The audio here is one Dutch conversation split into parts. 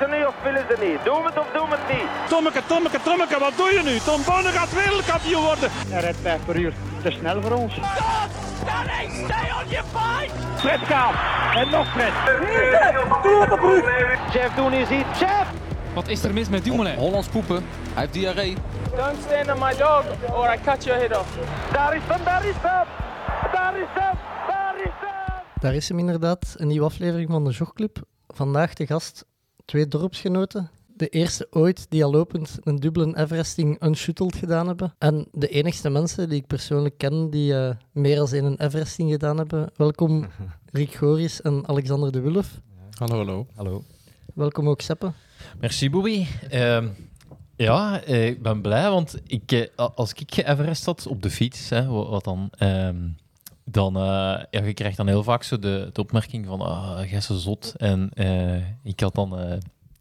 ze niet of willen ze niet? Doen we het of doen we het niet? Tommeke, Tommeke, Tommeke, wat doe je nu? Tom Bonne gaat wereldkampioen worden. Hij rijdt 5 per uur. Te snel voor ons. Fred gaat. En nog Fred. Chef, doen is iets. Chef! Wat is er mis met Dumoulin? Hollands poepen. Hij heeft diarree. Don't stand on my dog or I cut your head off. Daar is hem, daar is hem! Daar is hem, daar is hem! Daar is hem inderdaad, een nieuwe aflevering van de Jogclub. Vandaag de gast, twee dorpsgenoten. De eerste ooit die al lopend een dubbele Everesting unshuttled gedaan hebben. En de enigste mensen die ik persoonlijk ken die eh, meer dan een Everesting gedaan hebben. Welkom Rick Goris en Alexander de Wulf. Hallo, hallo. Hallo. Welkom ook Seppe. Merci, Bobby. Ehm, ja, eh, ik ben blij, want ik, eh, als ik Everest had op de fiets, hè, wat, wat dan, ehm, dan eh, ja, je krijgt dan heel vaak zo de, de opmerking van, ah, jij zo zot. En eh, ik had dan eh,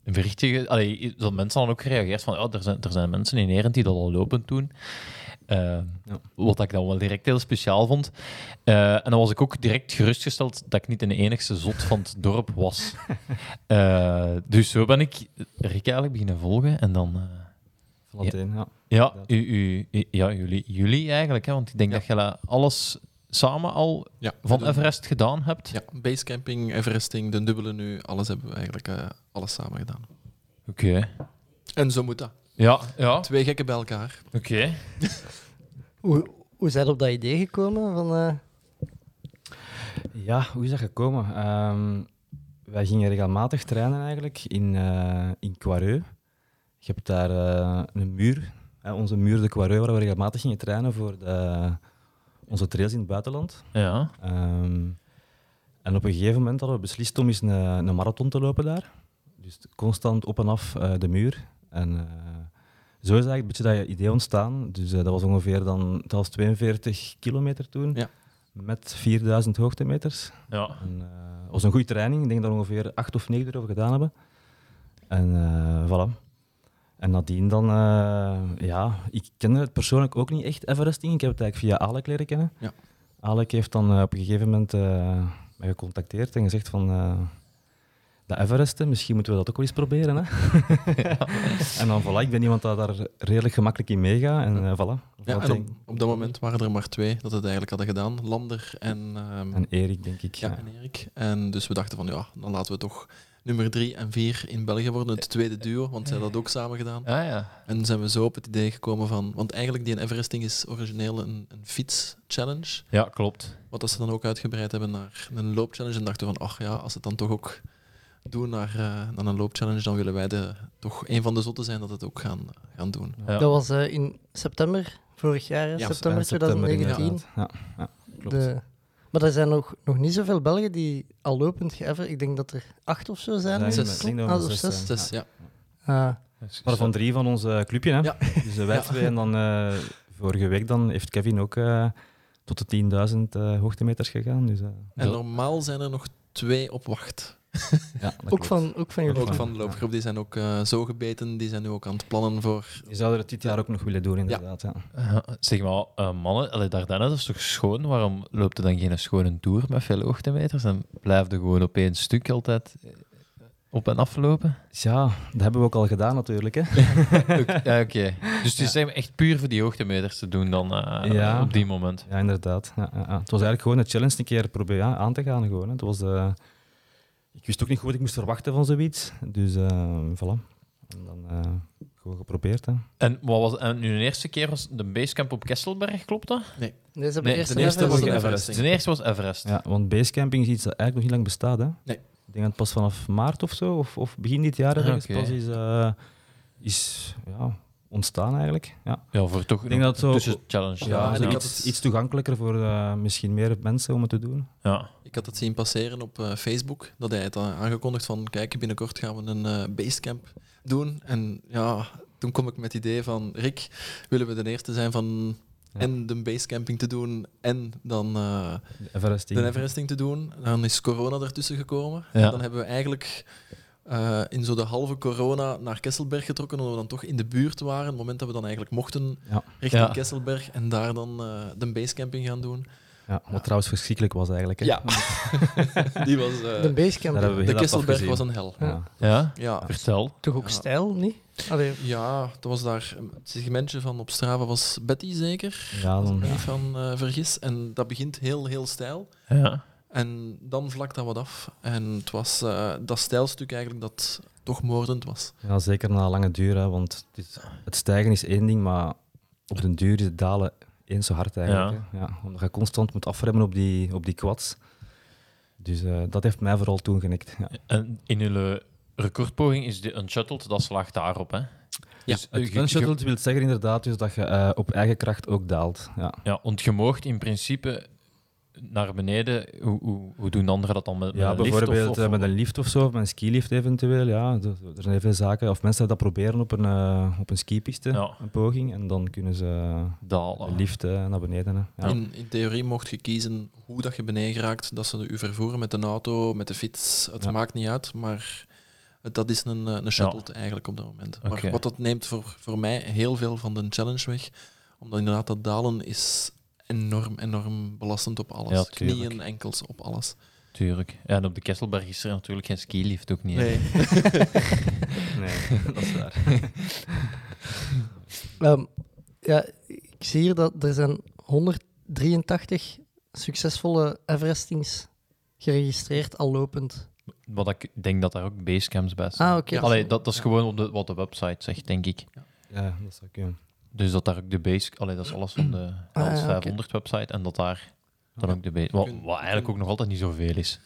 een berichtje, allee, dat mensen dan ook gereageerd van, ja, er zijn, er zijn mensen in Nederland die dat al lopend doen. Wat ik dan wel direct heel speciaal vond. En dan was ik ook direct gerustgesteld dat ik niet de enigste zot van het dorp was. Dus zo ben ik Rick eigenlijk beginnen volgen. En dan... Valentijn, ja. ja, u, u, ja jullie, jullie eigenlijk. Hè, want ik denk dat je alles samen al Ja, van doen- Everest gedaan hebt. Ja, basecamping, Everesting, de dubbele nu, alles hebben we eigenlijk eh, alles samen gedaan. Oké. En zo moet dat. Ja, ja. Twee gekken bij elkaar. Oké. Hoe, hoe zijn op dat idee gekomen? Van, eh, Ja, hoe is dat gekomen? Ehm, wij gingen regelmatig trainen eigenlijk in, eh in Quareux. Je hebt daar eh, een muur, hè, onze muur de Quareux, waar we regelmatig gingen trainen voor de, onze trails in het buitenland. Ja. Ehm, en op een gegeven moment hadden we beslist om eens een, een marathon te lopen daar. Dus constant op en af eh, de muur. En eh, zo is eigenlijk een beetje dat idee ontstaan. Dus eh, dat was ongeveer dan, dat was 42 kilometer toen. Ja. Met 4000 hoogtemeters. Ja. En, eh, was een goede training. Ik denk dat we ongeveer acht of negen erover gedaan hebben. En eh voilà. En nadien dan, eh, ja, ik kende het persoonlijk ook niet echt, Everesting. Ik heb het eigenlijk via Alec leren kennen. Ja. Alec heeft dan eh, op een gegeven moment eh, mij gecontacteerd en gezegd van... dat Everesten, misschien moeten we dat ook wel eens proberen. Hè? en dan voilà, ik ben iemand dat daar redelijk gemakkelijk in meegaat. En voilà. Ja, en op, op dat moment waren er maar twee dat het eigenlijk hadden gedaan. Lander en, ehm, En Erik, denk ik. ja, Ja. en Erik. En dus we dachten van, ja, dan laten we toch nummer drie en vier in België worden. Het tweede duo, want zij hadden dat ook samen gedaan. Ah, ja. En zijn we zo op het idee gekomen van... Want eigenlijk, die Everesting is origineel een, een fiets-challenge. ja, klopt. Wat dat ze dan ook uitgebreid hebben naar een loopchallenge. En dachten van, ach ja, als ze het dan toch ook doen naar, eh, naar een loopchallenge, dan willen wij de, toch een van de zotten zijn dat het ook gaan, gaan doen. Ja. Dat was eh, in september vorig jaar? Ja, september Ja, september 2019. inderdaad. Ja, ja. De, maar er zijn nog, nog niet zoveel Belgen die al lopend geëver. Ik denk dat er acht of zo zijn. Ja, nu. Zes. ik denk dat Ah, zes zes. zijn. Dus ja, Ah, Maar van drie van ons eh, clubje, hè? Ja. Dus wij Ja. twee. En dan eh, vorige week dan heeft Kevin ook eh, tot de 10.000 eh, hoogtemeters gegaan. Dus, eh, en normaal zijn er nog twee op wacht. ja, ook, klopt. van, ook van jullie. Ook van de loopgroep, die zijn ook eh, zo gebeten. Die zijn nu ook aan het plannen voor... Die zouden het dit jaar ook nog willen doen, inderdaad. Ja. Eh, zeg maar, eh, mannen, allee, Dardenne dat is toch schoon? Waarom loopt er dan geen schone tour met veel hoogtemeters? En blijft er gewoon op één stuk altijd op en aflopen? Ja, dat hebben we ook al gedaan natuurlijk. Hè. Oké, ja, oké. Dus het is eigenlijk echt puur voor die hoogtemeters te doen dan eh, Ja. op die moment. Ja, inderdaad. Ja, ja, ja. Het was eigenlijk gewoon een challenge een keer proberen ja, aan te gaan. Gewoon, hè. Het was, eh, wist ook niet goed wat ik moest verwachten van zoiets. Dus eh voilà. En dan eh, gewoon geprobeerd. Hè. En wat was en nu de eerste keer was de basecamp op Kesselberg, klopt dat? Nee, Nee, eerst de eerste was Everest. de Everest. De eerste was Everest. Ja, want basecamping is iets dat eigenlijk nog niet lang bestaat. Hè? Nee. Ik denk dat het pas vanaf maart of zo, of, of begin dit jaar Ah, oké. pas is, eh, is ja, ontstaan eigenlijk. Ja, Ja, voor toch Ik denk dat het zo- tussen challenge. ja, ik iets, had het- iets toegankelijker voor eh, misschien meer mensen om het te doen. ja. Ik had het zien passeren op eh, Facebook, dat hij het had aangekondigd van, kijk, binnenkort gaan we een eh, basecamp doen. En ja, toen kom ik met het idee van, Rick, willen we de eerste zijn van Ja. en de basecamping te doen en dan eh, De Everesting. de Everesting te doen. Dan is corona ertussen gekomen. Ja. En dan hebben we eigenlijk eh, in zo de halve corona naar Kesselberg getrokken, omdat we dan toch in de buurt waren. Het moment dat we dan eigenlijk mochten Ja. richting Ja. Kesselberg en daar dan eh, de basecamping gaan doen. Ja, wat trouwens verschrikkelijk was eigenlijk. Hè. Ja, die was... eh, De basecamp, Daar hebben we de Kesselberg was een hel. Ja. Ja, Ja, vertel. toch ook Ja. stijl, niet? Allee, ja, dat was daar... Het segmentje van op Strava was Betty zeker, Ja, als ik dan, me niet van eh, vergis. En dat begint heel, heel stijl. Ja. En dan vlakt dat wat af. En het was eh, dat stijlstuk eigenlijk dat toch moordend was. Ja, zeker na lange duur, hè, want het, is- het stijgen is één ding, maar op den duur is het dalen eens zo hard eigenlijk. Hè. Ja, omdat je constant moet afremmen op die, op die quads. Dus eh, dat heeft mij vooral toen genikt. Ja. En in jullie recordpoging is de Unshuttled, dat slaagt daarop, hè? Dus, eh, Het je- unshuttled wil zeggen inderdaad dus dat je eh, op eigen kracht ook daalt. Ja. Ja, want je moogt in principe naar beneden. Hoe, hoe, hoe doen anderen dat dan met, met Ja, een lift? bijvoorbeeld of, eh, of, met een lift of zo, of met een skilift eventueel. Ja, er er zijn heel veel zaken. Of mensen dat proberen op een, eh, op een skipiste, Ja. een poging, en dan kunnen ze dalen. de lift eh, naar beneden. Ja. In, in theorie mocht je kiezen hoe dat je beneden raakt, dat ze u vervoeren met een auto, met de fiets. Het Ja. maakt niet uit, maar dat is een, een shuttle eigenlijk op dat moment. Maar wat dat neemt voor, voor mij heel veel van de challenge weg, omdat inderdaad dat dalen is enorm, enorm belastend op alles. Ja. Knieën, enkels, op alles. Tuurlijk. Ja, en op de Kesselberg is er natuurlijk geen skilift, ook niet. Nee. Nee, dat is waar. Ehm, ja, ik zie hier dat er zijn 183 succesvolle Everestings geregistreerd al lopend. Wat ik denk dat daar ook basecamps bij staan. Ah, oké. Ja. Allee, dat, dat is Ja. gewoon op de, wat de website zegt, denk ik. Ja, dat zou kunnen. Dus dat daar ook de base... Allee, dat is alles van de Ah, ja, oké. 500 website. En dat daar dan Ja. ook de base... Wat, eigenlijk ook nog altijd niet zoveel is.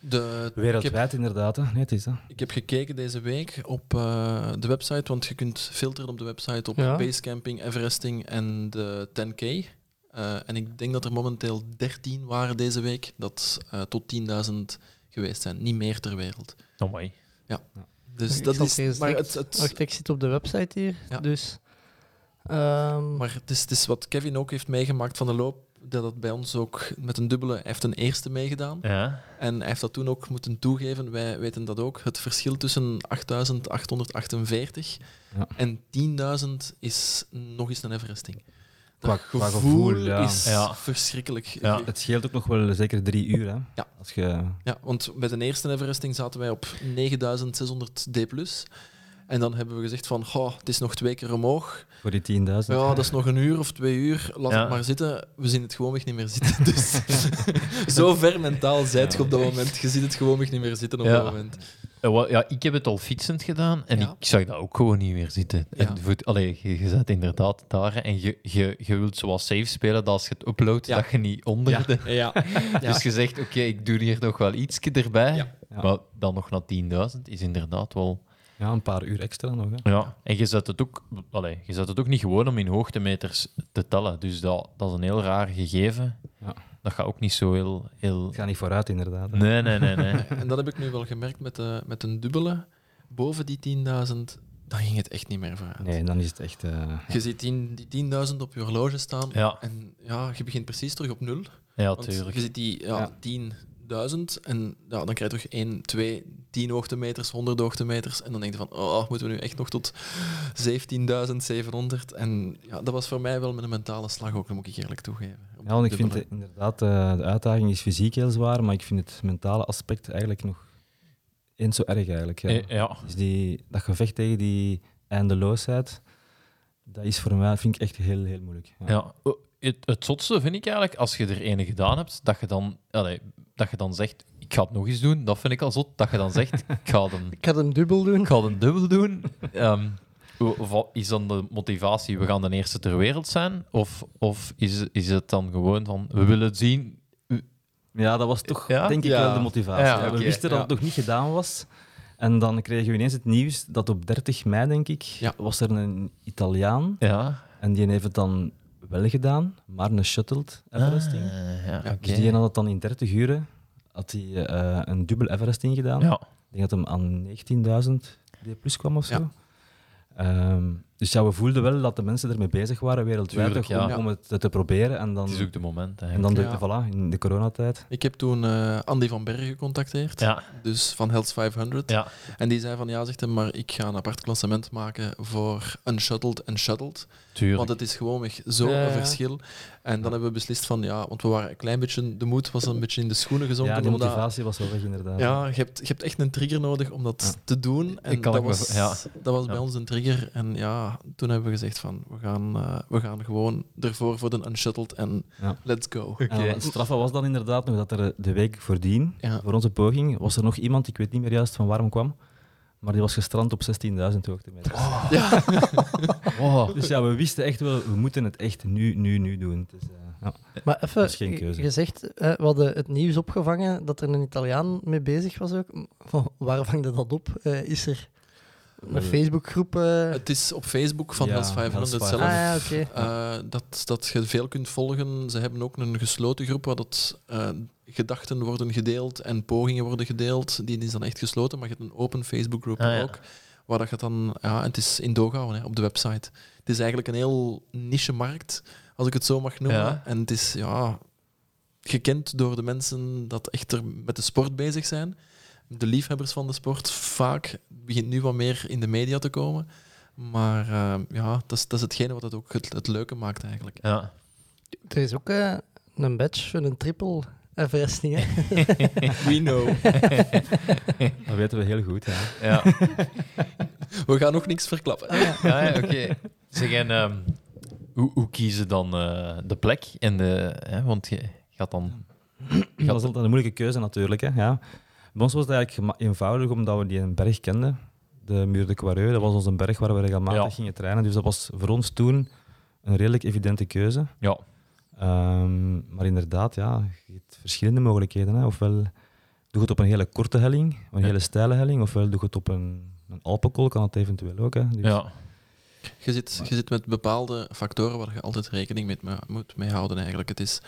De, heb, Wereldwijd inderdaad, hè. Nee, het is dat. ik heb gekeken deze week op eh, de website, want je kunt filteren op de website op Ja. basecamping, Everesting en de 10K. Eh, en ik denk dat er momenteel 13 waren deze week, dat eh, tot 10.000 geweest zijn. Niet meer ter wereld. Oh, mooi. Dus Ik dat zal is. Maar het, het, Wacht, ik zit op de website hier. Ja. Dus, ehm, maar het is, het is wat Kevin ook heeft meegemaakt van de loop. Dat dat bij ons ook met een dubbele. Hij heeft een eerste meegedaan. Ja. En hij heeft dat toen ook moeten toegeven. Wij weten dat ook. Het verschil tussen 8848 Ja. en 10.000 is nog eens een Everesting. Qua- Dat qua gevoel, ja. is Ja. verschrikkelijk. Ja. Het scheelt ook nog wel zeker drie uur. Hè. Ja. Als je, Ja, want bij de eerste Everesting zaten wij op 9600 D+. En dan hebben we gezegd van, goh, het is nog twee keer omhoog. voor die 10.000. Ja, dat is nog een uur of twee uur. Laat Ja. het maar zitten. We zien het gewoonweg niet meer zitten. Dus zo ver mentaal zijt je op dat moment. Je ziet het gewoonweg niet meer zitten op Ja. dat moment. Eh, Ja, ik heb het al fietsend gedaan en Ja. ik zag dat ook gewoon niet meer zitten. Ja. En voet, allee, je, je zit inderdaad daar en je, je, je wilt zoals safe spelen dat als je het uploadt, Ja. dat je niet onder de... Ja. Dus je zegt, oké, ik doe hier nog wel iets erbij. Ja. Ja. Maar dan nog naar 10.000 is inderdaad wel... Ja, een paar uur extra nog. Hè. Ja, en je zet, het ook, allez, je zet het ook niet gewoon om in hoogtemeters te tellen. Dus dat, dat is een heel raar gegeven. Ja. Dat gaat ook niet zo heel... heel... Het gaat niet vooruit, inderdaad. Nee, nee, nee, nee. en dat heb ik nu wel gemerkt met, de, met een dubbele. Boven die 10.000, dan ging het echt niet meer vooruit. Nee, dan is het echt... Eh, je ziet die, 10.000 op je horloge staan ja. en ja, je begint precies terug op nul. Ja, tuurlijk. Je ziet die ja, 10 duizend. En ja, dan krijg je toch 1, 2, 10 hoogtemeters, 100 hoogtemeters. En dan denk je van, oh, oh moeten we nu echt nog tot 17.700? En ja, dat was voor mij wel met een mentale slag ook, dat moet ik eerlijk toegeven. Ja, want ik vind inderdaad, eh, de uitdaging is fysiek heel zwaar, maar ik vind het mentale aspect eigenlijk nog eens zo erg eigenlijk. Ja. Eh, dus die, dat gevecht tegen die eindeloosheid, dat is voor mij, vind ik echt heel, heel moeilijk. Ja. Het, het zotste vind ik eigenlijk, als je er ene gedaan hebt, dat je dan... allez, dat je dan zegt, ik ga het nog eens doen, dat vind ik al zot. Dat je dan zegt, ik ga het een, ik ga hem dubbel doen. ik ga het een dubbel doen. Ehm, is dan de motivatie, we gaan de eerste ter wereld zijn? Of, of is, is het dan gewoon van, we willen het zien? Ja, dat was toch, Ja? denk ik, Ja. wel de motivatie. Ja, Ja, oké, We wisten dat ja. het nog niet gedaan was. En dan kregen we ineens het nieuws dat op 30 mei, denk ik, Ja. was er een Italiaan. Ja. En die heeft het dan wel gedaan, maar een shuttled Everesting. Ah, ja, oké. Dus die had het dan in 30 uren had hij, eh, een dubbel Everesting gedaan. Ja. Ik denk dat hem aan 19.000 D plus kwam of zo. Ja. Ehm, dus ja, we voelden wel dat de mensen ermee bezig waren wereldwijd Tuurlijk, om, het te proberen. En dan, Het is ook de moment. en dan eigenlijk. de, Ja. voilà, in de coronatijd. Ik heb toen eh, Andy van Bergen gecontacteerd, Ja, dus van Hells 500. ja. En die zei van ja, zegt hij, maar ik ga een apart klassement maken voor Unshuttled en Shuttled. tuurlijk. Want het is gewoonweg zo'n Ja, ja. verschil. En dan hebben we beslist van ja, want we waren een klein beetje, de moed was een beetje in de schoenen gezonken. Ja, omdat- motivatie was wel weg inderdaad. Ja, je hebt, je hebt echt een trigger nodig om dat Ja. te doen. En Ik kan dat, me was, dat was bij ons een trigger. En ja, toen hebben we gezegd van, we gaan, eh, we gaan gewoon ervoor voor de unshuttled en Ja. let's go. Het straffe was dan inderdaad nog dat er de week voordien, Ja. voor onze poging, was er nog iemand, ik weet niet meer juist van waarom kwam, maar die was gestrand op 16.000 hoogtemeters. Ja. Wow. Dus ja, we wisten echt wel, we moeten het echt nu, nu, nu doen. Dus, eh, ja. Maar even, eh, we hadden het nieuws opgevangen dat er een Italiaan mee bezig was ook. Van, waar vangde dat op? Eh, is er een Facebookgroep? Het is op Facebook van Ja, Hells 500 Hells zelf. 500. Ah ja. Eh, dat, dat je veel kunt volgen. Ze hebben ook een gesloten groep waar dat, eh, gedachten worden gedeeld en pogingen worden gedeeld. Die is dan echt gesloten, maar je hebt een open Facebookgroep Ah, ja. ook. Waar dat je dan, ja, het is in doorgaan hè, op de website. Het is eigenlijk een heel niche markt, als ik het zo mag noemen. Ja. En het is ja, gekend door de mensen dat echt er met de sport bezig zijn. De liefhebbers van de sport vaak begint nu wat meer in de media te komen. Maar eh, ja, dat is, dat is hetgene wat het ook het, het leuke maakt eigenlijk. Ja. Er is ook eh, een badge voor een triple Everesting. Hè? We know. Dat weten we heel goed. Ja. Ja. We gaan nog niks verklappen. ja, ja, oké. Zeg, en ehm, hoe, hoe kiezen dan eh, de plek? En de, hè, want je gaat dan... Dat is altijd een moeilijke keuze natuurlijk. Hè. Ja. Bij ons was het eigenlijk eenvoudig omdat we die een berg kenden. De Muur de Quareux, dat was onze berg waar we regelmatig Ja. gingen trainen. Dus dat was voor ons toen een redelijk evidente keuze. Ja. Ehm, maar inderdaad, ja, je hebt verschillende mogelijkheden. Hè. Ofwel doe je het op een hele korte helling, een Ja. hele steile helling, ofwel doe je het op een, een Alpenkool, kan het eventueel ook. Hè. Dus, Ja. Je zit, je zit met bepaalde factoren waar je altijd rekening mee me- moet mee houden eigenlijk. Het is,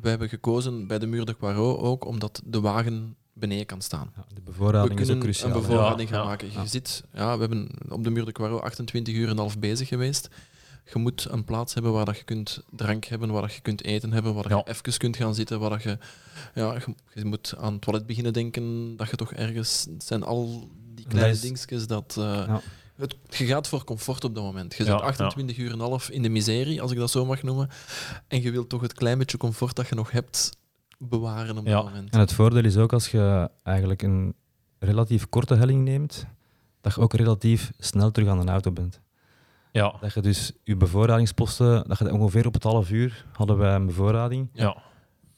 we hebben gekozen bij de Muur de Quarot ook omdat de wagen beneden kan staan. ja, de We bevoorrading is ook kunnen cruciaal. een bevoorrading Ja, gaan ja. maken. Je Ja. zit, ja, we hebben op de Muur de Quarot 28 uur en half bezig geweest. Je moet een plaats hebben waar dat je kunt drank hebben, waar dat je kunt eten hebben, waar dat je even kunt gaan zitten, waar dat je, ja, je, je moet aan het toilet beginnen denken, dat je toch ergens, het zijn al die kleine is- dingetjes dat... eh, Ja. het, je gaat voor comfort op dat moment. Je Ja, zit ja. 28 uur en half in de miserie, als ik dat zo mag noemen. En je wilt toch het klein beetje comfort dat je nog hebt bewaren op Ja. dat moment. En het voordeel is ook als je eigenlijk een relatief korte helling neemt, dat je ook relatief snel terug aan de auto bent. Ja. Dat je dus je bevoorradingsposten, dat je ongeveer op het half uur hadden wij een bevoorrading. Ja.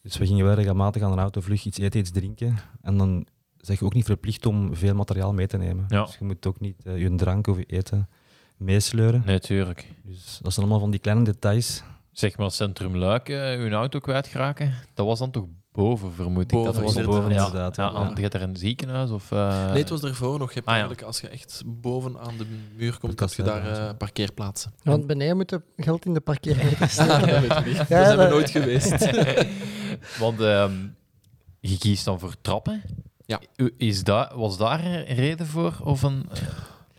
Dus we gingen wel regelmatig aan een autovlucht iets eten, iets drinken. En dan zeg je ook niet verplicht om veel materiaal mee te nemen. Ja. Dus je moet ook niet eh, je drank of je eten meesleuren. Nee, tuurlijk. Dus dat zijn allemaal van die kleine details. Zeg maar, Centrum Luik, eh, hun auto kwijtgeraken. Dat was dan toch boven, vermoed ik. Boven, dat was inderdaad. boven ja. inderdaad, Ja, ja. hebt er een ziekenhuis of... eh, Nee, het was ervoor nog. Je hebt Ah, ja. eigenlijk, als je echt boven aan de muur komt, Dat heb je daar eh, ja. parkeerplaatsen. Want beneden moet je geld in de parkeermeter Ah, steken. dat weet ik niet. Ja, Daar zijn we nooit geweest. Want ehm, je kiest dan voor trappen. Ja. Is dat, was daar een reden voor? Of een,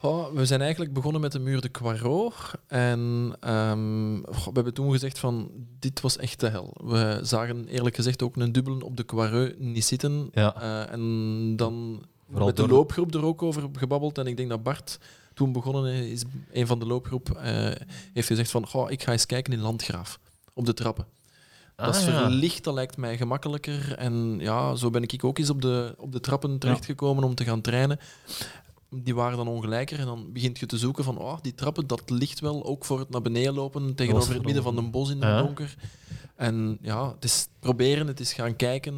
Oh, we zijn eigenlijk begonnen met de muur de Quarot. En ehm, we hebben toen gezegd van, dit was echt de hel. We zagen eerlijk gezegd ook een dubbel op de Quarot niet zitten. ja. Eh, en dan Vooral met de door- loopgroep er ook over gebabbeld. En ik denk dat Bart toen begonnen is, een van de loopgroep, eh, heeft gezegd van, goh, ik ga eens kijken in Landgraaf, op de trappen. Dat is Ah, ja. verlicht, dat lijkt mij gemakkelijker. En ja, zo ben ik ook eens op de, op de trappen terechtgekomen om te gaan trainen. Die waren dan ongelijker en dan begint je te zoeken van oh, die trappen, dat ligt wel ook voor het naar beneden lopen tegenover het midden van een bos in het Ja. donker. En ja, het is proberen, het is gaan kijken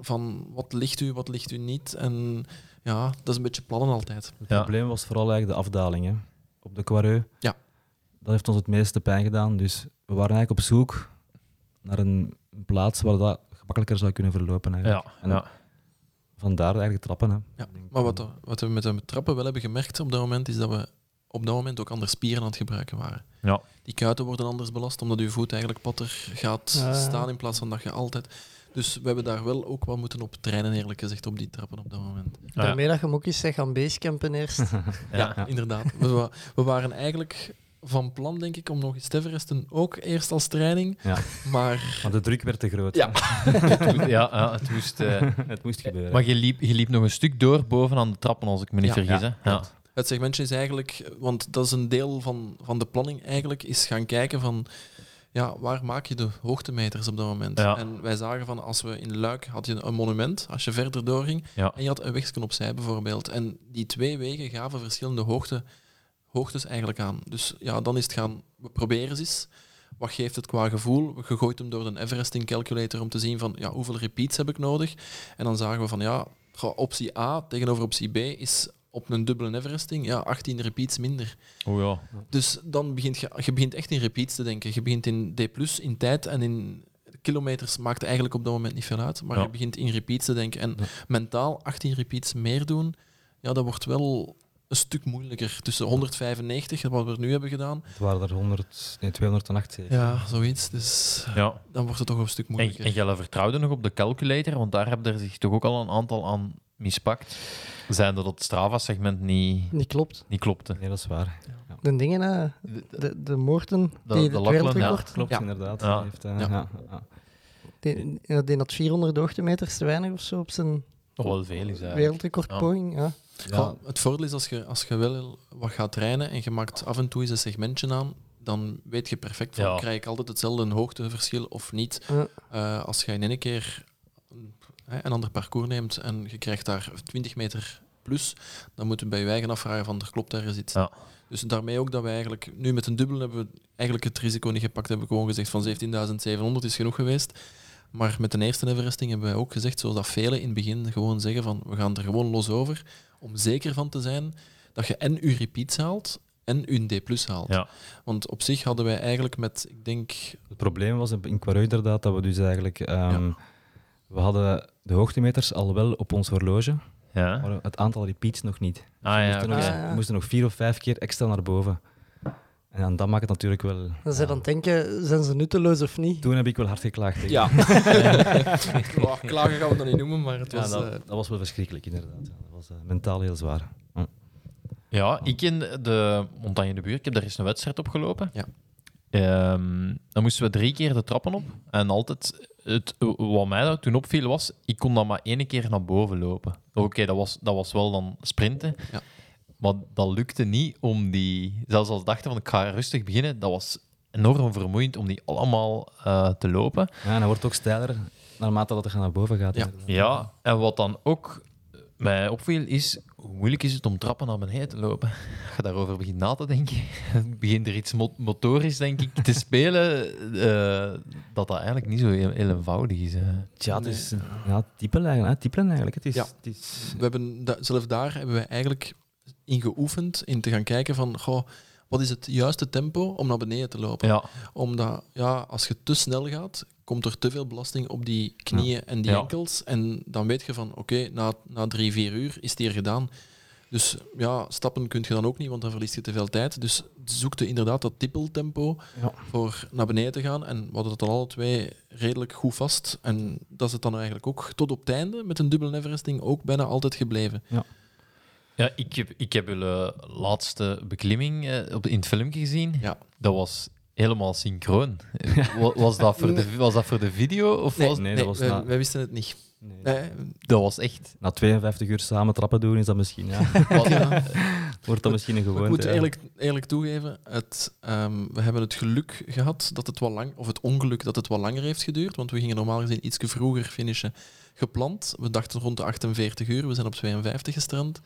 van wat ligt u, wat ligt u niet. En ja, dat is een beetje plannen altijd. Het Ja. probleem was vooral eigenlijk de afdaling hè. op de Quareux. Ja. Dat heeft ons het meeste pijn gedaan. Dus we waren eigenlijk op zoek naar een plaats waar dat gemakkelijker zou kunnen verlopen. Eigenlijk. Ja, En ja. Vandaar eigenlijk trappen. Hè. Ja. Maar wat, wat we met de trappen wel hebben gemerkt op dat moment, is dat we op dat moment ook andere spieren aan het gebruiken waren. Ja. Die kuiten worden anders belast, omdat je voet eigenlijk patter gaat staan in plaats van dat je altijd... Dus we hebben daar wel ook wat moeten op trainen, eerlijk gezegd, op die trappen op dat moment. Ja. Daarmee dat je hem ook eens zegt gaan basecampen eerst. Ja. Inderdaad. We waren eigenlijk van plan, denk ik, om nog eens te Everesten ook eerst als training. Ja. Maar Maar de druk werd te groot. Ja. ja, ja, het moest... eh, het moest gebeuren. maar je liep, je liep nog een stuk door bovenaan de trappen, als ik me niet Ja. vergis. hè? Ja. het segmentje is eigenlijk, want dat is een deel van, van de planning eigenlijk, is gaan kijken van ja, waar maak je de hoogtemeters op dat moment. Ja. En wij zagen van als we in Luik had je een monument, als je verder doorging, Ja. en je had een wegje opzij bijvoorbeeld. En die twee wegen gaven verschillende hoogte, hoogtes eigenlijk aan. Dus ja, dan is het gaan, we proberen eens. Wat geeft het qua gevoel? Je gooit hem door de Everesting calculator om te zien van ja, hoeveel repeats heb ik nodig. En dan zagen we van ja, optie A tegenover optie B is op een dubbele Everesting ja, 18 repeats minder. Oh ja. Dus dan begint je, je begint echt in repeats te denken. Je begint in D+, in tijd en in kilometers maakt eigenlijk op dat moment niet veel uit. Maar Ja. je begint in repeats te denken. En Ja. mentaal 18 repeats meer doen, ja, dat wordt wel een stuk moeilijker. Tussen 195, wat we nu hebben gedaan, Het waren er 100, nee, 208 zeker. ja, zoiets. Dus ja. dan wordt het toch een stuk moeilijker. en jij vertrouwde nog op de calculator, want daar hebben er zich toch ook al een aantal aan mispakt. Zijn dat het Strava-segment niet, Niet klopt. niet klopte. Nee, dat is waar. De dingen, hè, de, de Moorten, De- die de wereldrecord, Klopt, Ja. inderdaad. Ja. Die Heeft, eh, Ja. ja, ja. die, die had 400 hoogtemeters te weinig of zo op zijn Nog wel veel is eigenlijk. wereldrecordpoging. Ja. Goh, het voordeel is als je, als je wel wat gaat trainen en je maakt af en toe eens een segmentje aan, dan weet je perfect van, Ja. krijg ik altijd hetzelfde hoogteverschil of niet. Ja. Eh, als je in één keer een, hè, een ander parcours neemt en je krijgt daar 20 meter plus, dan moet je bij je eigen afvragen van, er klopt ergens iets. Ja. Dus daarmee ook dat we eigenlijk, nu met een dubbel hebben we eigenlijk het risico niet gepakt, hebben we gewoon gezegd van 17.700 is genoeg geweest. Maar met de eerste Everesting hebben wij ook gezegd, zoals dat velen in het begin gewoon zeggen van we gaan er gewoon los over, om zeker van te zijn dat je en je repeats haalt en je D plus haalt. Ja. Want op zich hadden wij eigenlijk met, ik denk, Het probleem was in Quareu inderdaad dat we dus eigenlijk... ehm, We hadden de hoogtemeters al wel op ons horloge, Ja. maar het aantal repeats nog niet. Ah we, ja, moesten nog, oké. Ja. we moesten nog vier of vijf keer extra naar boven. En dan, dat maakt het natuurlijk wel... Dan ze ja. dan denken, zijn ze nutteloos of niet? Toen heb ik wel hard geklaagd. denk ik. ja. Oh, klagen gaan we dat niet noemen, maar het Ja, was... dat, eh, dat was wel verschrikkelijk, inderdaad. Dat was eh, mentaal heel zwaar. Hm. Ja, ik in de Montagne de Buur, ik heb daar eens een wedstrijd op gelopen. Ja. Ehm, dan moesten we drie keer de trappen op. En altijd, het, wat mij daar toen opviel was, ik kon dan maar één keer naar boven lopen. Oké, dat, was, dat was wel dan sprinten. Ja. Maar dat lukte niet om die... Zelfs als ik dacht van, ik ga rustig beginnen, dat was enorm vermoeiend om die allemaal eh, te lopen. Ja, en dat wordt ook steiler naarmate dat het naar boven gaat. Ja. Ja, en wat dan ook mij opviel, is hoe moeilijk is het om trappen naar beneden te lopen. Als je daarover begint na te denken, begint er iets mo- motorisch, denk ik, te spelen, eh, dat dat eigenlijk niet zo heel, heel eenvoudig is. eh. Tja, het is ja, typen eigenlijk. Typen eigenlijk. Het is, Ja. het is, we hebben da- zelf daar hebben we eigenlijk in geoefend in te gaan kijken van goh, wat is het juiste tempo om naar beneden te lopen. Ja, Omdat ja, als je te snel gaat, komt er te veel belasting op die knieën en die Ja. enkels. En dan weet je van oké, na, na drie, vier uur is het hier gedaan. Dus ja, stappen kun je dan ook niet, want dan verlies je te veel tijd. Dus zoekte inderdaad dat tippeltempo Ja. voor naar beneden te gaan. En we hadden het dan alle twee redelijk goed vast. En dat is het dan eigenlijk ook tot op het einde met een dubbele Everesting ook bijna altijd gebleven. ja ik, heb, ik heb de laatste beklimming eh, op, in het filmpje gezien. Ja. Dat was helemaal synchroon. Wa- Was dat voor de, was dat voor de video? Of was, nee, dat was wij, na- wij wisten het niet. nee. Nee, dat was echt... Na 52 uur samen trappen doen is dat misschien, ja. ja. wordt dat misschien een Ik gewoonte. moet ja. eerlijk, eerlijk toegeven, het, ehm, we hebben het geluk gehad dat het wat lang, of het ongeluk dat het wat langer heeft geduurd, want we gingen normaal gezien iets vroeger finishen gepland. We dachten rond de 48 uur, we zijn op 52 gestrand.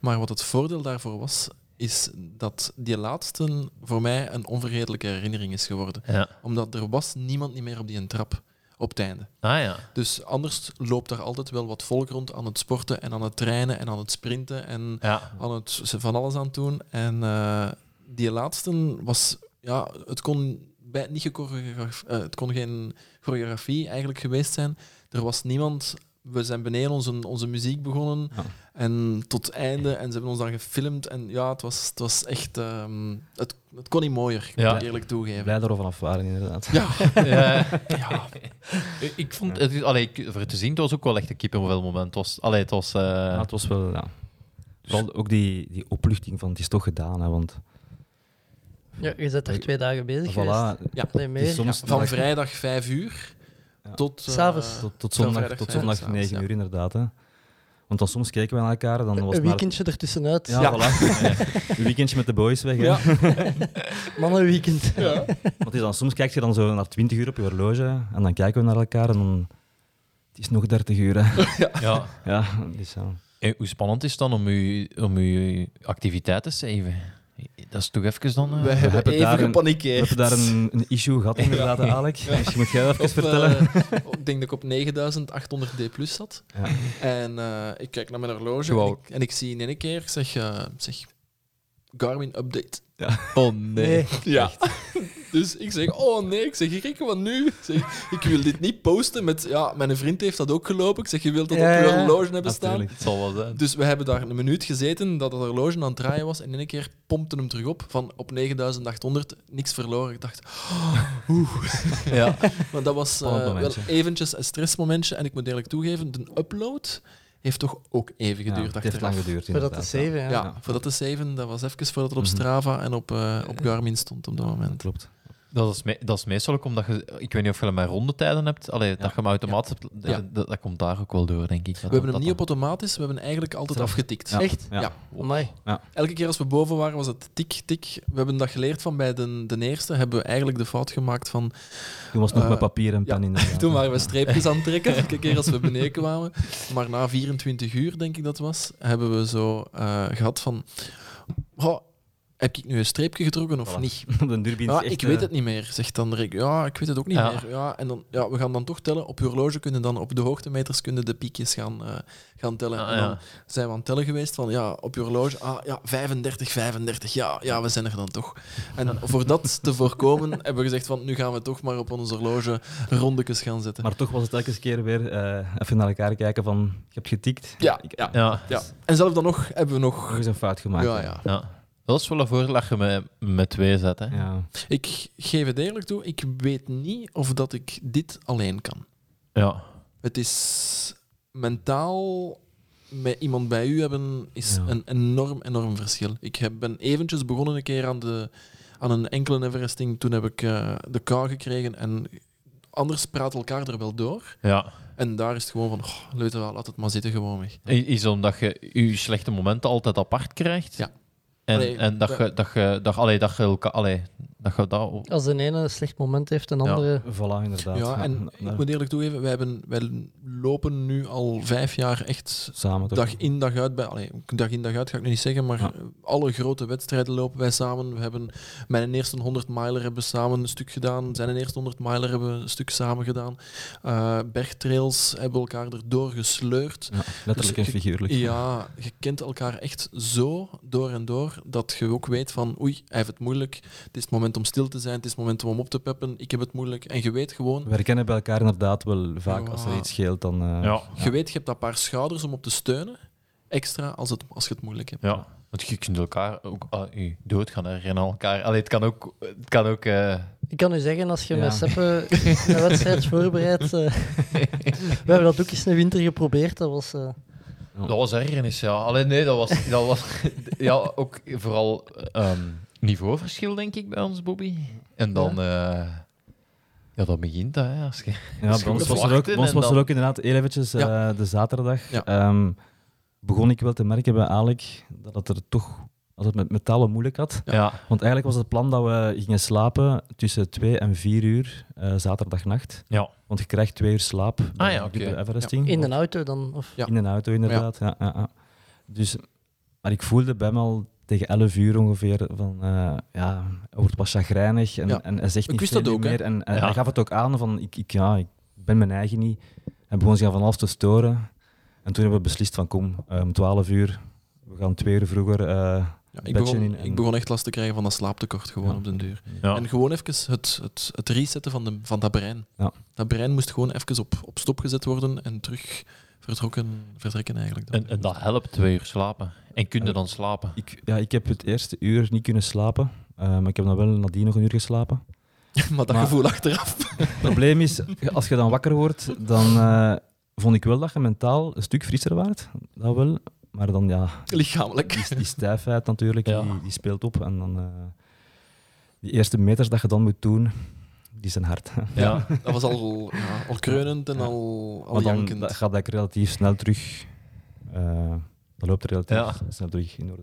Maar wat het voordeel daarvoor was, is dat die laatste voor mij een onvergetelijke herinnering is geworden. Ja. Omdat er was niemand niet meer op die trap op het einde. Ah ja. Dus anders loopt daar altijd wel wat volk rond aan het sporten en aan het trainen en aan het sprinten en Ja. aan het van alles aan het doen. En eh, die laatste was, ja, het kon, bij, niet eh, het kon geen choreografie eigenlijk geweest zijn. Er was niemand we zijn beneden onze, onze muziek begonnen. Ja. En tot einde. En ze hebben ons dan gefilmd. En ja, het was, het was echt... ehm, het, het kon niet mooier, ik Ja. moet ik eerlijk toegeven. Dat we vanaf waren, inderdaad. Ja, Ja. ik vond het, allee, voor het te zien, het was ook wel echt een kippenvel moment. Het was, allee, het was, eh, Ja, het was wel, ja. Vooral ook die, die opluchting van het is toch gedaan, hè, want Ja, je bent er twee dagen bezig geweest. voilà, Ja. Nee, soms van dag- vrijdag 5 uur Ja. Tot... eh, S'avonds. tot, tot zondag, tot zondag 9 s'avonds, uur inderdaad. Hè. Want dan soms keken we naar elkaar, dan was Een maar... weekendje ertussenuit. Ja, Ja. voilà. Een weekendje met de boys weg. Ja. Mannenweekend. Ja. Want is dan, soms kijk je dan zo naar 20 uur op je horloge en dan kijken we naar elkaar en dan... Het is nog 30 uur, hè. ja. Ja, dus ja. En hoe spannend is het dan om je, om activiteit te saven? Dat is toch even dan... eh, We hebben hebben even daar een- We gepanikeerd. hebben daar een, een issue gehad, inderdaad, Alex. Dus moet jij even Op, vertellen. eh, ik denk dat ik op 9800 D plus zat. Ja. En eh, ik kijk naar mijn horloge en ik, en ik zie in één keer, zeg, eh, zeg Garmin update. Oh nee. Ja. Dus ik zeg, oh nee, ik zeg, Rikke, wat nu? Ik, zeg, ik wil dit niet posten met, ja, mijn vriend heeft dat ook gelopen. Ik zeg, je wilt dat Ja, op je ja. horloge hebben staan. Natuurlijk. Het zal wel zijn. Dus we hebben daar een minuut gezeten dat het horloge aan het draaien was. En in één keer pompte hem terug op. Van op 9800, niks verloren. Ik dacht, Ja. maar dat was eh, wel eventjes een stressmomentje. En ik moet eerlijk toegeven, de upload heeft toch ook even Ja, geduurd het heeft lang achteraf. geduurd, Voor dat te inderdaad. zeven, ja. Ja, Ja. voordat de 7, dat was even voordat het op Mhm. Strava en op, eh, op Garmin stond op dat moment. Klopt. Dat is, me- dat is meestal ook omdat je... Ik weet niet of je met rondetijden hebt. Allee, Dat je hem automatisch hebt. Ja. Dat, komt daar ook wel door, denk ik. We hebben hem niet op automatisch, we hebben eigenlijk altijd Zelf. afgetikt. Ja. Echt? Ja. Elke keer als we boven waren, was het tik, tik. We hebben dat geleerd van bij de, de eerste. Hebben we eigenlijk de fout gemaakt van... Toen was het nog Eh, met papier en ja, pen inderdaad. Toen waren we streepjes aan het trekken, elke keer als we beneden kwamen. Maar na 24 uur, denk ik dat was, hebben we zo eh, gehad van... "Goh, heb ik nu een streepje getrokken of Voilà. niet? Begint Ja, echt, ik weet eh, het niet meer, zegt dan Rick. Ja, ik weet het ook niet Ja. meer. Ja, en dan, ja, we gaan dan toch tellen. Op je horloge kunnen dan op de hoogtemeters kunnen de piekjes gaan, eh, gaan tellen. Ah, en dan ja. zijn we aan het tellen geweest van ja, op je horloge, ah ja, 35, 35, ja, ja, we zijn er dan toch. En voor dat te voorkomen hebben we gezegd van nu gaan we toch maar op ons horloge rondekes gaan zetten. Maar toch was het elke keer weer eh, even naar elkaar kijken van, je hebt getikt. ja, ja, Ja. ja. En zelf dan nog hebben we Nog nog... eens een fout gemaakt. Ja, ja. Dat is wel een voordeel dat je met, met twee zet. Hè. Ja. Ik geef het eerlijk toe, ik weet niet of dat ik dit alleen kan. Ja. Het is mentaal met iemand bij u hebben is Ja. een enorm, enorm verschil. Ik heb, ben eventjes begonnen een keer aan, de, aan een enkele Everesting. Toen heb ik eh, de kou gekregen en anders praat elkaar er wel door. ja. En daar is het gewoon van, oh, leute, wel, laat het maar zitten gewoon weg. Is omdat je je slechte momenten altijd apart krijgt. Ja. En, Allee, en dat, je, dat, je, dat, allee, dat je elkaar... Allee, dat. Als de ene een slecht moment heeft, een Ja. andere... Voilà, inderdaad. Ja, en Ja, ik moet eerlijk toegeven, wij, hebben, wij lopen nu al vijf jaar echt Samen toch? dag in dag uit bij. Allee, dag in dag uit ga ik nu niet zeggen, maar Ja. alle grote wedstrijden lopen wij samen. We hebben mijn eerste 100 miler hebben we samen een stuk gedaan. Zijn eerste 100 miler hebben we een stuk samen gedaan. Eh, bergtrails hebben we elkaar erdoor gesleurd. Ja, letterlijk Dus en je- figuurlijk. Ja, je kent elkaar echt zo door en door dat je ook weet van oei, hij heeft het moeilijk. Het is het moment om stil te zijn, het is het moment om hem op te peppen. Ik heb het moeilijk. En je weet gewoon, We herkennen bij elkaar inderdaad wel vaak als er iets scheelt. Dan, eh, Ja. je weet, je hebt dat paar schouders om op te steunen. Extra als, het, als je het moeilijk hebt. Ja. Want je kunt elkaar ook je dood gaan herinneren aan elkaar. Allee, het kan ook... Het kan ook eh, Ik kan u zeggen, als je Ja. met Seppe een wedstrijd voorbereidt... eh, we hebben dat ook eens een winter geprobeerd. Dat was... eh, Dat was ergernis, ja. Alleen nee, dat was, dat was ja, ook vooral ehm, niveauverschil, denk ik, bij ons, Bobby. En dan, ja, ja dat begint dat, hè. Als je, Ja, bij ons was er ook, bij ons was er ook inderdaad heel eventjes eh, Ja. de zaterdag. Ja. ehm, begon ik wel te merken bij Alec dat het er toch dat het met metalen moeilijk had. ja. Want eigenlijk was het plan dat we gingen slapen tussen 2 en 4 uur eh, zaterdagnacht. Ja. Want je krijgt twee uur slaap Ah ja, de oké. Everesting. in een auto dan? Of... Ja. In een auto, inderdaad. Ja. Ja, ja. Dus, maar ik voelde bij hem al tegen 11 uur ongeveer van, eh, ja, hij wordt pas chagrijnig en, Ja. en hij zegt Ik niet veel dat ook, meer. En, en Ja. hij gaf het ook aan van, ik, ik, ja, ik ben mijn eigen niet. Hij begon zich aan van alles te storen. En toen hebben we beslist van, kom, eh, om 12 uur, we gaan twee uur vroeger eh, Ja, ik, begon, in en- ik begon echt last te krijgen van dat slaaptekort gewoon Ja. op den duur. Ja. En gewoon even het, het, het resetten van, de, van dat brein. Ja. Dat brein moest gewoon even op, op stop gezet worden en terug vertrokken, vertrekken eigenlijk. dan. En, en dat helpt twee uur slapen. En kun je dan slapen? Ik, ja, ik heb het eerste uur niet kunnen slapen, eh, maar ik heb dan wel nadien nog een uur geslapen. maar dat maar- gevoel achteraf. Het probleem is, als je dan wakker wordt, dan eh, vond ik wel dat je mentaal een stuk frisser waart. Dat wel. Maar dan ja, Lichamelijk. die, die stijfheid natuurlijk, Ja. die, die speelt op. En dan eh, die eerste meters dat je dan moet doen, die zijn hard. Ja. Dat was al, ja, al kreunend en Ja. al, al Maar dan jankend. dat gaat dat relatief snel terug. eh dat loopt relatief Ja. snel terug in orde.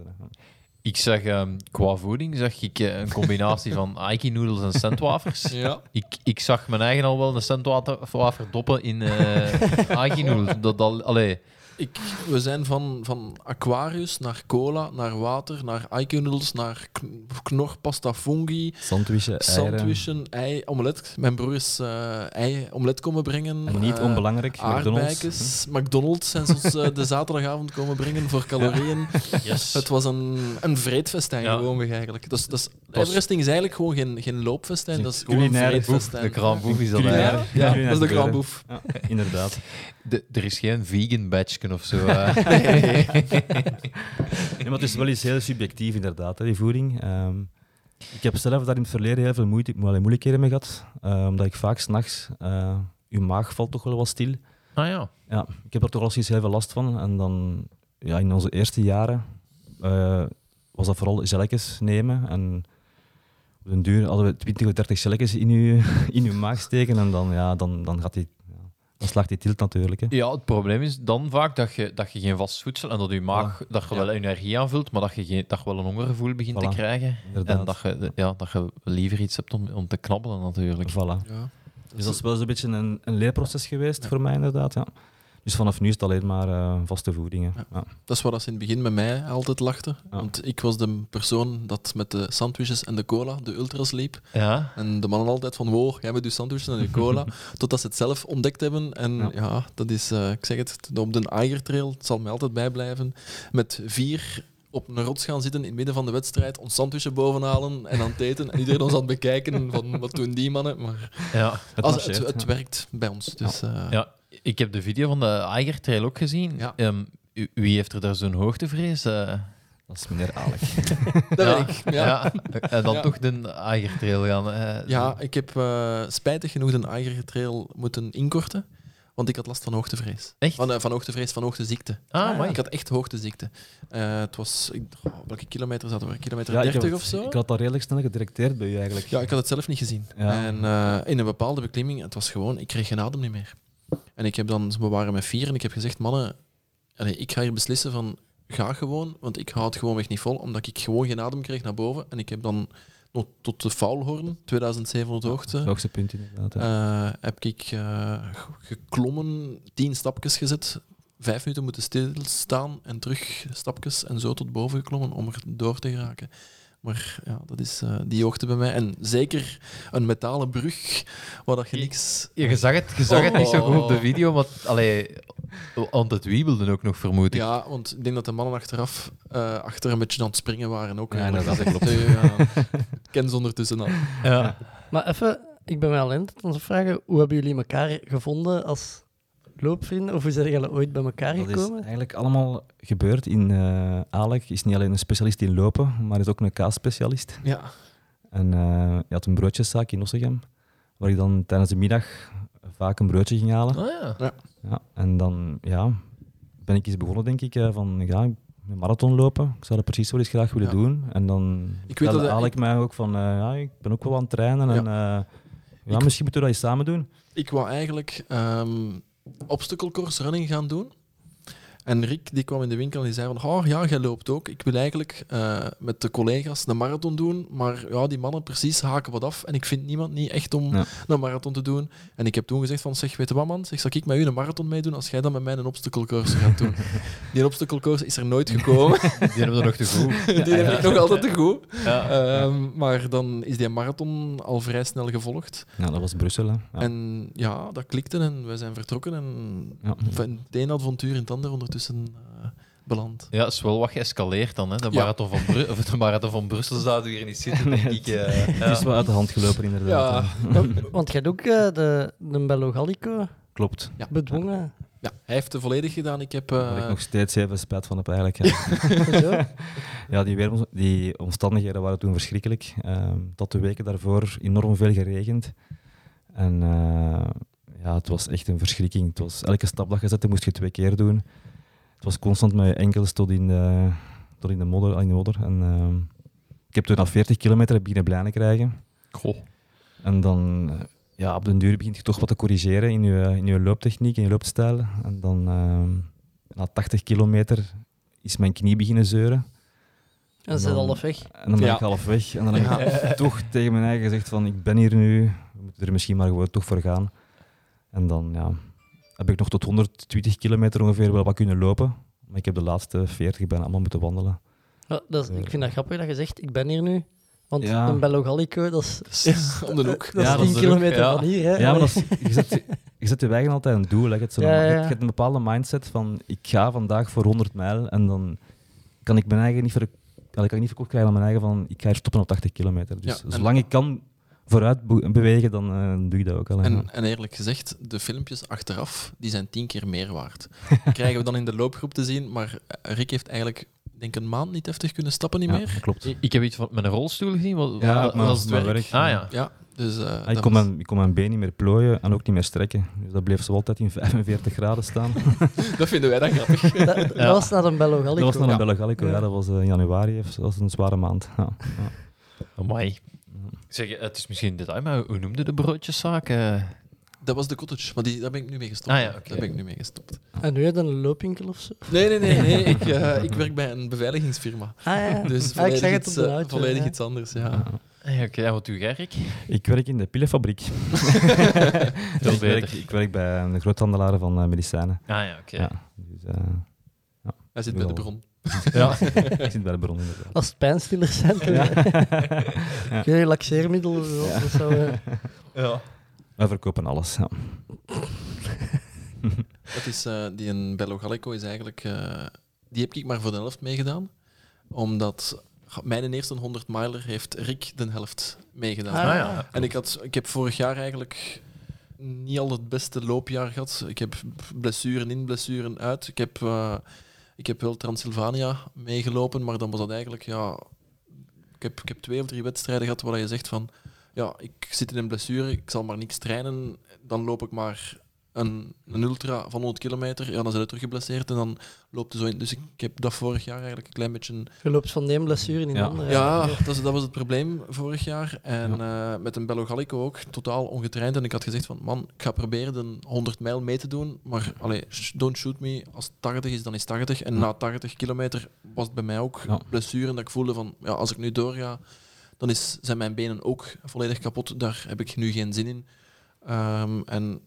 Ik zag ehm, qua voeding zag ik eh, een combinatie van Aiki noodles en centwafers. Ja. Ik, ik zag mijn eigen al wel een centwafer doppen in eh Aiki noodles. Dat, dat, allee, Ik, we zijn van, van Aquarius naar cola, naar water, naar Ike-noodles, naar kn- knorpasta fungi, Sandwichen, eieren. sandwichen, ei, omelet. Mijn broer is eh ei omelet komen brengen. En niet eh, onbelangrijk, McDonald's. Aardbeikjes. McDonald's zijn ze ons eh, de zaterdagavond komen brengen voor calorieën. yes. Het was een, een vreedfestijn Ja. gewoon eigenlijk. Dus, dus, Everesting is eigenlijk gewoon geen, geen loopfestijn, dat is gewoon een vreedfestijn. De kraamboef is dat eigenlijk. Ja, dat is de kraamboef. Ja, inderdaad. De- er is geen vegan badge of zo. Nee, maar het is wel iets heel subjectief, inderdaad, hè, die voeding. Ehm, ik heb zelf daar in het verleden heel veel moeite, mo- moeilijkheden mee gehad, eh, omdat ik vaak s'nachts, uh, je maag valt toch wel wat stil. ah ja. Ja, ik heb er toch al eens heel veel last van. En dan, ja, in onze eerste jaren eh, was dat vooral gelletjes nemen. En op den duur hadden we 20 of 30 gelletjes in je, in uw maag steken. En dan, ja, dan, dan, gaat die, dan slaagt die tilt natuurlijk. Hè. Ja, het probleem is dan vaak dat je, dat je geen vast voedsel en dat je maag dat je Ja. wel energie aanvult, maar dat je, geen, dat je wel een hongergevoel begint te krijgen. Inderdaad. En dat je, ja, dat je liever iets hebt om, om te knabbelen natuurlijk. Voilà. Ja. Dus dat is wel zo'n beetje een, een leerproces geweest voor mij, inderdaad. Ja. Dus vanaf nu is het alleen maar eh, vaste voeding. hè. Ja. Ja. Dat is waar dat ze in het begin met mij altijd lachten. Want ik was de persoon dat met de sandwiches en de cola, de ultras liep. Ja, En de mannen altijd van, wow, jij met je sandwiches en je cola. Totdat ze het zelf ontdekt hebben. En ja, Ja. dat is, eh, ik zeg het, op de Eiger Trail, het zal mij altijd bijblijven. Met vier op een rots gaan zitten in het midden van de wedstrijd, ons sandwichen bovenhalen en aan het eten. En iedereen ons aan het bekijken van, wat doen die mannen? Maar ja. Het, als, het, het ja. werkt bij ons. Dus, eh, ja. Ik heb de video van de Eiger Trail ook gezien. Ja. Ehm, u- wie heeft er daar zo'n hoogtevrees? eh? Dat is meneer Alek. dat ja. ik. Ja. Ja. En dan Ja. toch de Eiger Trail gaan. eh. Ja, ik heb eh, spijtig genoeg de Eiger Trail moeten inkorten. Want ik had last van hoogtevrees. Echt? Van, eh, van hoogtevrees, van hoogteziekte. Ah, mooi. Ik had echt hoogteziekte. Eh, het was... Ik, oh, welke kilometer zaten we? Kilometer Ja, ik, 30 heb of zo? ik had dat redelijk snel gedirecteerd bij u eigenlijk. Ja, ik had het zelf niet gezien. Ja. En eh, in een bepaalde beklimming, het was gewoon... Ik kreeg geen adem niet meer. En ik heb dan... We waren met vier en ik heb gezegd, mannen... allee, ik ga hier beslissen van... Ga gewoon, want ik hou het gewoonweg niet vol. Omdat ik gewoon geen adem kreeg naar boven. En ik heb dan nog tot de Faulhorn, 2700 hoogte... Hoogste punt inderdaad. Eh, heb ik eh, geklommen, tien stapjes gezet, vijf minuten moeten stilstaan en terug stapjes en zo tot boven geklommen om er door te geraken. Maar ja, dat is eh, die hoogte bij mij. En zeker een metalen brug, waar dat je niks... Je zag het, je zag het niet zo goed op de Oh. video, maar allee, want het wiebelde ook nog, vermoed ik. Ja, want ik denk dat de mannen achteraf eh, achter een beetje aan het springen waren ook. Ja, inderdaad, dat klopt. Ja, ken ze ondertussen al. Ja. Maar even, ik ben mij alleen aan het vragen, hoe hebben jullie elkaar gevonden als loopvrienden? Of hoe zijn jullie ooit bij elkaar Dat is gekomen? eigenlijk allemaal gebeurd in eh Alek. is niet alleen een specialist in lopen, maar is ook een kaasspecialist. Ja. En eh hij had een broodjeszaak in Ossegem, waar ik dan tijdens de middag vaak een broodje ging halen. Oh ja. Ja, en dan ja, ben ik eens begonnen, denk ik, eh, van ja, een marathon lopen. Ik zou dat precies wel eens graag willen Ja. doen. En dan Ik weet dat- haal ik ik- mij ook van, eh, ja, ik ben ook wel aan het trainen. En eh, ja, Ik- misschien moeten we dat eens samen doen. Ik wou eigenlijk ehm obstacle course running gaan doen. En Rick die kwam in de winkel en die zei van, oh ja, jij loopt ook. Ik wil eigenlijk eh, met de collega's een marathon doen, maar ja, die mannen precies haken wat af en ik vind niemand niet echt om Ja. een marathon te doen. En ik heb toen gezegd van, zeg, weet je wat man, zeg, zal ik met u een marathon meedoen als jij dan met mij een obstacle gaat doen? die obstacle is er nooit gekomen. Die hebben we nog te goed. die heb ik nog altijd te goed. Ja. Ehm, maar dan is die marathon al vrij snel gevolgd. Ja, dat was Brussel. Hè. En ja, dat klikte en we zijn vertrokken. En van het ene avontuur in het andere ondertussen eh, beland. Ja, het is wel wat geëscaleerd dan. Hè. De, Ja. marathon van Bru- of de marathon van Brussel zouden hier niet zitten, denk ik. eh. Het ja. is wel uit de hand gelopen, inderdaad. Ja. Want, jij hebt ook eh, de, de Bello Gallico Klopt. Ja. bedwongen. Ja, hij heeft het volledig gedaan. Ik heb... Ik eh, nog steeds even spijt van heb eigenlijk. Ja, Zo. ja die, weer, die omstandigheden waren toen verschrikkelijk. Ehm tot de weken daarvoor enorm veel geregend. En eh, ja, het was echt een verschrikking. Het was, elke stap dat je zette, moest je twee keer doen. Het was constant met je enkels tot in de, tot in de modder. In de modder. En, ehm, ik heb toen na 40 kilometer beginnen blijnen krijgen. Goh. En dan, ja, op den duur begint je toch wat te corrigeren in je, in je looptechniek, in je loopstijl. En dan, ehm, na 80 kilometer, is mijn knie beginnen zeuren. En dan- zijn half weg. En dan ben Ja. ik half weg. En dan heb ik toch tegen mijn eigen gezegd van, ik ben hier nu, we moeten er misschien maar gewoon toch voor gaan. En dan ja, heb ik nog tot 120 kilometer ongeveer wel wat kunnen lopen. Maar ik heb de laatste 40 bijna allemaal moeten wandelen. Ja, dat is, ik vind dat grappig dat je zegt, ik ben hier nu. Want Ja. een Bello Gallico, dat is, om de hoek. dat Ja, is dat 10 is de kilometer ja. van hier. Hè? Ja, maar dat is, je, zet, je zet je eigen altijd een doel. Hè. Je, hebt zo Ja, ja, je, ja. hebt, je hebt een bepaalde mindset van, ik ga vandaag voor 100 mijl. En dan kan ik mijn eigen niet, ver, kan ik niet verkocht krijgen aan mijn eigen van, ik ga hier stoppen op 80 kilometer. Dus Ja, zolang ik kan vooruit be- bewegen, dan eh, doe ik dat ook al. En, en eerlijk gezegd, de filmpjes achteraf die zijn tien keer meer waard. Krijgen we dan in de loopgroep te zien, maar eh, Rick heeft eigenlijk denk ik een maand niet heftig kunnen stappen niet Ja, meer. klopt. Ik, ik heb iets van met een rolstoel gezien. Wat, Ja, wat, maar was het mijn werk? werk, Ah ja. ja. Dus eh, Ah, ik, kon was- mijn, ik kon mijn been niet meer plooien en ook niet meer strekken. Dus dat bleef zo altijd in 45 graden staan. dat vinden wij dan grappig. Dat, dat Ja. was naar een Bello Gallico. Dat was Ja. een Belle Gallico, ja. Ja. dat was eh, in januari, dat was een zware maand. Ja. Ja. Amai. Zeg, het is misschien een detail, maar hoe noemde de broodjeszaak? eh? Dat was de cottage, maar die, daar ben ik nu mee gestopt. Ah ja. Daar ben ik nu mee gestopt. En nu heb je een loopwinkel of zo? Nee, nee, nee. nee. Ik, eh, ik werk bij een beveiligingsfirma. Ah ja, Dus Ah, ik volledig, zeg het iets, eh, volledig ja. iets anders, ja. Ah, Oké, en wat doe jij, Rick? Ik werk in de pillenfabriek. Veel ik, werk, beter. ik werk bij een groothandelaar van medicijnen. Ah ja, oké. Ja. Dus, eh, Hij zit bij de bron. Ja. ik zit bij de bron inderdaad. Als pijnstillers zijn, Ja. kun je laxeermiddelen. zo, Dat zou, eh, ja. Wij verkopen alles. Ja. Dat is, eh, die een Bello Gallico is eigenlijk... eh, die heb ik maar voor de helft meegedaan. Omdat mijn eerste 100 miler heeft Rick de helft meegedaan. Ah, ja. En ik, had, ik heb vorig jaar eigenlijk niet al het beste loopjaar gehad. Ik heb blessuren in, blessuren uit. Ik heb, eh, ik heb wel Transylvania meegelopen, maar dan was dat eigenlijk... Ja, ik, heb, ik heb twee of drie wedstrijden gehad waar je zegt van... Ja, ik zit in een blessure, ik zal maar niks trainen. Dan loop ik maar een, een ultra van 100 kilometer. Ja, dan zijn we terug geblesseerd en dan loopt het zo in. Dus ik, ik heb dat vorig jaar eigenlijk een klein beetje je loopt van de ene blessure in de Ja. andere. ja, dat, was het probleem vorig jaar. En eh, met een Bello Gallico ook, totaal ongetraind. En ik had gezegd van, man, ik ga proberen de 100 mijl mee te doen. Maar allee, don't shoot me. Als het 80 is, dan is het 80. En Ja. na 80 kilometer was het bij mij ook Ja. blessure. Dat ik voelde van, ja, als ik nu doorga, dan is, zijn mijn benen ook volledig kapot. Daar heb ik nu geen zin in. Ehm, en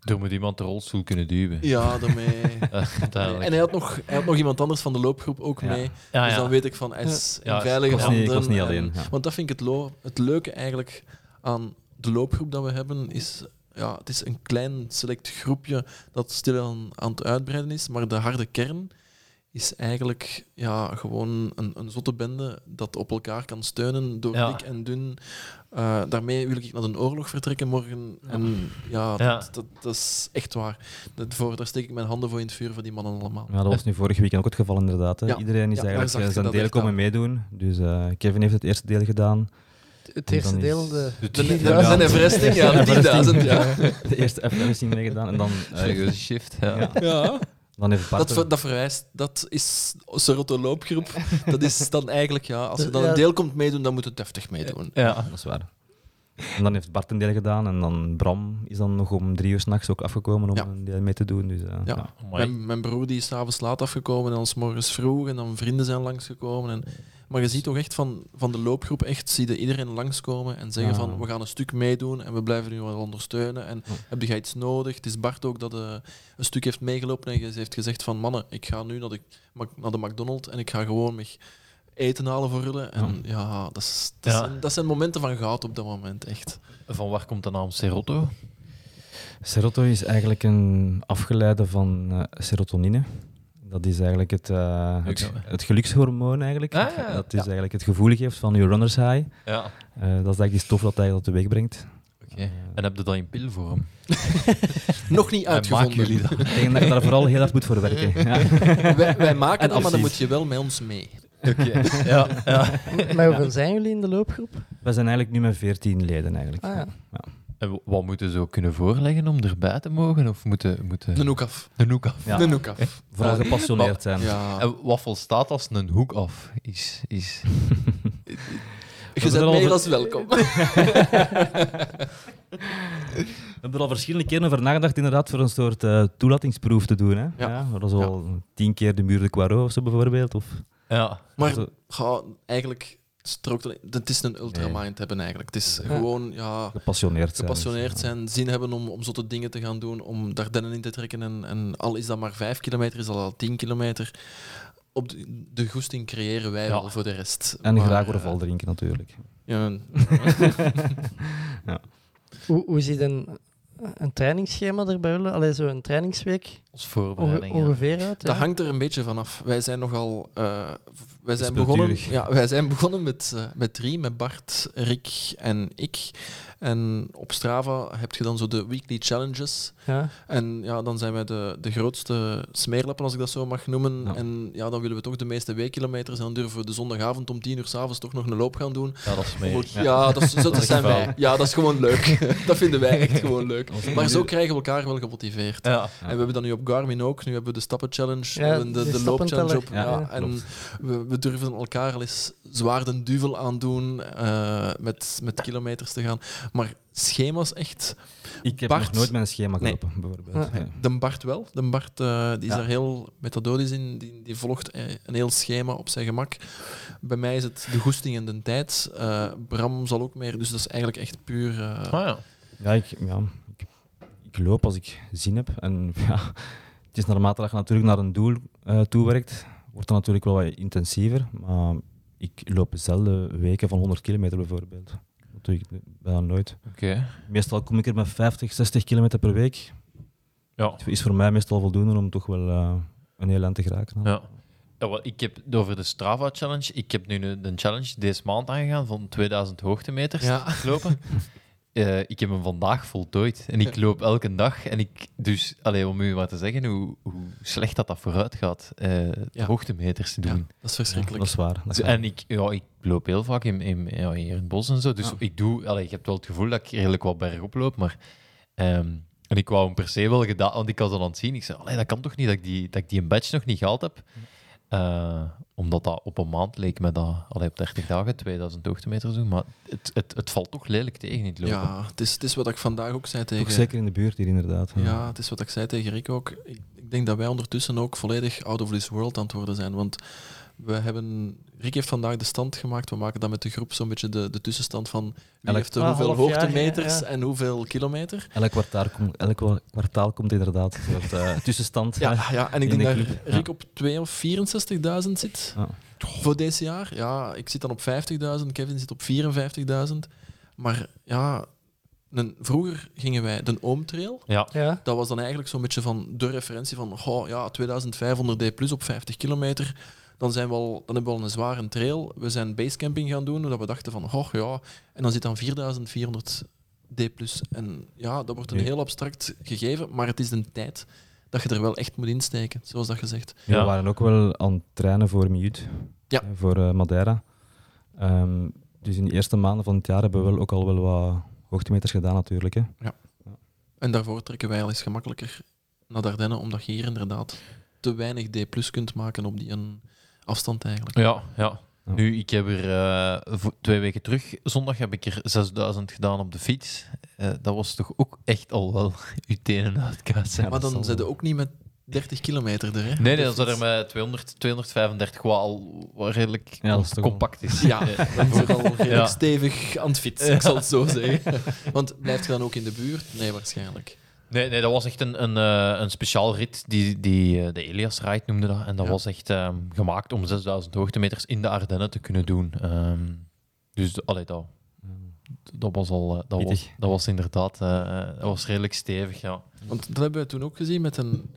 Door moet iemand de rolstoel kunnen duwen. ja, daarmee... En hij had, nog, hij had nog iemand anders van de loopgroep ook Ja. mee. ja, Dus dan weet ik van, hij is Ja, in veilige ik was niet- ik was niet en- alleen. Want dat vind ik het, lo- het leuke eigenlijk aan de loopgroep dat we hebben. Is, ja, het is een klein select groepje dat stil aan, aan het uitbreiden is. Maar de harde kern is eigenlijk ja, gewoon een, een zotte bende dat op elkaar kan steunen door Ja. dik en dun. Eh, daarmee wil ik naar een oorlog vertrekken morgen. En ja, Ja. Dat, dat, dat is echt waar. Dat, voor, daar steek ik mijn handen voor in het vuur voor die mannen allemaal. Ja, dat was nu vorige week ook het geval inderdaad. Hè. Ja. Iedereen is eigenlijk eh, zijn deel komen meedoen. Dus eh, Kevin heeft het eerste deel gedaan. Het eerste deel, de... De De, de, 10.000. de Everesting, ja, de 10.000, ja. De eerste Everesting meegedaan. En dan, eh, shift. Ja. Dan heeft Bart... Dat, ver- dat verwijst, dat is Sorotto loopgroep. Dat is dan eigenlijk, ja, als je dan een deel komt meedoen, dan moet het deftig meedoen. Ja. Dat is waar. En dan heeft Bart een deel gedaan. En dan Bram is dan nog om drie uur s'nachts ook afgekomen om Ja. een deel mee te doen. Dus, eh, Ja. ja. Amai. Mijn, mijn broer die is s'avonds laat afgekomen en dan 's morgens vroeg en dan vrienden zijn langsgekomen. En, maar je ziet toch echt van, van de loopgroep, echt zie je iedereen langskomen en zeggen van we gaan een stuk meedoen en we blijven u wel ondersteunen. En heb je iets nodig? Het is Bart ook dat eh, een stuk heeft meegelopen en heeft gezegd van mannen, ik ga nu naar de, naar de McDonald's en ik ga gewoon me eten halen voor jullie. En ja, dat, is, dat, Ja. Zijn, dat zijn momenten van goud op dat moment, echt. Van waar komt de naam Serotto? Serotto is eigenlijk een afgeleide van eh, serotonine. Dat is eigenlijk het, eh, het, gelukshormoon eigenlijk. Ah, ja. Dat is eigenlijk het gevoel geeft van je runners high. Ja. Eh, dat is eigenlijk die stof dat hij dat teweeg brengt. Oké. En heb je dat in pilvorm? Nog niet uitgevonden. jullie dat? Ik denk dat je daar vooral heel hard moet voor werken. Ja. Wij, wij maken En dat, maar dan moet je wel met ons mee. Oké. Ja, ja. Maar hoeveel zijn jullie in de loopgroep? We zijn eigenlijk nu met 14 leden eigenlijk. Ah, ja. En wat moeten ze ook kunnen voorleggen om erbij te mogen? Of moeten... moeten... Een hoek af. Een hoek af. Ja. Een hoek af. Vooral Ja. gepassioneerd zijn. Ja. En wat volstaat als een hoek af is? is... Je bent meer als welkom. We hebben er al verschillende keren over nagedacht inderdaad, voor een soort eh, toelatingsproef te doen. Hè? Ja. dat is al tien keer de muur de Quarot of zo bijvoorbeeld. Of, Ja. Maar Zo. eigenlijk strookt het, het is een ultramind hebben eigenlijk. Het is gewoon ja, gepassioneerd zijn. gepassioneerd Dus, zijn, zin hebben om, om zotte dingen te gaan doen, om Dardennen in te trekken. En, en al is dat maar vijf kilometer, is dat al tien kilometer. Op de, de goesting creëren wij Ja. wel voor de rest. En Maar, graag eh, overval drinken natuurlijk. Ja, Hoe, hoe ziet een, een trainingsschema er bij jullie? Allee, zo een trainingsweek Als voorbereiding. ja. ongeveer uit? Dat ja? hangt er een beetje vanaf. Wij zijn nogal. eh, wij, zijn begonnen, ja, wij zijn begonnen met, eh, met drie, met Bart, Rick en ik. En op Strava heb je dan zo de weekly challenges. Ja. En ja, dan zijn wij de, de grootste smeerlappen, als ik dat zo mag noemen. Ja. En ja, dan willen we toch de meeste weekkilometers. En dan durven we de zondagavond om tien uur s'avonds toch nog een loop gaan doen. Ja, dat is ook- ja, dat, is- dat zijn wij. Ja, dat is gewoon leuk. dat vinden wij echt gewoon leuk. Maar zo krijgen we elkaar wel gemotiveerd. Ja. En we hebben dat nu op Garmin ook. Nu hebben we de stappen-challenge, Ja, we hebben de, die de loop-challenge op. Ja, Ja, en we, we durven elkaar al eens zwaar de duvel aandoen eh met, met kilometers te gaan. Maar schema's echt... Ik heb Bart- nog nooit mijn schema Nee. gelopen, bijvoorbeeld. Ja. Nee. De Bart wel. De Bart eh, die is Ja. daar heel methodisch in. Die, die volgt eh, een heel schema op zijn gemak. Bij mij is het de goesting en de tijd. Eh, Bram zal ook meer. Dus dat is eigenlijk echt puur... eh, Ah, ja. Ja, ik, ja ik, ik loop als ik zin heb. En ja, het is naarmate dat je natuurlijk naar een doel eh toewerkt, wordt het natuurlijk wel wat intensiever. Maar ik loop zelden weken van 100 kilometer bijvoorbeeld. Dat doe ik bijna nooit. Oké. Meestal kom ik er met 50, 60 kilometer per week. Ja. Het is voor mij meestal voldoende om toch wel eh, een heel eind te geraken. Ja. Ja, wel, ik heb over de Strava Challenge. Ik heb nu een, een challenge deze maand aangegaan van 2000 hoogtemeters Ja. lopen. Eh, ik heb hem vandaag voltooid en ik loop elke dag. En ik, dus, allee, om u maar te zeggen hoe, hoe slecht dat, dat vooruit gaat, eh, Ja. hoogtemeters te ja, doen. dat is Ja, verschrikkelijk. dat is waar. Dat en ik, ja, ik loop heel vaak in, in, ja, hier in het bos en zo. Dus Ja. ik doe, allee, je hebt wel het gevoel dat ik redelijk wat bergop loop, maar. ehm, en ik wou hem per se wel gedaan, want ik was al aan het zien. Ik zei, allee, dat kan toch niet dat ik die, dat ik die een badge nog niet gehaald heb. Eh, omdat dat op een maand leek me dat, allee, op 30 dagen, 2000 hoogtemeters doen. Maar het, het, het valt toch lelijk tegen in het lopen. Ja, het is, het is wat ik vandaag ook zei tegen... Toch zeker in de buurt hier inderdaad. Ja, het is wat ik zei tegen Rick ook. Ik, ik denk dat wij ondertussen ook volledig out of this world aan het worden zijn. Want we hebben... Rick heeft vandaag de stand gemaakt. We maken dan met de groep zo'n beetje de, de tussenstand van wie Elk- heeft Ah, hoeveel hoogtemeters ja. en hoeveel kilometer. Elk, kwartaal komt, elk kwa- kwartaal komt inderdaad een soort eh, tussenstand. Ja, hè. ja en ik denk de dat Rick op 2 of 64.000 zit voor deze jaar. Ja, ik zit dan op 50.000, Kevin zit op 54.000. Maar ja, een, vroeger gingen wij de Oomtrail. Ja. Ja. Dat was dan eigenlijk zo'n beetje van de referentie van goh, ja, 2500 D plus op 50 kilometer. Dan, zijn we al, dan hebben we al een zware trail. We zijn basecamping gaan doen, dat we dachten van goh, ja. En dan zit dan 4400 D plus. En ja, dat wordt een Nee. heel abstract gegeven, maar het is de tijd dat je er wel echt moet insteken, zoals dat gezegd. Ja, Ja. We waren ook wel aan het trainen voor Miut, Ja. eh, voor eh, Madeira. Ehm, dus in de eerste maanden van het jaar hebben we wel ook al wel wat hoogtemeters gedaan natuurlijk. Hè. En daarvoor trekken wij al eens gemakkelijker naar Dardenne, omdat je hier inderdaad te weinig D plus kunt maken op die een afstand eigenlijk. Ja, ja. Nu, ik heb er eh, twee weken terug, zondag heb ik er 6000 gedaan op de fiets. Eh, dat was toch ook echt al wel uw tenen uitkaatsen. Ja, maar dan zijn ze ook niet met 30 kilometer er, hè? Nee, nee, dan er met 200, 235, wat al wat redelijk Ja, dat is toch wel- compact is. Ja, dan zit al redelijk Ja. stevig aan het fietsen, ik zal het zo zeggen. Want blijft je dan ook in de buurt? Nee, waarschijnlijk. Nee, nee, dat was echt een, een, eh, een speciaal rit, die, die eh, de Elias Ride noemde dat. En dat Ja. was echt ehm, gemaakt om 6000 hoogtemeters in de Ardennen te kunnen doen. Ehm, dus allee, dat, dat was al, eh, dat, was, dat was inderdaad, dat was redelijk stevig, ja. Want dat hebben we toen ook gezien met een...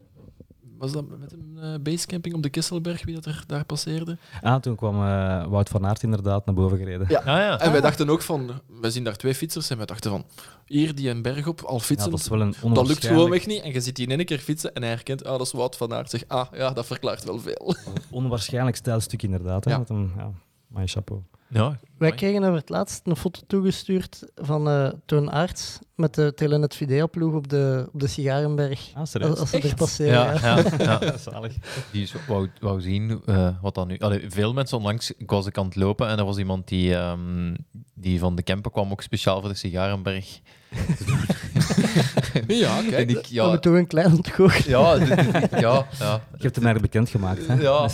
was dat met een eh, basecamping op de Kesselberg, wie dat er daar passeerde? Ah, toen kwam eh, Wout van Aert inderdaad naar boven gereden. Ja. Ah, ja. En wij dachten ook van, we zien daar twee fietsers en wij dachten van, hier die een berg op, al Ja, fietsen, dat is wel een dat lukt gewoon weg niet. En je ziet die in één keer fietsen en hij herkent, ah, dat is Wout van Aert. Zeg, ah, ja, dat verklaart wel veel. onwaarschijnlijk stijl stuk inderdaad. Hè, Ja. met hem, ja, maar chapeau. Ja. Wij Mooi. kregen over het laatst een foto toegestuurd van eh Toon Aerts met de Telenet Video-ploeg op de, op de Sigarenberg. Ah, Als, als ze er Echt? passeren. Ja, ja. ja, ja. Zalig. Die is, wou, wou zien eh, wat dan nu... Allee, veel mensen onlangs, ik was ik aan het lopen en er was iemand die, ehm, die van de camper kwam, ook speciaal voor de Sigarenberg. Ja, En kijk. ik, ja, we een klein ontgoochelen. ja, ja, ja. Je hebt hem eigenlijk bekendgemaakt. Hè? Ja.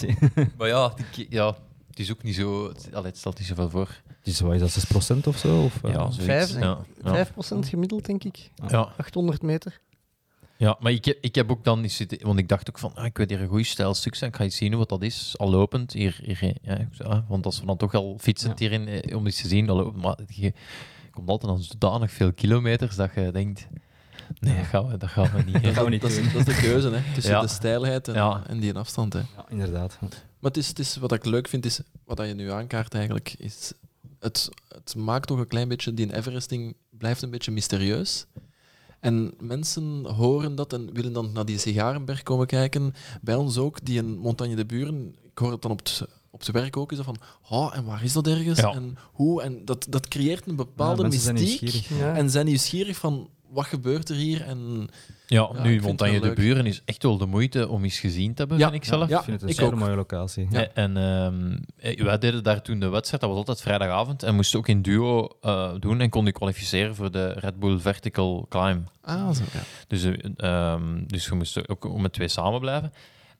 Maar ja, die, ja, het is ook niet zo... het- Allee, het stelt niet zoveel voor. Dus wat is dat, 6% of zo? Of, eh? Ja, zoiets. vijf, denk ja, ja. 5% gemiddeld, denk ik. Ja. 800 meter. Ja, maar ik heb, ik heb ook dan zitten, want ik dacht ook van, ah, ik weet hier een goed stijl stuk zijn, ik ga eens zien wat dat is, al lopend. Hier, hier, ja, ik zei, ah, want als we dan toch al fietsend hierin, eh, om eens te zien, al lopen, maar je komt altijd aan zodanig veel kilometers dat je denkt, nee, dat gaan we, dat gaan we niet. Dat gaan we niet dat, is, dat is de keuze, hè. tussen Ja. de stijlheid en, Ja. en die afstand. Hè. Ja, inderdaad. Maar het is, het is, wat ik leuk vind, is wat je nu aankaart eigenlijk, is het, het maakt toch een klein beetje, die Everesting blijft een beetje mysterieus. En mensen horen dat en willen dan naar die Sigarenberg komen kijken. Bij ons ook, die in Montagne de Buren, ik hoor het dan op het, op het werk ook, is dat van, oh, en waar is dat ergens? Ja. En hoe? En dat, dat creëert een bepaalde Ja, mensen zijn mystiek. Ja. En zijn nieuwsgierig van, wat gebeurt er hier? En Ja, nu Montagne wel de. Buren is echt wel de moeite om eens gezien te hebben, Ja, vind ik zelf. Ja, ik vind het een ik ook. mooie locatie. Ja. Eh, En ehm, eh, wij deden daar toen de wedstrijd, dat was altijd vrijdagavond, en moesten ook in duo eh, doen en kon je kwalificeren voor de Red Bull Vertical Climb. Ah, zo, ja. Dus, eh, ehm, dus we moesten ook met twee samen blijven.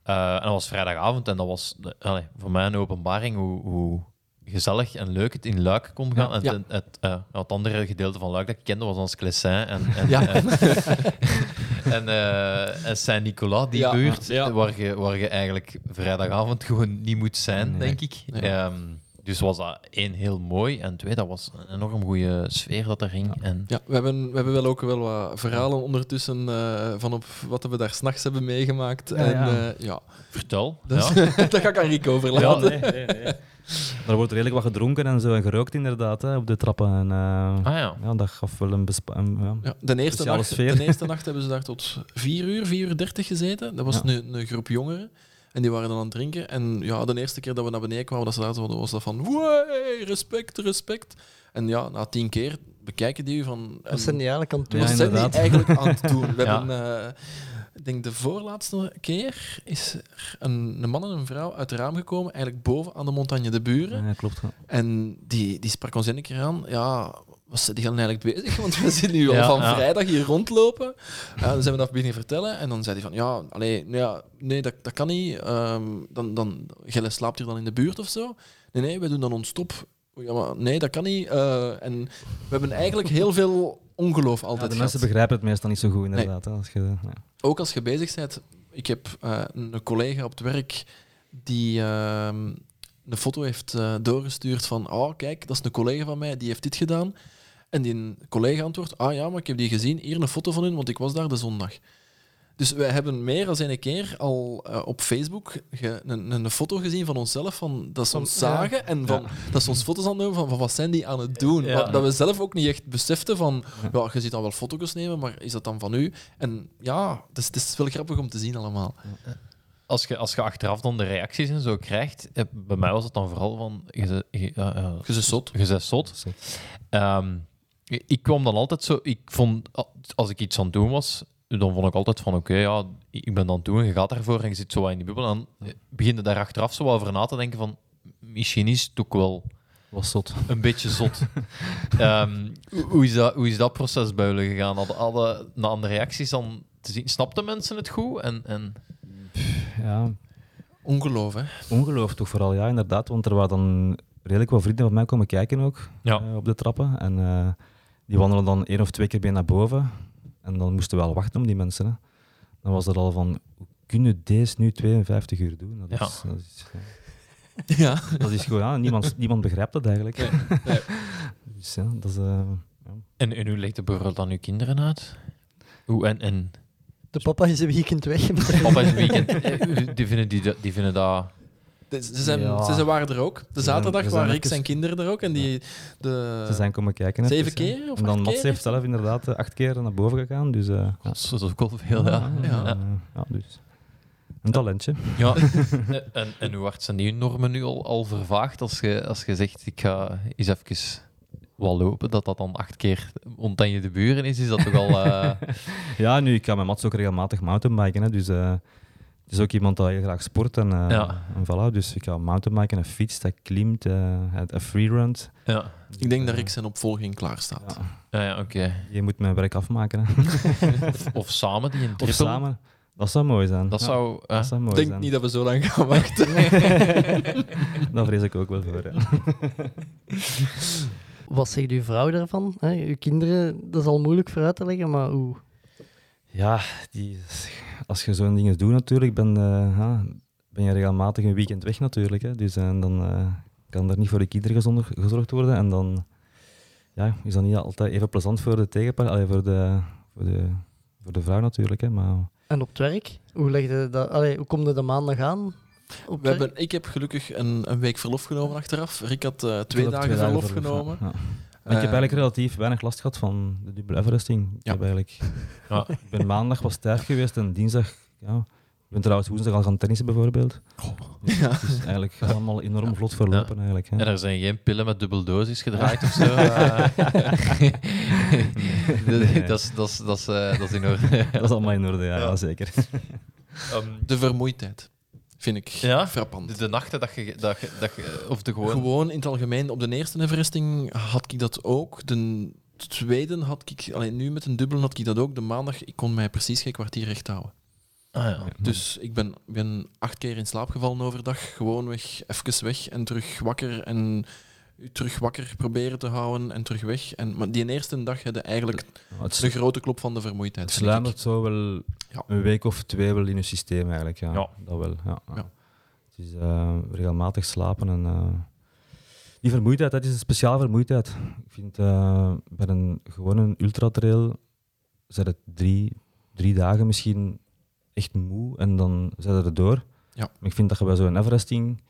Eh, en dat was vrijdagavond en dat was de- voor mij een openbaring hoe, hoe gezellig en leuk het in Luik kon gaan. En Ja. het, het, eh, het andere gedeelte van Luik dat ik kende was ons Clessin en, en, Ja. en, en, eh, en Saint-Nicolas, die Ja. buurt, Ja. Waar, je, waar je eigenlijk vrijdagavond gewoon niet moet zijn, Nee. denk ik. Ehm, dus was dat één heel mooi en twee, dat was een enorm goede sfeer dat er ging. En, Ja, we hebben, we hebben wel ook wel wat verhalen ondertussen eh, van op wat we daar s'nachts hebben meegemaakt. Ja, en ja. eh, ja, vertel. dat, ja. dat ga ik aan Rico overlaten. nee, nee, nee. Er wordt redelijk wat gedronken en zo en gerookt inderdaad hè, op de trappen. En, eh, Ah ja. ja, dat gaf wel een bespa- een, ja. Ja, de, eerste Speciale nacht, sfeer. de eerste nacht hebben ze daar tot 4 uur, 4 uur 30 gezeten. Dat was Ja. een, een groep jongeren. En die waren dan aan het drinken. En ja, de eerste keer dat we naar beneden kwamen, dat ze daar zaten, was dat van "Wee, respect, respect. En ja, na tien keer bekijken die u van... Wat zijn die eigenlijk aan het doen? Wat zijn die eigenlijk aan het doen? We Ja. hebben, eh, ik denk de voorlaatste keer is er een, een man en een vrouw uit het raam gekomen, eigenlijk boven aan de Montagne de Buren. Ja, klopt. ja. En die, die sprak ons een keer aan. Ja, zijn die gaan eigenlijk bezig? Want we zitten nu al Ja, van ja. vrijdag hier rondlopen. Ja, dan zijn we dat beginnen vertellen. En dan zei hij van, ja, allee, nou ja nee, dat, dat kan niet. Ehm, dan, dan, Gelle slaapt hier dan in de buurt of zo. Nee, nee, wij doen dan ons stop. Ja, maar nee, dat kan niet. Eh, en we hebben eigenlijk heel veel ongeloof Ja, altijd de gehad. mensen begrijpen het meestal niet zo goed inderdaad. Hè, als je, ja. Ook als je bezig bent. Ik heb eh, een collega op het werk die ehm, een foto heeft eh, doorgestuurd van oh, kijk, dat is een collega van mij, die heeft dit gedaan. En die collega antwoordt, ah ja, maar ik heb die gezien, hier een foto van hun, want ik was daar de zondag. Dus wij hebben meer dan een keer al eh, op Facebook ge- een, een, foto gezien van onszelf, van, dat ze ons zagen en van, dat ze ons foto's aan nemen van, van wat zijn die aan het doen. Ja. Maar dat we zelf ook niet echt beseften van, ja, je ziet dan wel foto's nemen, maar is dat dan van u? En ja, het is, het is wel grappig om te zien allemaal. Als je, als je achteraf dan de reacties en zo krijgt, eh, bij mij was het dan vooral van, je, bent zot. je bent zot. Zo. Ehm, ik ik kwam dan altijd zo, ik vond, als ik iets aan het doen was, dan vond ik altijd van, oké, ja, ik ben dan doen, je gaat daarvoor en je zit zo in die bubbel. En dan begin je daar achteraf zo over na te denken van, misschien is het ook wel was zot. een beetje zot. Ehm, hoe, is dat, hoe is dat proces bij jullie gegaan? Hadden, hadden na de reacties dan te zien, snapten mensen het goed? En, en, Ja, Ongeloof, hè? ongeloof toch vooral, ja, inderdaad. Want er waren dan redelijk wat vrienden van mij komen kijken ook Ja. eh, op de trappen. En eh, die wandelen dan één of twee keer bij naar boven. En dan moesten we wel wachten om die mensen. Hè. Dan was dat al van, hoe kunnen deze nu 52 uur doen? Dat is, dat is, Ja. dat is gewoon, ja, niemand, niemand begrijpt dat eigenlijk. nee. Dus ja, dat is... eh, ja. en, en hoe legt de bijvoorbeeld dan uw kinderen uit? Hoe, en, en De papa is een weekend weg. Papa is een weekend. Eh, Die vinden, die, die vinden dat... De- Ze, zijn, Ja. ze, ze waren er ook. De zaterdag zijn waren Rick even- zijn kinderen er ook. En die, de, Ze zijn komen kijken. zeven keer of En dan acht Mats keer? heeft zelf inderdaad eh, acht keer naar boven gegaan. Dus, eh, ja. Dat is ook wel veel, ja. Ja. Ja, dus. Een talentje. Ja, en, en hoe hard zijn die normen nu al, al vervaagd als je, als je zegt, ik ga eens even wat lopen, dat dat dan acht keer ontan je de buren is, is dat toch al... eh, Ja, nu, ik ga met Mats ook regelmatig mountainbiken. Hè, dus eh, is ook iemand dat heel graag sport. En, eh, Ja. en voilà, dus ik ga mountainbiken, hij fietst, hij klimt, eh, hij freerunt. ja, Ik denk dat Rick zijn opvolging klaar staat. Ja, ja, ja oké. je moet mijn werk afmaken. Hè. Of, of samen die een Of samen. Dat zou mooi zijn. Dat Ja, zou... eh, dat zou mooi Ik denk zijn. niet dat we zo lang gaan wachten. Daar vrees ik ook wel voor. Ja. Wat zegt uw vrouw daarvan? Hè, uw kinderen, dat is al moeilijk voor uit te leggen, maar hoe? Ja, die, als je zo'n dingen doet natuurlijk, ben, eh, ben je regelmatig een weekend weg natuurlijk. Hè. Dus eh, dan eh, kan er niet voor de kinderen gezonder- gezorgd worden. En dan ja, is dat niet altijd even plezant voor de tegenpartij, allee, voor de, voor de, voor de vrouw natuurlijk. Hè. Maar En op het werk? Hoe, leg je dat, allee, hoe kom je de maandag aan? Op We hebben, ik heb gelukkig een, een week verlof genomen achteraf. Rick had eh, twee ik dagen verlof genomen. ja. Ik heb Eh, eigenlijk relatief weinig last gehad van de dubbele Everesting. Ik, Ja. heb eigenlijk, Ja. ik ben maandag was stijf geweest en dinsdag... Ja, ik ben trouwens woensdag al gaan tennissen bijvoorbeeld. Dus Ja. Het is eigenlijk allemaal enorm vlot verlopen eigenlijk. Hè. En er zijn geen pillen met dubbel dosis gedraaid of zo. Nee. dat, is, dat, is, dat, is, eh, dat is in orde. Dat is allemaal in orde, ja, Ja. ja, zeker. Ehm, De vermoeidheid vind ik Ja? frappant. de, de nachten dat je, dat je, dat je... Of de gewoon... Gewoon in het algemeen, op de eerste Everesting had ik dat ook. De tweede had ik, alleen nu met een dubbele had ik dat ook. De maandag, ik kon mij precies geen kwartier recht houden. Ah, ja. Dus ik ben, ik ben acht keer in slaap gevallen overdag. Gewoon weg, even weg en terug wakker. En u terug wakker proberen te houden en terug weg. En, maar die eerste dag had je eigenlijk Het, de grote klop van de vermoeidheid. het sluimert zo wel Ja. een week of twee wel in je systeem eigenlijk. Ja, Ja. dat wel. Ja. Ja. Het is eh, regelmatig slapen en... eh, die vermoeidheid, dat is een speciale vermoeidheid. Ik vind eh, bij een gewone ultratrail zijn het drie, drie dagen misschien echt moe en dan zijn ze er door. Ja. Maar ik vind dat je bij zo'n Everesting,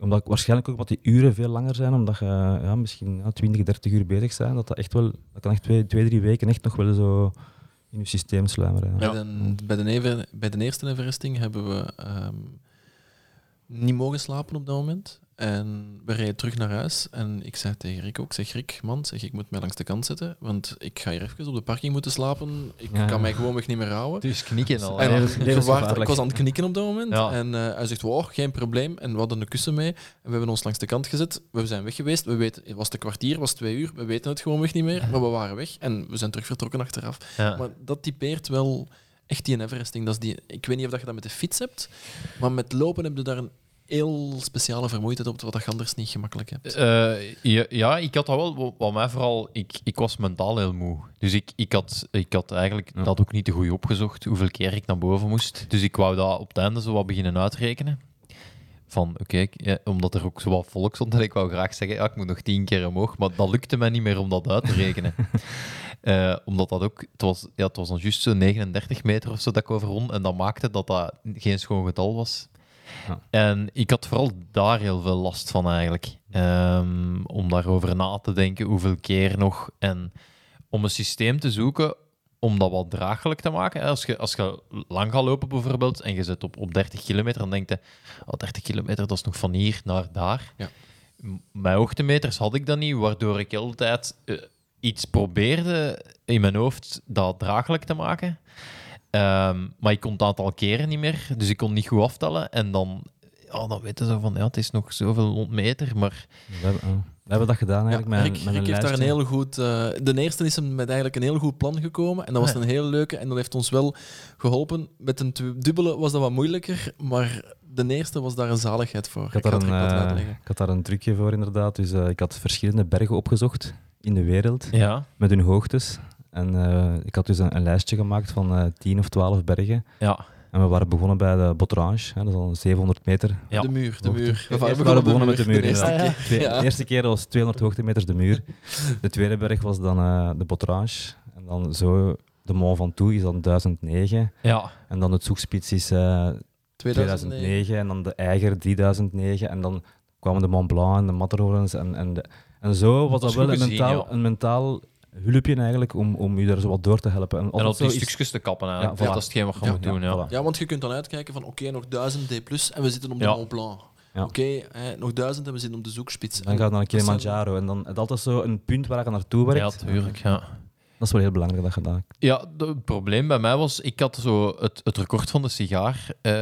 omdat waarschijnlijk ook wat die uren veel langer zijn, omdat je ja, misschien ja, 20, 30 uur bezig bent, dat dat echt wel, dat kan echt twee, twee, drie weken echt nog wel zo in je systeem sluimeren. Ja. Bij, de, bij, de bij de eerste Everesting hebben we ehm, niet mogen slapen op dat moment. En we rijden terug naar huis. En ik zei tegen Rick ook, zeg Rick, man, zeg, ik moet mij langs de kant zetten, want ik ga hier even op de parking moeten slapen. Ik Ja. kan mij gewoonweg niet meer houden. Dus knikken al. En levensgevaarlijk. ik was aan het knikken op dat moment. Ja. En eh, hij zegt, wow, geen probleem. En we hadden een kussen mee. En we hebben ons langs de kant gezet. We zijn weg geweest. We weten, het was een kwartier, was twee uur. We weten het gewoon weg niet meer. Maar we waren weg. En we zijn terug vertrokken achteraf. Maar dat typeert wel echt die Everesting. Dat is die, ik weet niet of dat je dat met de fiets hebt, maar met lopen heb je daar een heel speciale vermoeidheid op, wat je anders niet gemakkelijk hebt. Eh, ja, ja, ik had dat wel. Wat- mij vooral, ik, ik was mentaal heel moe. Dus ik, ik, had, ik had eigenlijk Ja. dat ook niet te goed opgezocht, hoeveel keer ik naar boven moest. Dus ik wou dat op het einde zo wat beginnen uitrekenen. Van oké, ja, omdat er ook zo wat volk stond, en ik wou graag zeggen, ja, ik moet nog tien keer omhoog. Maar dat lukte mij niet meer om dat uit te rekenen. Eh, omdat dat ook, het was, ja, het was dan juist zo'n 39 meter of zo dat ik overwon. En dat maakte dat dat geen schoon getal was. Ja. En ik had vooral daar heel veel last van eigenlijk. Ehm, om daarover na te denken, hoeveel keer nog. En om een systeem te zoeken om dat wat draaglijk te maken. Als je, als je lang gaat lopen bijvoorbeeld en je zit op, op 30 kilometer, dan denk je, oh, 30 kilometer, dat is nog van hier naar daar. Ja. M- Met hoogtemeters had ik dat niet, waardoor ik altijd eh, iets probeerde in mijn hoofd dat draaglijk te maken. Ehm, maar ik kon het aantal keren niet meer, dus ik kon niet goed aftellen. En dan, ja, dan weten ze van, ja, het is nog zoveel honderd meter, maar We, hebben, we hebben dat gedaan Ja, eigenlijk met, Rick, met Rick heeft daar een heel goed... eh, de eerste is hem met eigenlijk een heel goed plan gekomen. En dat was Ja. een heel leuke. En dat heeft ons wel geholpen. Met een dubbele was dat wat moeilijker. Maar de eerste was daar een zaligheid voor. Ik had, daar een, eh, ik had daar een trucje voor, inderdaad. Dus eh, ik had verschillende bergen opgezocht in de wereld, ja, met hun hoogtes. En eh, ik had dus een, een lijstje gemaakt van eh 10 of 12 bergen. ja, En we waren begonnen bij de Botrange, hè, dat is al 700 meter. ja. De muur, de Hoogte. muur. We waren begonnen met de muur, eerste inderdaad. keer. Ja. De eerste keer was 200 hoogtemeters de muur. De tweede berg was dan eh, de Botrange. En dan zo de Mont Ventoux is dan 1009. Ja, En dan het Zoekspits is eh, 2009. 2009. En dan de Eiger 3009. En dan kwamen de Mont Blanc en de Matterhorns. En, en, de- en zo was Dat wel een mentaal, ja. een mentaal hulpje eigenlijk om, om je daar zo wat door te helpen. En, en op die stukjes te kappen eigenlijk. Ja, voilà. dat is hetgeen wat je Ja, moet ja, doen. Ja. voilà. Ja, want je kunt dan uitkijken van oké, nog 1000 D+, en we zitten op de Ja. Mont Blanc. Ja. Oké, hè, nog 1000 en we zitten op de zoekspits. Dan gaat het naar Kilimanjaro. En dan je altijd zo een punt waar je naartoe werkt. Ja, tuurlijk. Ja. Dat is wel heel belangrijk dat je dat... Ja, de- het probleem bij mij was, ik had zo het, het record van de sigaar. eh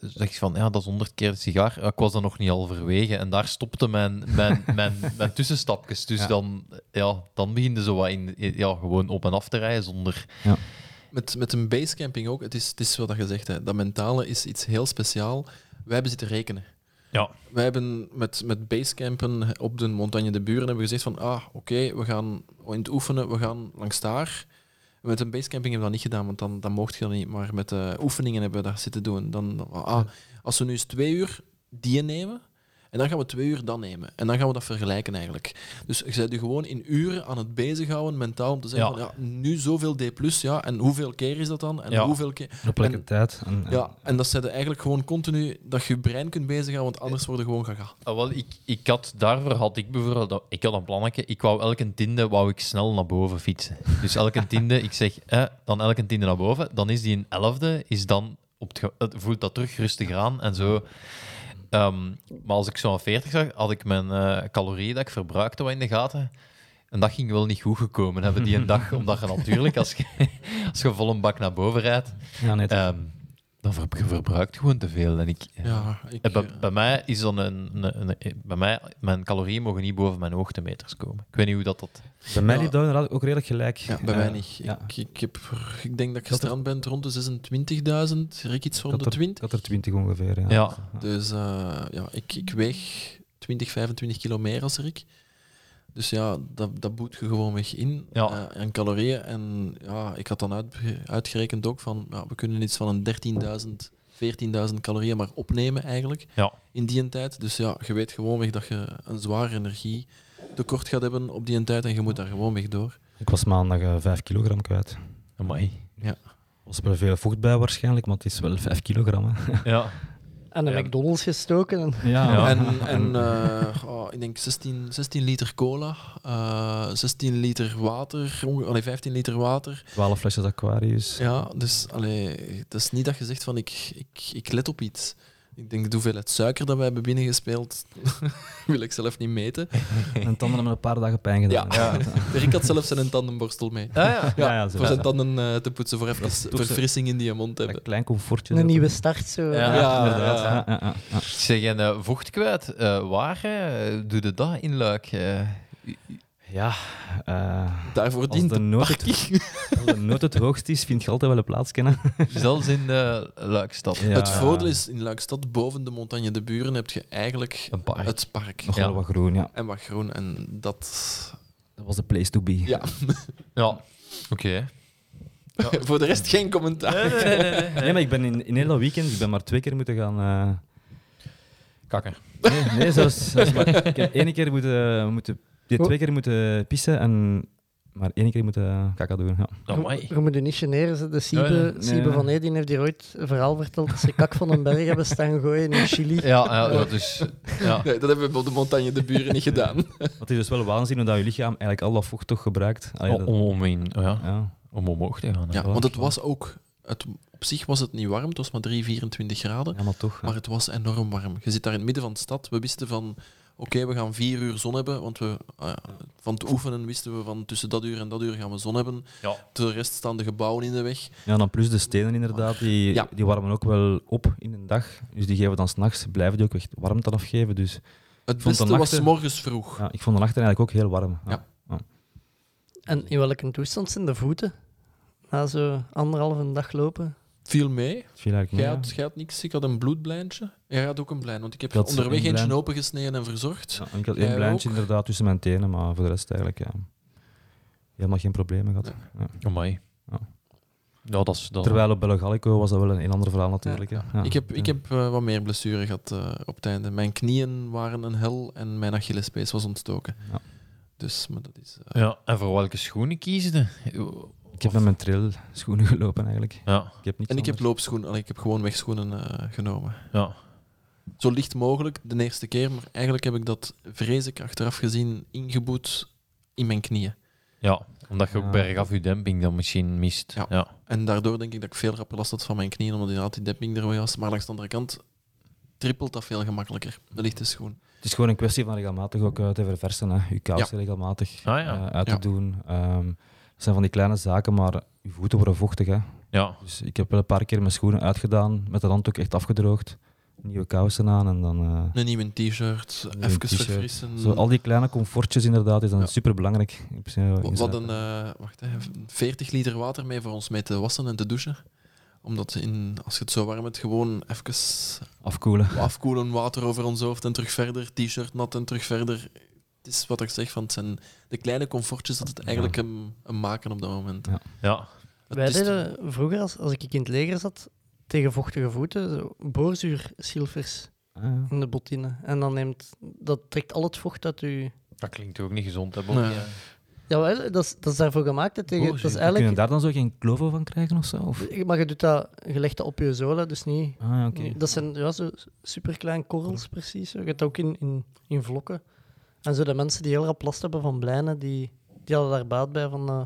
zeg ik van, ja, dat is 100 keer de sigaar. Ja, ik was dan nog niet halverwege en daar stopte mijn, mijn, mijn, mijn tussenstapjes. Dus Ja. dan, ja, dan begin je zo wat in, ja, gewoon op en af te rijden zonder... Met, met een basecamping ook, het is, het is wat je zegt, hè. dat mentale is iets heel speciaal. Wij hebben zitten rekenen. Ja. Wij hebben met, met basecampen op de Montagne de Buren hebben we gezegd van, ah, oké, we gaan in het oefenen, we gaan langs daar. Met een basecamping hebben we dat niet gedaan, want dan, dan mocht je dat niet. Maar met de oefeningen hebben we dat zitten doen. Dan, ah, als we nu eens twee uur die nemen, en dan gaan we twee uur dat nemen. En dan gaan we dat vergelijken eigenlijk. Dus je bent je gewoon in uren aan het bezighouden, mentaal, om te zeggen Ja. van, ja, nu zoveel D+, ja, en hoeveel keer is dat dan? En Ja. hoeveel keer... Op welke En- tijd. En, Ja, en dat zet eigenlijk gewoon continu dat je je brein kunt bezighouden, want anders worden gewoon gaga. Ah, wel, ik, ik had, daarvoor had ik bijvoorbeeld... dat- Ik had een plannetje. Ik wou elke tiende wou ik snel naar boven fietsen. Dus elke tiende, ik zeg, eh, dan elke tiende naar boven. Dan is die een elfde, is dan op het, het voelt dat terug rustig aan en zo. Ehm, maar als ik zo aan 40 zag, had ik mijn eh, calorieën dat ik verbruikte wat in de gaten. En dat ging wel niet goed gekomen hebben die een dag. Omdat je natuurlijk, als je, als je vol een bak naar boven rijdt, ja, ehm, dan ver, je verbruikt gewoon te veel. En ik, Ja, ik, eh, bij, eh, bij mij is dan een, een, een- bij mij, mijn calorieën mogen niet boven mijn hoogtemeters komen. Ik weet niet hoe dat... dat Bij mij Ja. liep dat inderdaad ook redelijk gelijk. ja, bij Eh, mij niet. Ja. Ik, ik, heb, ik denk dat ik er- gestrand ben rond de 26.000, Rick iets Ik rond de er, 20. ik had er 20 ongeveer. Ja. Ja. Dus eh, ja, ik, ik weeg 20, 25 kilo meer als Rick. Dus ja, dat, dat boet je gewoon weg in Ja. eh, aan calorieën. En ja, ik had dan uit, uitgerekend ook van, ja, we kunnen iets van een 13.000, 14.000 calorieën maar opnemen eigenlijk Ja. in die tijd. Dus ja, je weet gewoonweg dat je een zwaar energietekort gaat hebben op die tijd en je moet daar gewoon weg door. Ik was maandag eh 5 kilogram kwijt. Amai. Er was wel veel vocht bij waarschijnlijk, maar het is wel 5 kilogram. Hè. Ja. En de Ja. McDonald's gestoken. En... Ja, Ja. En, en eh, oh, ik denk 16, 16 liter cola, eh 16 liter water, allee, 15 liter water. 12 flesjes Aquarius. Ja, dus allee, het is niet dat je zegt van ik, ik, ik let op iets. Ik denk de hoeveelheid suiker dat we hebben binnengespeeld, wil ik zelf niet meten. En tanden hebben een paar dagen pijn gedaan. Ja. Rick had zelf zijn tandenborstel mee. Ah, ja. Ja, ja, voor zijn tanden eh, te poetsen, voor even verfrissing in die mond hebben. Een klein comfortje. Een nieuwe start zo. Ja. Ja, inderdaad. ja. Ja, ja, ja, ja. Zeg, en eh, vocht kwijt, eh, waar eh, doe je dat in Luik? Eh? Ja, eh, Daarvoor als dient de nood het, als de nood het hoogst is, vind je altijd wel een plaats kennen. Zelfs in de Luikstad. Ja. Het voordeel is, in Luikstad, boven de Montagne de Buren, heb je eigenlijk Een park. het park. Nog Ja. wel wat groen, ja. En wat groen. En dat... Dat was de place to be. Ja, Ja. Oké. voor de rest geen commentaar. Nee, nee, nee, nee, nee. Nee, maar ik ben in, in heel dat weekend, ik ben maar twee keer moeten gaan... eh, Kakker. Nee, nee zelfs, zelfs maar. Ik heb één keer moeten, moeten nee, twee keer moeten pissen en maar één keer moeten kaka doen. Ja. Amai. Je moet je niet generen. ze. De Siebe, Nee. van Edin heeft hier ooit een verhaal verteld dat ze kak van een berg hebben staan gooien in Chili. Ja, ja, dat is... Ja. Nee, dat hebben we op de Montagne de Buren niet gedaan. Het is dus wel waanzin hoe dat je lichaam eigenlijk al dat vocht toch gebruikt. Allee, dat- Om, om, in, ja, ja. om omhoog te gaan. Ja, want het was ook... Het, op zich was het niet warm, het was maar 3, 24 graden. ja, maar toch. ja. Maar het was enorm warm. Je zit daar in het midden van de stad. We wisten van... Oké, we gaan vier uur zon hebben, want we, ah van het oefenen wisten we van tussen dat uur en dat uur gaan we zon hebben. Ja. De rest staan de gebouwen in de weg. Ja, dan plus de stenen inderdaad, die, Ja. die warmen ook wel op in een dag. Dus die geven dan s'nachts, blijven die ook echt warmte afgeven. Dus Het vond beste was nachten- 's morgens vroeg. ja, ik vond de nachten eigenlijk ook heel warm. Ja. En in welke toestand zijn de voeten? Na zo anderhalve dag lopen. Viel mee. Viel eigenlijk Jij mee, had, jij had niks. Ik had een bloedblijntje. Jij had ook een blijn, want ik heb Ik onderweg één eentje opengesneden en verzorgd. ja. En ik had één blijntje ook? inderdaad tussen mijn tenen, maar voor de rest eigenlijk ja, helemaal geen problemen gehad. Ja. Amai. Ja. Ja, dat is... Dat... Terwijl op Belgallico was dat wel een heel ander verhaal natuurlijk. Ja. Ja. ik heb, ik heb eh, wat meer blessuren gehad eh, op het einde. Mijn knieën waren een hel en mijn Achillespees was ontstoken. Ja. Dus, maar dat is... eh, Ja, en voor welke schoenen kiezen je? Ik heb met mijn trail schoenen gelopen eigenlijk. Ja, Ik heb En ik heb loopschoenen, ik heb gewoon wegschoenen eh, genomen. ja. Zo licht mogelijk de eerste keer, maar eigenlijk heb ik dat, vrees ik, achteraf gezien ingeboet in mijn knieën. ja, omdat je ook Ja. bergaf je demping dan misschien mist. Ja. Ja. En daardoor denk ik dat ik veel rapper last had van mijn knieën, omdat inderdaad die demping er was. Maar langs de andere kant trippelt dat veel gemakkelijker, de lichte schoen. Het is gewoon een kwestie van regelmatig ook eh, te verversen. Hè. Je kousen regelmatig Ah, ja. eh, uit Ja. te doen. Ehm, zijn van die kleine zaken, maar je voeten worden vochtig. Hè. ja. Dus ik heb wel een paar keer mijn schoenen uitgedaan, met de hand ook echt afgedroogd. Nieuwe kousen aan en dan... eh, Een nieuwe t-shirt, even verfrissen. Zo, al die kleine comfortjes inderdaad is dan Ja. super belangrijk. We hadden eh, wacht, hè, 40 liter water mee voor ons mee te wassen en te douchen. Omdat in, als je het zo warm hebt, gewoon even afkoelen. afkoelen, water over ons hoofd en terug verder, t-shirt nat en terug verder. Het is wat ik zeg, van het zijn de kleine comfortjes dat het eigenlijk een, een maken op dat moment. Ja. ja. Wij deden vroeger, als, als ik in het leger zat, tegen vochtige voeten, zo boorzuursilvers Ah, ja. in de bottine. En dan neemt, dat trekt al het vocht uit je... Dat klinkt ook niet gezond, hè, Bob? Nee. Ja. Jawel, dat is, dat is daarvoor gemaakt. hè, tegen, dat is eigenlijk... daar dan zo geen kloven van krijgen of zo? Of? Maar je doet dat, je legt dat op je zolen, dus niet... Ah, ja, oké. Dat zijn ja, zo superklein korrels, precies. zo. Je hebt dat ook in, in, in vlokken. En zo de mensen die heel rap last hebben van blijnen, die, die hadden daar baat bij van... eh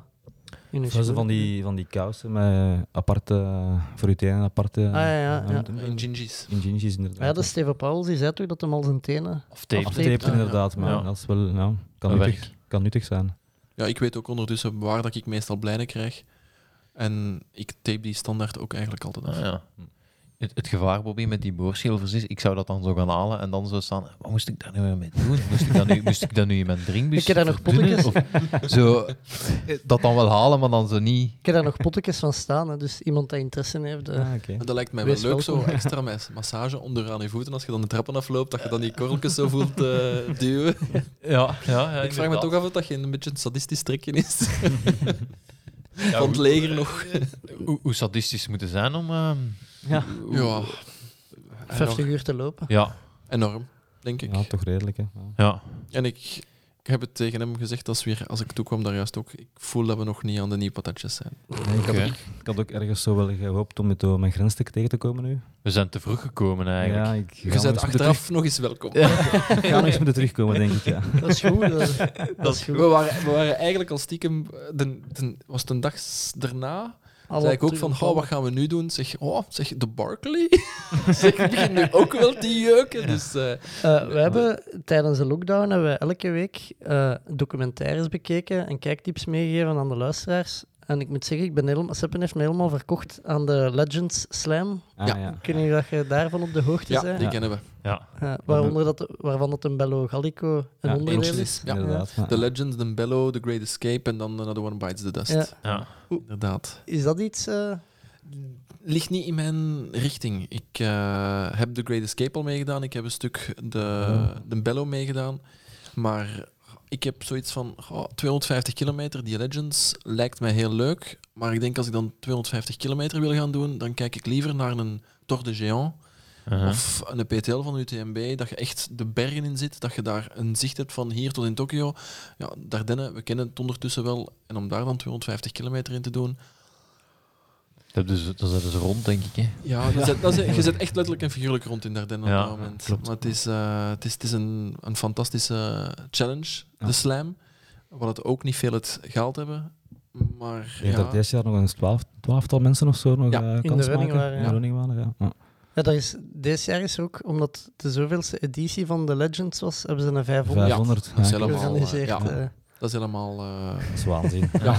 in hun van die, van die kousen met aparte, voor je tenen aparte... Ah, ja, ja, ja. In gingies. In gingies inderdaad. Ja, de Steven Pauls die zei toch dat hem al zijn tenen... Of tape. Inderdaad, maar Ja. dat is wel, nou, kan, nuttig, kan nuttig zijn. Ja, ik weet ook ondertussen waar dat ik meestal blijnen krijg. En ik tape die standaard ook eigenlijk altijd af. Ah, ja. Het, het gevaar, Bobby, met die boorschilvers is, ik zou dat dan zo gaan halen en dan zo staan, wat moest ik daar nu mee doen? Moest ik dat nu, moest ik dat nu in mijn drinkbus Ik heb daar nog. Of Zo, eh, dat dan wel halen, maar dan zo niet. Ik heb daar nog pottekens van staan, hè, dus iemand die interesse in heeft... eh, Ah, dat lijkt mij wel leuk, zo extra mas- massage onder aan je voeten. Als je dan de trappen afloopt, dat je dan die korreltjes zo voelt eh, duwen. Ja, ja, ja ik vraag me toch af of dat geen een beetje een sadistisch trekje is. Ja, Van het hoe- leger nog. Hoe, hoe sadistisch moet het zijn om... ehm, ja, Ja, 50 enorm, uur te lopen. ja, enorm, denk ik. Ja, toch redelijk. Hè. Ja. ja. En ik, ik heb het tegen hem gezegd als, weer, als ik toekwam daar juist ook. Ik voel dat we nog niet aan de nieuwe patatjes zijn. Nee, ik, had ook, ik had ook ergens zo wel gehoopt om met eh, mijn grens te- tegen te komen nu. We zijn te vroeg gekomen eigenlijk. Ja, ik ga Je bent achteraf nog eens welkom. ik ga nog eens moeten terugkomen, denk ik. Ja. Dat is goed. Dat, is- dat is goed. We waren, we waren eigenlijk al stiekem, de, de- was het een dag daarna, zei ik ook van, oh, wat gaan we nu doen? Zeg, oh, zeg, de Barkley? zeg, ik begin nu ook wel te jeuken. Dus, eh, Eh, we hebben tijdens de lockdown hebben we elke week eh, documentaires bekeken en kijktips meegegeven aan de luisteraars. En ik moet zeggen, ik ben helemaal, Seppen heeft me helemaal verkocht aan de Legends Slam. Ah, Ja. weet niet of je daarvan op de hoogte ja, die Ja. kennen we. Ja. Waaronder dat, waarvan dat een Bello Gallico een Ja, onderdeel is. Ja. Inderdaad. The Legend, The Bellow, The Great Escape en dan Another One Bites the Dust. Ja. Ja. Inderdaad. Is dat iets... eh, Ligt niet in mijn richting. Ik eh, heb The Great Escape al meegedaan. Ik heb een stuk de, de Bellow meegedaan. Maar ik heb zoiets van oh, 250 kilometer. Die Legends lijkt mij heel leuk. Maar ik denk als ik dan 250 kilometer wil gaan doen, dan kijk ik liever naar een Tour de Géant of een PTL van UTMB. Dat je echt de bergen in zit. Dat je daar een zicht hebt van hier tot in Tokio. Ja, Dardenne, we kennen het ondertussen wel. En om daar dan 250 kilometer in te doen, Dat is dus, dat is rond, denk ik. Hè. Ja, dat is, dat is, je zit echt letterlijk en figuurlijk rond in Dardenne Ja, op dat moment. klopt. Maar het is, eh, het is, het is een, een fantastische challenge, Ja. de slam. Waar het ook niet veel het gehaald hebben. Maar Ik denk ja, dat dit jaar nog een twaalf, twaalftal mensen of zo nog Ja. eh, de kans running maken. waren, ja. de running waren, ja. Ja. ja, dat is, deze jaar is er ook, omdat het de zoveelste editie van de Legends was, hebben ze een 500 500. dat is ja. helemaal, georganiseerd. ja. dat is helemaal... eh, Dat is waanzin. ja.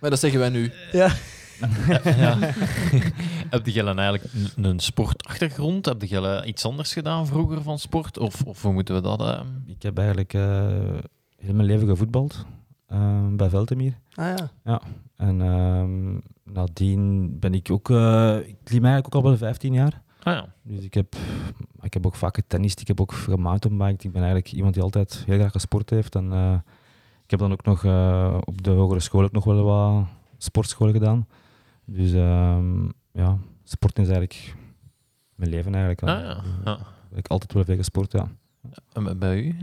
maar dat zeggen wij nu. ja. Ja. Heb je dan eigenlijk een, sportachtergrond? Heb je iets anders gedaan vroeger van sport? Of, of hoe moeten we dat... ehm, Ik heb eigenlijk eh, heel mijn leven gevoetbald eh, bij Veltemir. Ah ja. En ehm, nadien ben ik ook... eh, ik klim eigenlijk ook al wel 15 jaar. Ah ja. Dus ik heb, ik heb ook vaak getennist, ik heb ook gemountainbiked. Ik ben eigenlijk iemand die altijd heel graag gesport heeft. En eh, ik heb dan ook nog eh, op de hogere school ook nog wel wat sportschool gedaan. Dus ehm, ja, sporten is eigenlijk mijn leven eigenlijk. Ah ja. ja. Ik heb altijd wel veel gesport, ja. En bij u?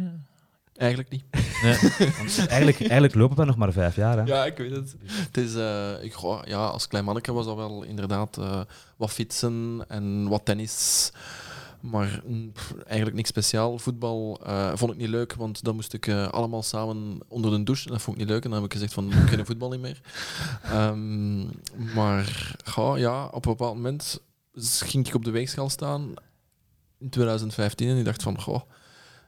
Eigenlijk niet. Want eigenlijk, eigenlijk lopen we nog maar vijf jaar. Hè? Ja, ik weet het. het is, eh, ik, goh, ja, als klein manneke was dat wel inderdaad eh, wat fietsen en wat tennis. Maar mm, pff, eigenlijk niks speciaal. Voetbal eh, vond ik niet leuk, want dan moest ik eh, allemaal samen onder de douche. En dat vond ik niet leuk. En dan heb ik gezegd van, ik geen voetbal niet meer. Ehm, maar goh, ja, op een bepaald moment ging ik op de weegschaal staan in 2015 en ik dacht van, goh,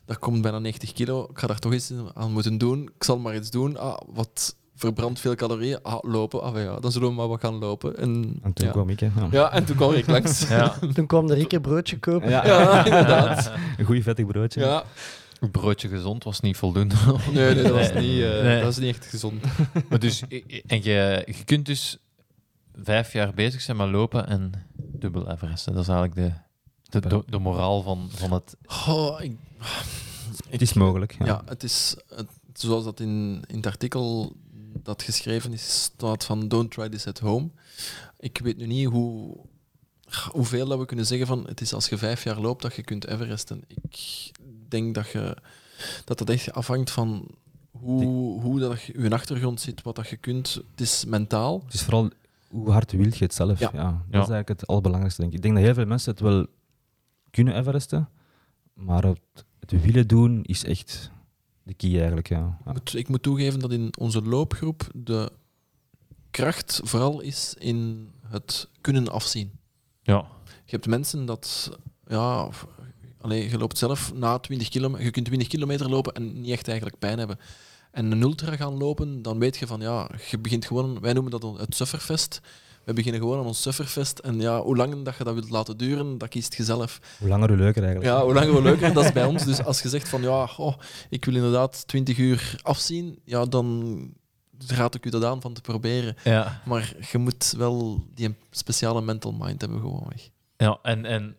dat komt bijna 90 kilo. Ik ga daar toch iets aan moeten doen. Ik zal maar iets doen. Ah, wat verbrandt veel calorieën? Ah, lopen. Ah, ja, dan zullen we maar wat gaan lopen. En, En toen ja. kwam ik. Hè. Ja. ja, en toen kwam ik langs. Ja. Toen kwam de Rieke broodje kopen. Ja. Ja, inderdaad. Een goed vettig broodje. Ja. Een broodje gezond was niet voldoende. Nee, nee, dat was niet, eh, Nee. dat was niet echt gezond. Maar dus, en je, je kunt dus vijf jaar bezig zijn met lopen en dubbel Everesten. Dat is eigenlijk de, de, de, de moraal van, van het... Oh, ik, Het is mogelijk. Ja. Ja, het is het- zoals dat in, in het artikel dat geschreven is, staat van don't try this at home. Ik weet nu niet hoe, hoeveel dat we kunnen zeggen van het is als je vijf jaar loopt dat je kunt Everesten. Ik denk dat je, dat, dat echt afhangt van hoe, hoe dat je, je achtergrond zit, wat dat je kunt. Het is mentaal. Het is vooral hoe hard wil je het zelf. Ja. Ja. Dat is eigenlijk het allerbelangrijkste, denk ik. Ik denk dat heel veel mensen het wel kunnen Everesten, maar het, het willen doen is echt de key eigenlijk. Ja. Ik Ja. moet, ik moet toegeven dat in onze loopgroep de kracht vooral is in het kunnen afzien. Ja, Je hebt mensen dat, ja, of- allee, je loopt zelf na 20 kilometer, je kunt 20 kilometer lopen en niet echt eigenlijk pijn hebben. En een ultra gaan lopen, dan weet je van, ja, je begint gewoon, wij noemen dat het sufferfest. We beginnen gewoon aan ons sufferfest en ja, hoe lang dat je dat wilt laten duren, dat kiest je zelf. Hoe langer, hoe leuker eigenlijk. Ja, hoe langer hoe leuker, dat is bij ons. Dus als je zegt van, ja, oh, ik wil inderdaad 20 uur afzien, ja, dan raad ik u dat aan van te proberen. ja. Maar je moet wel die speciale mental mind hebben gewoonweg. ja en, en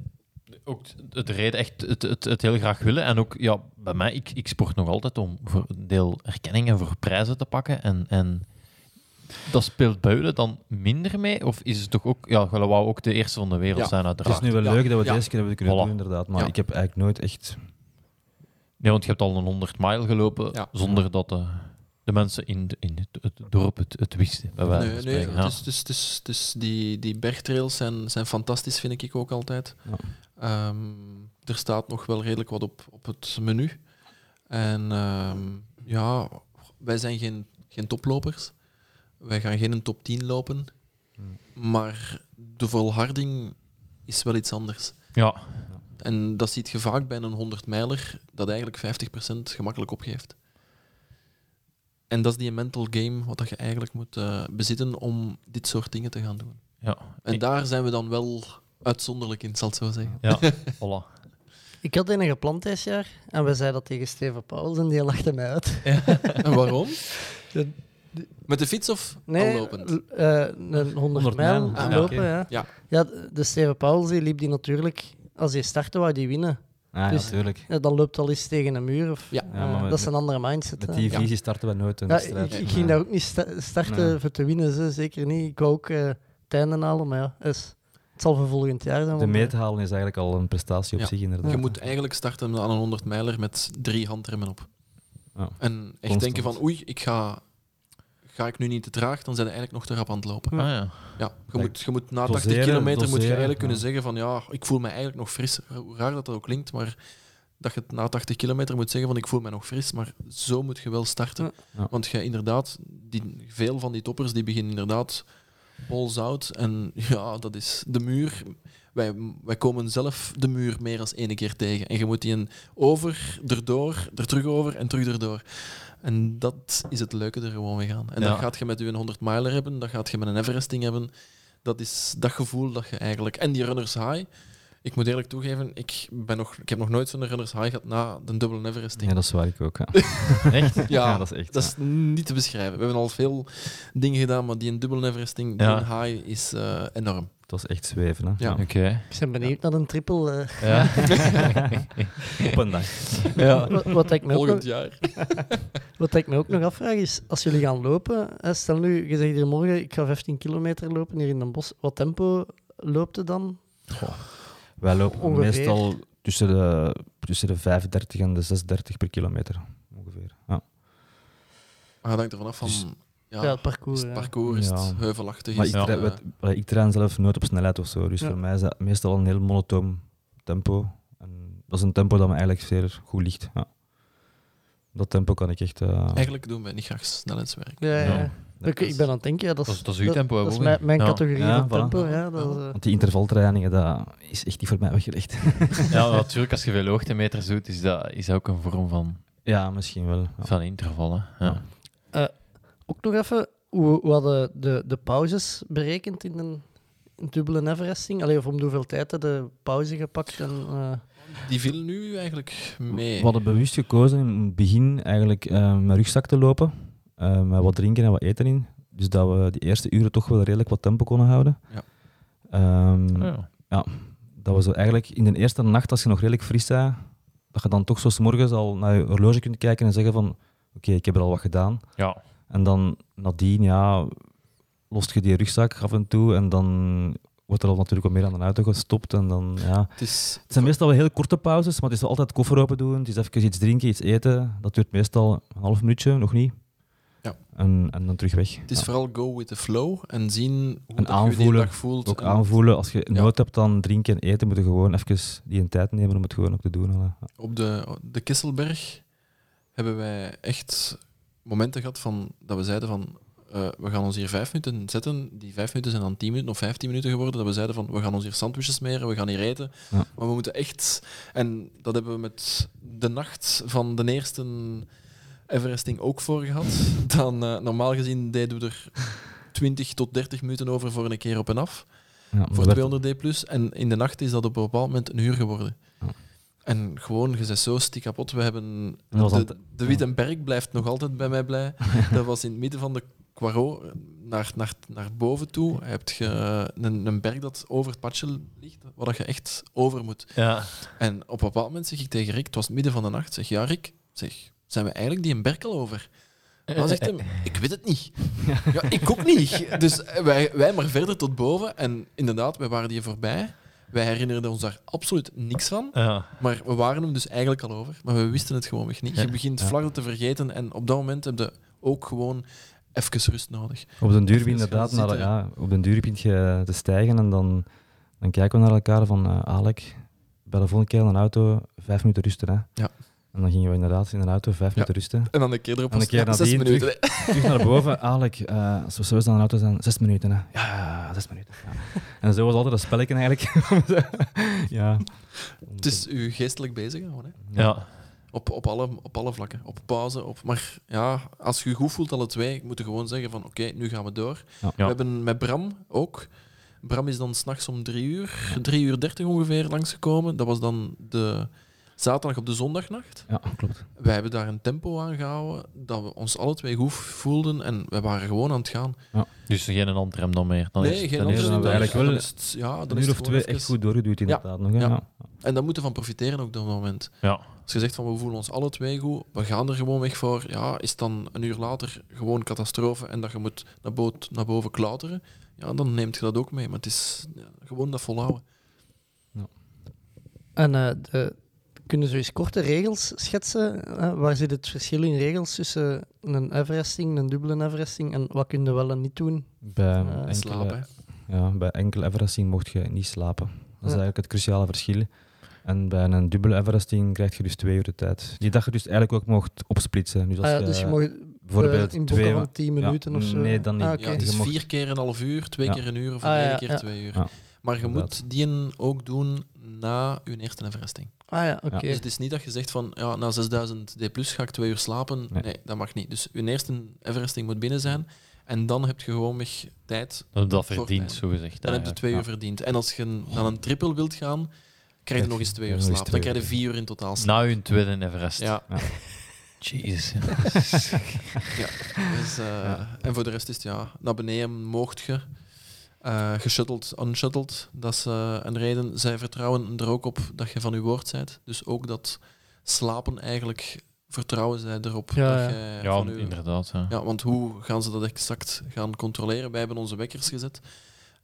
ook de de reden echt het, het, het heel graag willen. En ook ja, bij mij, ik, ik sport nog altijd om voor een deel erkenning en voor prijzen te pakken. En, en dat speelt jullie dan minder mee? Of is het toch ook, ja, jullie wou ook de eerste van de wereld Ja. zijn Het is uiteraard. nu wel Ja. leuk dat we Ja. deze keer hebben kunnen Voilà. doen, inderdaad. Maar Ja. ik heb eigenlijk nooit echt... Nee, want je hebt al een 100 mile gelopen Ja. zonder dat de, de mensen in, de- in het, het dorp het, het wisten. Bij wijze van Nee, nee. Ja. het het het is, het is die, die bergtrails zijn, zijn fantastisch, vind ik ook altijd. Ja. Ehm, er staat nog wel redelijk wat op, op het menu. En ehm, ja, wij zijn geen, geen toplopers. Wij gaan geen top 10 lopen. Maar de volharding is wel iets anders. Ja, En dat ziet je vaak bij een 100 mijler, dat eigenlijk 50% gemakkelijk opgeeft. En dat is die mental game wat dat je eigenlijk moet eh, bezitten om dit soort dingen te gaan doen. ja. En Ik- daar zijn we dan wel uitzonderlijk in, zal ik zo zeggen. ja. voilà. Ik had een gepland dit jaar en we zeiden dat tegen Steven Pauls en die lachte mij uit. En waarom? De- Met de fiets of Nee, al lopend? l- eh, een 100 100 mijl mijl. Ah, lopen, oké. ja. Ja. Ja, de Steven Pauls die liep die natuurlijk, als hij startte, wou die winnen. Ah, ja, Dus- natuurlijk. Ja, dan loopt al eens tegen een muur. Of, Ja. Ja, eh, maar met- dat is een andere mindset. Met die Ja. visie starten we nooit een Ja, strijd. ik, ik ging daar ook niet sta- starten Nee. voor te winnen, zo. zeker niet. Ik wou ook eh het einde halen, maar ja, is, het zal voor volgend jaar zijn. De eh, meet halen is eigenlijk al een prestatie op Ja. zich, inderdaad. Je moet eigenlijk starten aan een 100 mijler met drie handremmen op. Ja. En echt Constant. denken van, oei, ik ga, ga ik nu niet te traag, dan zijn we eigenlijk nog te rap aan het lopen. Ah, ja. Ja, je, moet, je moet na 80 doseren, kilometer moet je eigenlijk kunnen zeggen van ja, ik voel me eigenlijk nog fris. Hoe raar dat dat ook klinkt, maar dat je het na 80 kilometer moet zeggen van ik voel me nog fris, maar zo moet je wel starten. Ja. Ja. Want je inderdaad, die, veel van die toppers die beginnen inderdaad pols out en ja, dat is de muur. Wij, wij komen zelf de muur meer dan één keer tegen. En je moet die een over, erdoor, er terug over en terug erdoor. En dat is het leuke er gewoon mee gaan. En Ja. dat gaat je met je 100 miler hebben, dat gaat je met een Everesting hebben. Dat is dat gevoel dat je eigenlijk... En die runners high, ik moet eerlijk toegeven, ik, ben nog, ik heb nog nooit zo'n runners high gehad na de dubbele Everesting. Ja, dat is waar ik ook. Ja. Echt? Ja, Ja, dat is echt, Dat is niet te beschrijven. We hebben al veel dingen gedaan, maar die een dubbele Everesting, die een high, is eh, enorm. Dat was echt zweven. Hè. Ja. Oké. Ik ben benieuwd naar een triple. eh. Ja. Op een dag. ja. Wat, wat, ik me ook Volgend nog, jaar. wat ik me ook nog afvraag is, als jullie gaan lopen, hè, stel nu, je zegt hier morgen, ik ga 15 kilometer lopen hier in Den Bosch. Wat tempo loopt het dan? Wij lopen Ongeveer. meestal tussen de, tussen de 35 en de 36 per kilometer. Ongeveer. Maar het hangt ervan af van Dus- ja, Ja, het parcours. is het ja. parcours, is het heuvelachtig? Maar is ik, eh, wel, ik train zelf nooit op snelheid of zo. Dus Ja. voor mij is dat meestal een heel monotoom tempo. En dat is een tempo dat me eigenlijk zeer goed ligt. Ja. Dat tempo kan ik echt... eh, Eigenlijk doen wij niet graag snelheidswerk. Ja, ja. Ja. Ik, ik ben aan het denken, ja, dat is, Dat is- dat is uw tempo, Dat is mijn, mijn Ja. categorie Ja, van voilà. tempo. Ja, dat is, eh, Want die intervaltrainingen, dat is echt niet voor mij weggelegd. Ja, natuurlijk, als je veel hoogtemeters doet, is dat, is dat ook een vorm van, ja, misschien wel. Ja. van intervallen. Ja. Ook nog even, hoe, hoe hadden de, de pauzes berekend in een, een dubbele Everesting? Allee, of om hoeveel tijd had de pauze gepakt? En, eh, Die viel nu eigenlijk mee. We hadden bewust gekozen in het begin eigenlijk eh, met rugzak te lopen. eh, met wat drinken en wat eten in. Dus dat we die eerste uren toch wel redelijk wat tempo konden houden. Ja. Ehm, Ja. dat we zo eigenlijk in de eerste nacht, als je nog redelijk fris bent, dat je dan toch zo 's morgens al naar je horloge kunt kijken en zeggen van oké, ik heb er al wat gedaan. Ja. En dan nadien, ja, lost je die rugzak af en toe en dan wordt er al natuurlijk wat meer aan de auto gestopt. En dan, ja. Het is, Het zijn meestal wel heel korte pauzes, maar het is altijd koffer open doen, het is even iets drinken, iets eten. Dat duurt meestal een half minuutje, nog niet. Ja. En, en dan terug weg. het is Ja. vooral go with the flow en zien hoe En je aanvoelen. dag voelt. Ook En aanvoelen, als je Ja. nood hebt aan drinken en eten, moet je gewoon even die een tijd nemen om het gewoon ook te doen. Ja. Op de, de Kisselberg hebben wij echt momenten gehad van, dat we zeiden van eh, we gaan ons hier vijf minuten zetten. Die vijf minuten zijn dan tien minuten of vijftien minuten geworden. Dat we zeiden van we gaan ons hier sandwiches smeren, we gaan hier eten. Ja. Maar we moeten echt... En dat hebben we met de nacht van de eerste Everesting ook voor gehad. Dan, eh, normaal gezien deden we er 20 tot 30 minuten over voor een keer op en af. Ja, Voor dat- 200 D+. plus. En in de nacht is dat op een bepaald moment een uur geworden. En gewoon, je bent zo stiek kapot. We hebben... De, de Wittenberg blijft nog altijd bij mij blij. dat was in het midden van de Quarot, naar, naar, naar boven toe. Heb je een, een berg dat over het padje ligt, waar dat je echt over moet. Ja. En op een bepaald moment zeg ik tegen Rick, het was het midden van de nacht, zeg ja Rick, zeg, zijn we eigenlijk die een berg al over? Dan zegt hij, ik weet het niet. Ja, ik ook niet. Dus wij, wij maar verder tot boven. En inderdaad, wij waren die voorbij. Wij herinnerden ons daar absoluut niks van. Ja. Maar we waren hem dus eigenlijk al over. Maar we wisten het gewoon niet. Je begint Ja. te vergeten. En op dat moment heb je ook gewoon even rust nodig. Op den duur inderdaad, naar, ja, op den duur begint je te stijgen en dan, dan kijken we naar elkaar van eh Alek, bij de volgende keer in een auto vijf minuten rusten. Hè. Ja. En dan gingen we inderdaad in een auto vijf minuten rusten. En dan een keer erop En een keer zes minuten. Terug naar boven, Alek, eh als we zo aan de auto zijn, zes minuten. Hè. Ja, zes minuten. Ja. En zo was altijd een spelletje eigenlijk. ja. Het is u geestelijk bezig houden. Hè? Ja. Op, op, alle, op alle vlakken. Op pauze. Op, maar ja, als je je goed voelt, alle twee, moet je gewoon zeggen van oké, nu gaan we door. Ja. We hebben met Bram ook. Bram is dan s'nachts om drie uur, drie uur dertig ongeveer langsgekomen. Dat was dan de zaterdag op de zondagnacht. ja, klopt. Wij hebben daar een tempo aan gehouden dat we ons alle twee goed voelden en wij waren gewoon aan het gaan. Dus geen handrem dan meer. Dan is nee, het geen we dan- eigenlijk wel dan is het- ja, dan Een is uur of twee echt goed doorgeduwd inderdaad nog. Ja. Ja. En daar moeten we van profiteren ook op dat moment. Ja. Als je zegt van we voelen ons alle twee goed, we gaan er gewoon weg voor. Ja, is het dan een uur later gewoon catastrofe en dat je moet naar, boot, naar boven klauteren, ja, dan neemt je dat ook mee. Maar het is ja, gewoon dat volhouden. En eh, de, kunnen ze eens korte regels schetsen? eh, waar zit het verschil in regels tussen een Everesting, een dubbele Everesting en wat kun je wel en niet doen? Bij, Eh, enkele, Slapen. ja, bij enkele Everesting mocht je niet slapen. Dat is Ja. eigenlijk het cruciale verschil. En bij een dubbele Everesting krijg je dus twee uur de tijd. Die dat je dus eigenlijk ook mocht opsplitsen. Dus als Ah ja, je, dus je mag bijvoorbeeld in twee... van 10 minuten Ja, of zo. nee, dan niet. Ah, Ja, het is Je mocht- vier keer een half uur, twee Ja. keer een uur of Ah, een ja, één keer ja. twee uur. Ja, Maar je inderdaad. moet die ook doen na je eerste Everesting. Ah ja, oké. Dus het is niet dat je zegt van ja, na 6000 D plus ga ik twee uur slapen. Nee. Nee. dat mag niet. Dus je eerste Everesting moet binnen zijn. En dan heb je gewoon weg tijd. Dat, dat verdient, zo gezegd. Dan heb je twee uur verdiend. En als je naar een triple wilt gaan, krijg je nog eens twee uur slaap. Dan krijg je vier uur in totaal slaap. Na hun tweede Everest. Ja, Jezus. ja. Dus, eh, En voor de rest is het ja, naar beneden moogt je. Eh geshutteld, unshutteld. Dat is eh, een reden. Zij vertrouwen er ook op dat je van je woord bent. Dus ook dat slapen eigenlijk vertrouwen zij erop. Ja, dat ja. jij Ja, je, inderdaad. Ja. ja, want hoe gaan ze dat exact gaan controleren? Wij hebben onze wekkers gezet.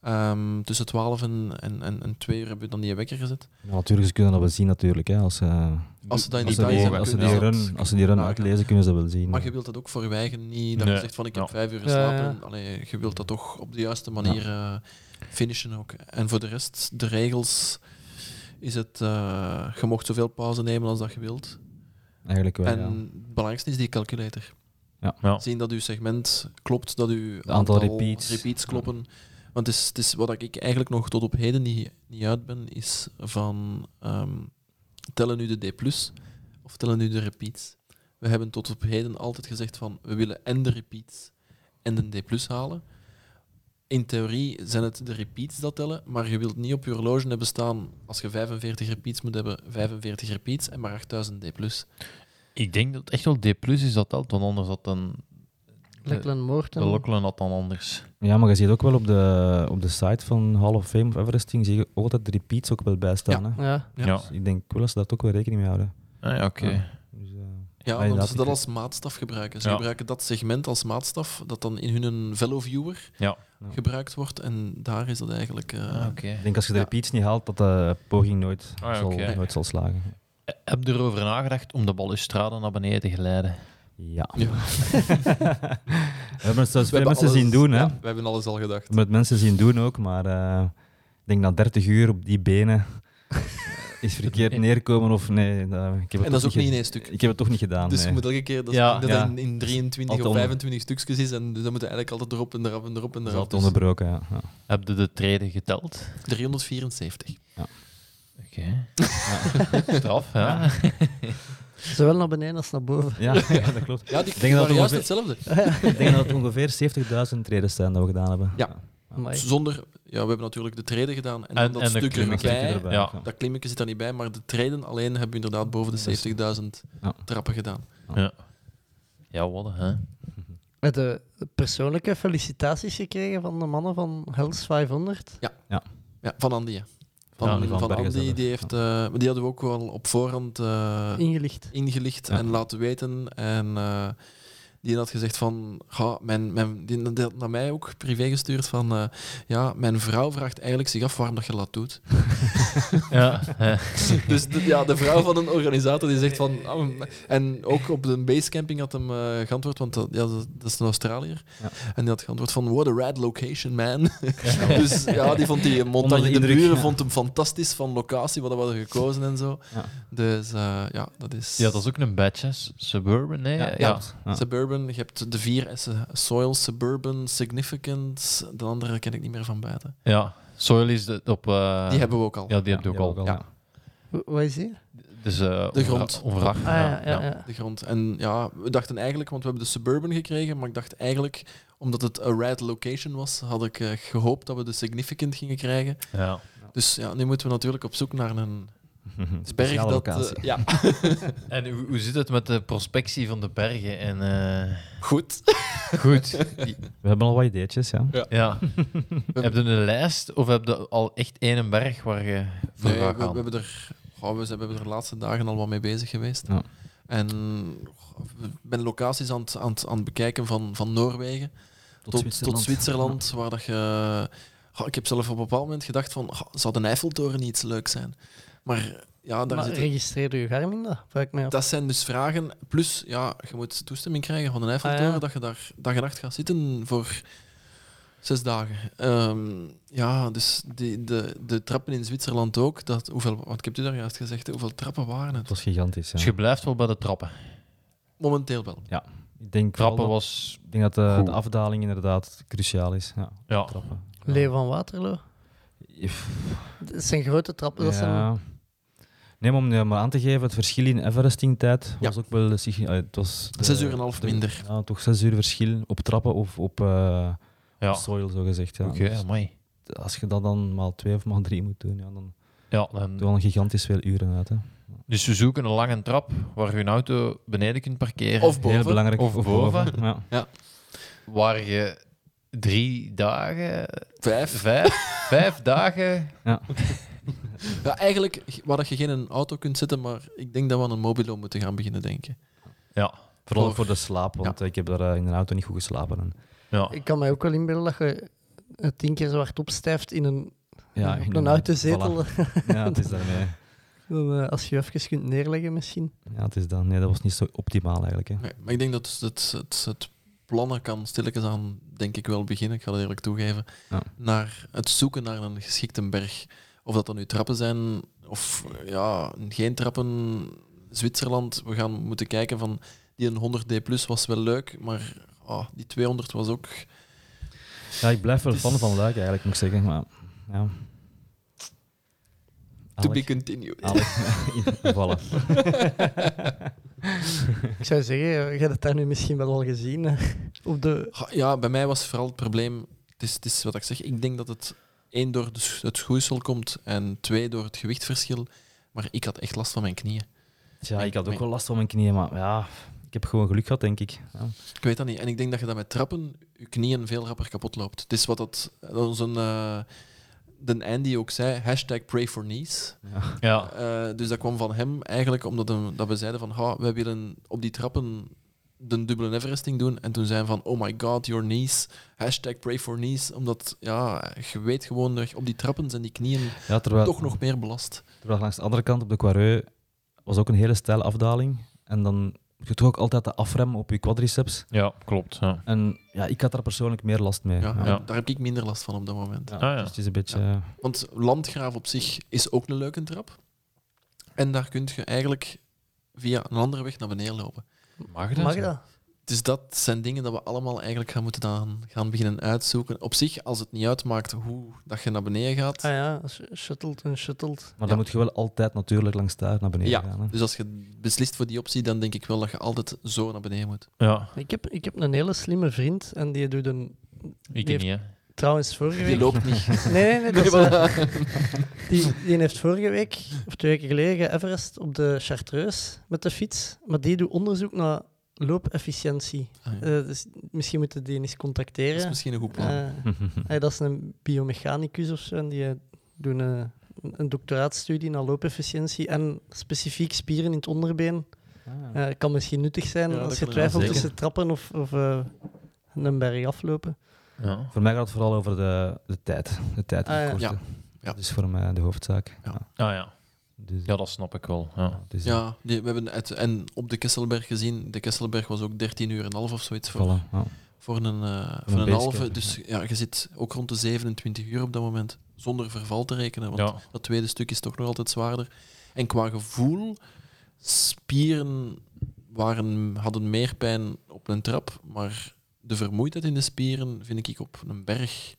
Ehm, tussen 12 en, en, en, en 2 uur hebben we dan die wekker gezet. Ja, natuurlijk, ze kunnen dat wel zien natuurlijk. Hè, als, eh, Als ze dat in als die als ze kunnen die ze dat run, als ze die run uitlezen, kunnen ze dat wel zien. Maar je wilt dat ook voor je eigen niet, dat Nee. je zegt van ik heb Ja. vijf uur Ja, geslapen. ja. Allee, je wilt dat toch op de juiste manier eh, finishen ook. En voor de rest, de regels, is het, eh, je mocht zoveel pauze nemen als dat je wilt. Eigenlijk wel, en ja. het belangrijkste is die calculator. Ja. Zien dat uw segment klopt, dat uw aantal repeats. kloppen. Want het is, wat ik eigenlijk nog tot op heden niet, niet uit ben, is van ehm, tellen nu de D+, of tellen nu de repeats. We hebben tot op heden altijd gezegd van, we willen en de repeats en de D+, halen. In theorie zijn het de repeats dat tellen, maar je wilt niet op je horloge hebben staan, als je 45 repeats moet hebben, 45 repeats en maar 8000 D+. Ik denk dat echt wel D plus is dat telt, want anders had dan... Lachlan De Morton. Lachlan had dan anders. Ja, maar je ziet ook wel op de, op de site van Hall of Fame of Everesting, zie je altijd de repeats ook wel bij staan. Hè? Ja. Ja. Ja. Dus ik denk wel dat ze daar ook wel rekening mee houden. Ah, ja, oké. Ja. Dus, eh, Ja, Ja, omdat ze dat als maatstaf gebruiken. Ze Ja. gebruiken dat segment als maatstaf, dat dan in hun fellow viewer Ja. Ja. gebruikt wordt. En daar is dat eigenlijk... eh, Ah, oké. ik denk als je de Ja. repeats niet haalt, dat de poging nooit, Ah, ja, zal, nooit zal slagen. Heb je erover nagedacht om de balustrade naar beneden te glijden? Ja. Ja. We hebben het zelfs We mensen alles- zien doen, hè. ja, we hebben alles al gedacht. We hebben het mensen zien doen ook, maar eh, ik denk na 30 uur op die benen is verkeerd neerkomen of nee. dat- ik heb het En dat is ook niet in één stuk. Ik heb het toch niet gedaan. Dus je nee. moet elke keer dat, Ja. dat Ja. in, in 23 Altijd of onder- 25 stukjes is. En dus dan moet je eigenlijk altijd erop en eraf en erop en Dat is Dus onderbroken, ja. ja. Heb je de treden geteld? 374. Oké. Straf, ja. Zowel naar beneden als naar boven. Ja, ja, dat klopt. Ja, die Ik denk dat waren juist ongeveer- hetzelfde. Ik denk dat het ongeveer 70.000 treden zijn dat we gedaan hebben. Ja. Amai. Zonder... Ja, we hebben natuurlijk de treden gedaan. En, dat en stuk klimmetje erbij. erbij. Ja. Dat klimmetje zit er niet bij, maar de treden alleen hebben we inderdaad boven de 70.000 Ja. trappen gedaan. Ja, wat hè? Met de persoonlijke felicitaties gekregen van de mannen van Hells 500. Ja, van Andy. ja. Van, Ja, van, die van Bergen Andy, die, heeft, eh, maar die hadden we ook wel op voorhand eh, Ingelicht. ingelicht Ja. en laten weten. En eh, die had gezegd van, ga, mijn, mijn, die, had naar mij ook privé gestuurd van, eh, ja, mijn vrouw vraagt eigenlijk zich af waarom dat je dat doet. Ja. dus de, ja, de vrouw van een organisator die zegt van, ah, en ook op de basecamping had hem eh, geantwoord, want dat, ja, dat, is een Australiër. Ja. En die had geantwoord van, what a rad location, man. dus ja, die vond die montagne de buren ja. vond hem fantastisch van locatie, wat we hadden gekozen en zo. Ja. Dus eh, ja, dat is... ja, dat is ook een badge, hè? Suburban, nee? Ja. ja. Ja. Je hebt de vier S'en. Soil, Suburban, Significant. De andere ken ik niet meer van buiten. Soil is de, op... eh, Die hebben we ook al. Ja, die heb je ook Ja, al. Ja. Wa- Wat is die? Dus, eh, De grond. Overdag. Ah ja, ja, ja. De grond. En ja, we dachten eigenlijk, want we hebben de Suburban gekregen, maar ik dacht eigenlijk, omdat het een rad location was, had ik eh, gehoopt dat we de Significant gingen krijgen. Ja. Dus ja, nu moeten we natuurlijk op zoek naar een berg Speciale dat... locatie. eh, ja, En hoe, hoe zit het met de prospectie van de bergen? En, eh, goed. goed. We hebben al wat ideetjes, ja. Ja. heb je een lijst of heb je al echt één berg waar je voor Nee, we, gaat we gaan? hebben er, goh, we zijn- we hebben er de laatste dagen al wat mee bezig geweest. Ja. En goh, ik ben locaties aan het, aan het, aan het bekijken van, van Noorwegen tot, tot Zwitserland, waar dat je... goh, ik heb zelf op een bepaald moment gedacht van, goh, zou de Eiffeltoren niet iets leuk zijn? Maar ja, daar Maar zitten, registreerde je Garmin dat? Vraag ik mij af. dat zijn dus vragen. Plus, ja, je moet toestemming krijgen van de Eiffeltoren Ah, ja. dat je daar dag en nacht gaat zitten voor zes dagen. Ehm, ja, dus die, de, de trappen in Zwitserland ook. Dat, hoeveel, wat ik heb u daar juist gezegd, hoeveel trappen waren Het het? was gigantisch, ja. Dus je blijft wel bij de trappen. Momenteel wel. Ik denk, Trappen dat- was... ik denk dat de, afdaling inderdaad cruciaal is. Ja, Ja. trappen. Leeuw van Waterloo. Dat zijn grote trappen. Dat zijn... Ja. Nee, maar om je maar aan te geven, het verschil in Everesting-tijd was Ja. ook wel... eh, Het was de- Zes uur en een half de- minder. Ja, toch zes uur verschil op trappen of op eh, Ja. soil, zo gezegd. Ja. Oké, Dus mooi. als je dat dan maal twee of maal drie moet doen, ja, dan Ja, doe je dan, al een gigantisch veel uren uit. Hè. dus we zoeken een lange trap waar je een auto beneden kunt parkeren. Of boven. Heel belangrijk. Of boven. Ja. Waar je drie dagen, Vijf. vijf, vijf dagen... Ja, eigenlijk waar dat je geen auto kunt zetten, maar ik denk dat we aan een mobilo moeten gaan beginnen denken. Ja, Vooral Voor- voor de slaap, want ik heb daar eh, in een auto niet goed geslapen. En ja. Ik kan mij ook wel inbeelden dat je eh, tien keer zo hard opstijft in een, Ja, op in een autozetel. Ja, het is daarmee. Dan, eh, als je je even kunt neerleggen misschien. Ja, het is dan. Nee, dat was niet zo optimaal eigenlijk. Hè. Nee, maar ik denk dat het, het, het plannen kan stilletjes aan, denk ik wel beginnen, ik ga dat eerlijk toegeven, Ja. naar het zoeken naar een geschikte berg. Of dat dan nu trappen zijn, of ja, geen trappen. Zwitserland, we gaan moeten kijken van die een 100D plus was wel leuk, maar ah, die 200 was ook. Ja, ik blijf wel fan van Luik eigenlijk, moet ik zeggen. Maar, ja. To be continued. Alec. Invallen. Ik zou zeggen, eh, je hebt het daar nu misschien wel al gezien. eh, op de... Ja, bij mij was vooral het probleem, het is, het is wat ik zeg, ik denk dat het één door het schoeisel komt en twee door het gewichtverschil. Maar ik had echt last van mijn knieën. Ja, ik had ook wel last van mijn knieën, maar ja, ik heb gewoon geluk gehad, denk ik. Ja. Ik weet dat niet. En ik denk dat je dat met trappen je knieën veel rapper kapot loopt. Het is wat dat, dat eh, de Andy ook zei, hashtag pray for knees. Ja. Ja, Eh, dus dat kwam van hem eigenlijk omdat hem, dat we zeiden van, ha, wij willen op die trappen de dubbele Everesting doen. En toen zijn van, oh my god, your knees. Hashtag pray for knees. Omdat, ja, je weet gewoon dat je op die trappen zijn die knieën Ja, terwijl, toch nog meer belast. terwijl langs de andere kant op de Quareux was ook een hele steile afdaling. En dan moet je toch ook altijd de afremmen op je quadriceps. ja klopt. Ja. En ja, ik had daar persoonlijk meer last mee. Ja, Daar heb ik minder last van op dat moment. Ja, Ah, ja. Dus het is een beetje... eh, Want Landgraaf op zich is ook een leuke trap. En daar kun je eigenlijk via een andere weg naar beneden lopen. Mag dat? Mag zo? dat? Dus dat zijn dingen dat we allemaal eigenlijk gaan moeten dan gaan beginnen uitzoeken. Op zich, als het niet uitmaakt hoe dat je naar beneden gaat. Ah ja, sh- shuttelt en shuttelt. maar Ja. dan moet je wel altijd natuurlijk langs daar naar beneden Ja, gaan. Hè. dus als je beslist voor die optie, dan denk ik wel dat je altijd zo naar beneden moet. Ja, Ik heb, ik heb een hele slimme vriend en die doet een... ik Die niet. Trouwens, vorige Die week... loopt niet. Nee, nee, nee. Dat is, die, die heeft vorige week, of twee weken geleden, Everest op de Chartreuse met de fiets. Maar die doet onderzoek naar loopefficiëntie. Ah, ja. Eh, dus misschien moeten die eens contacteren. Dat is misschien een goed plan. Eh, hey, dat is een biomechanicus of zo. En die eh, doen een, een doctoraatstudie naar loopefficiëntie en specifiek spieren in het onderbeen. Ah. Kan misschien nuttig zijn Ja, als je twijfelt tussen trappen of, of een berg aflopen. Ja. Voor mij gaat het vooral over de, de tijd. De tijd die Ah, het ja. Dat is voor mij de hoofdzaak. Ja. Ja. Ah ja. Dus, ja, dat snap ik wel. Ja. dus, Ja, die, we hebben het en op de Kesselberg gezien. De Kesselberg was ook 13 uur en een half of zoiets voor, Voilà, ja. voor een, eh, een voor een halve. Dus ja, je zit ook rond de 27 uur op dat moment. Zonder verval te rekenen. Want Ja. dat tweede stuk is toch nog altijd zwaarder. En qua gevoel, spieren waren, hadden meer pijn op een trap, maar de vermoeidheid in de spieren vind ik op een berg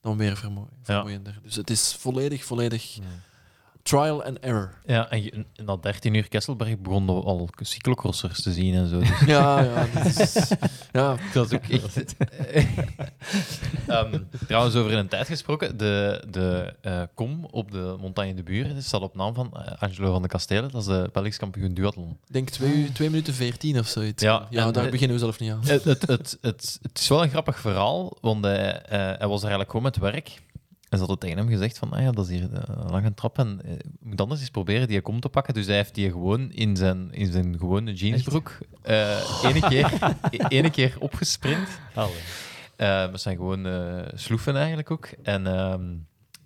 dan weer vermoe- vermoeiender. Dus het is volledig, volledig trial and error. Ja, en je- en na 13 uur Kesselberg begonnen we al cyclocrossers te zien en zo. Dus Ja, ja, dat is, ja dat is ook echt... Ehm, trouwens, over een tijd gesproken, de, de eh, kom op de Montagne de Buren staat op naam van eh, Angelo van de Kastelen. Dat is de Belgisch kampioen duathlon. ik denk 2 minuten 14 of zoiets. Ja, ja daar beginnen we zelf niet aan. Het, het, het, het, het is wel een grappig verhaal, want hij, eh, hij was er eigenlijk gewoon met werk. En ze hadden tegen hem gezegd van, ah ja, dat is hier een lange trap en eh, je moet anders eens proberen die kom te pakken. Dus hij heeft die gewoon in zijn, in zijn gewone jeansbroek eh ene, keer, ene keer opgesprint. Eh, met zijn gewoon eh, sloeven eigenlijk ook. En ehm,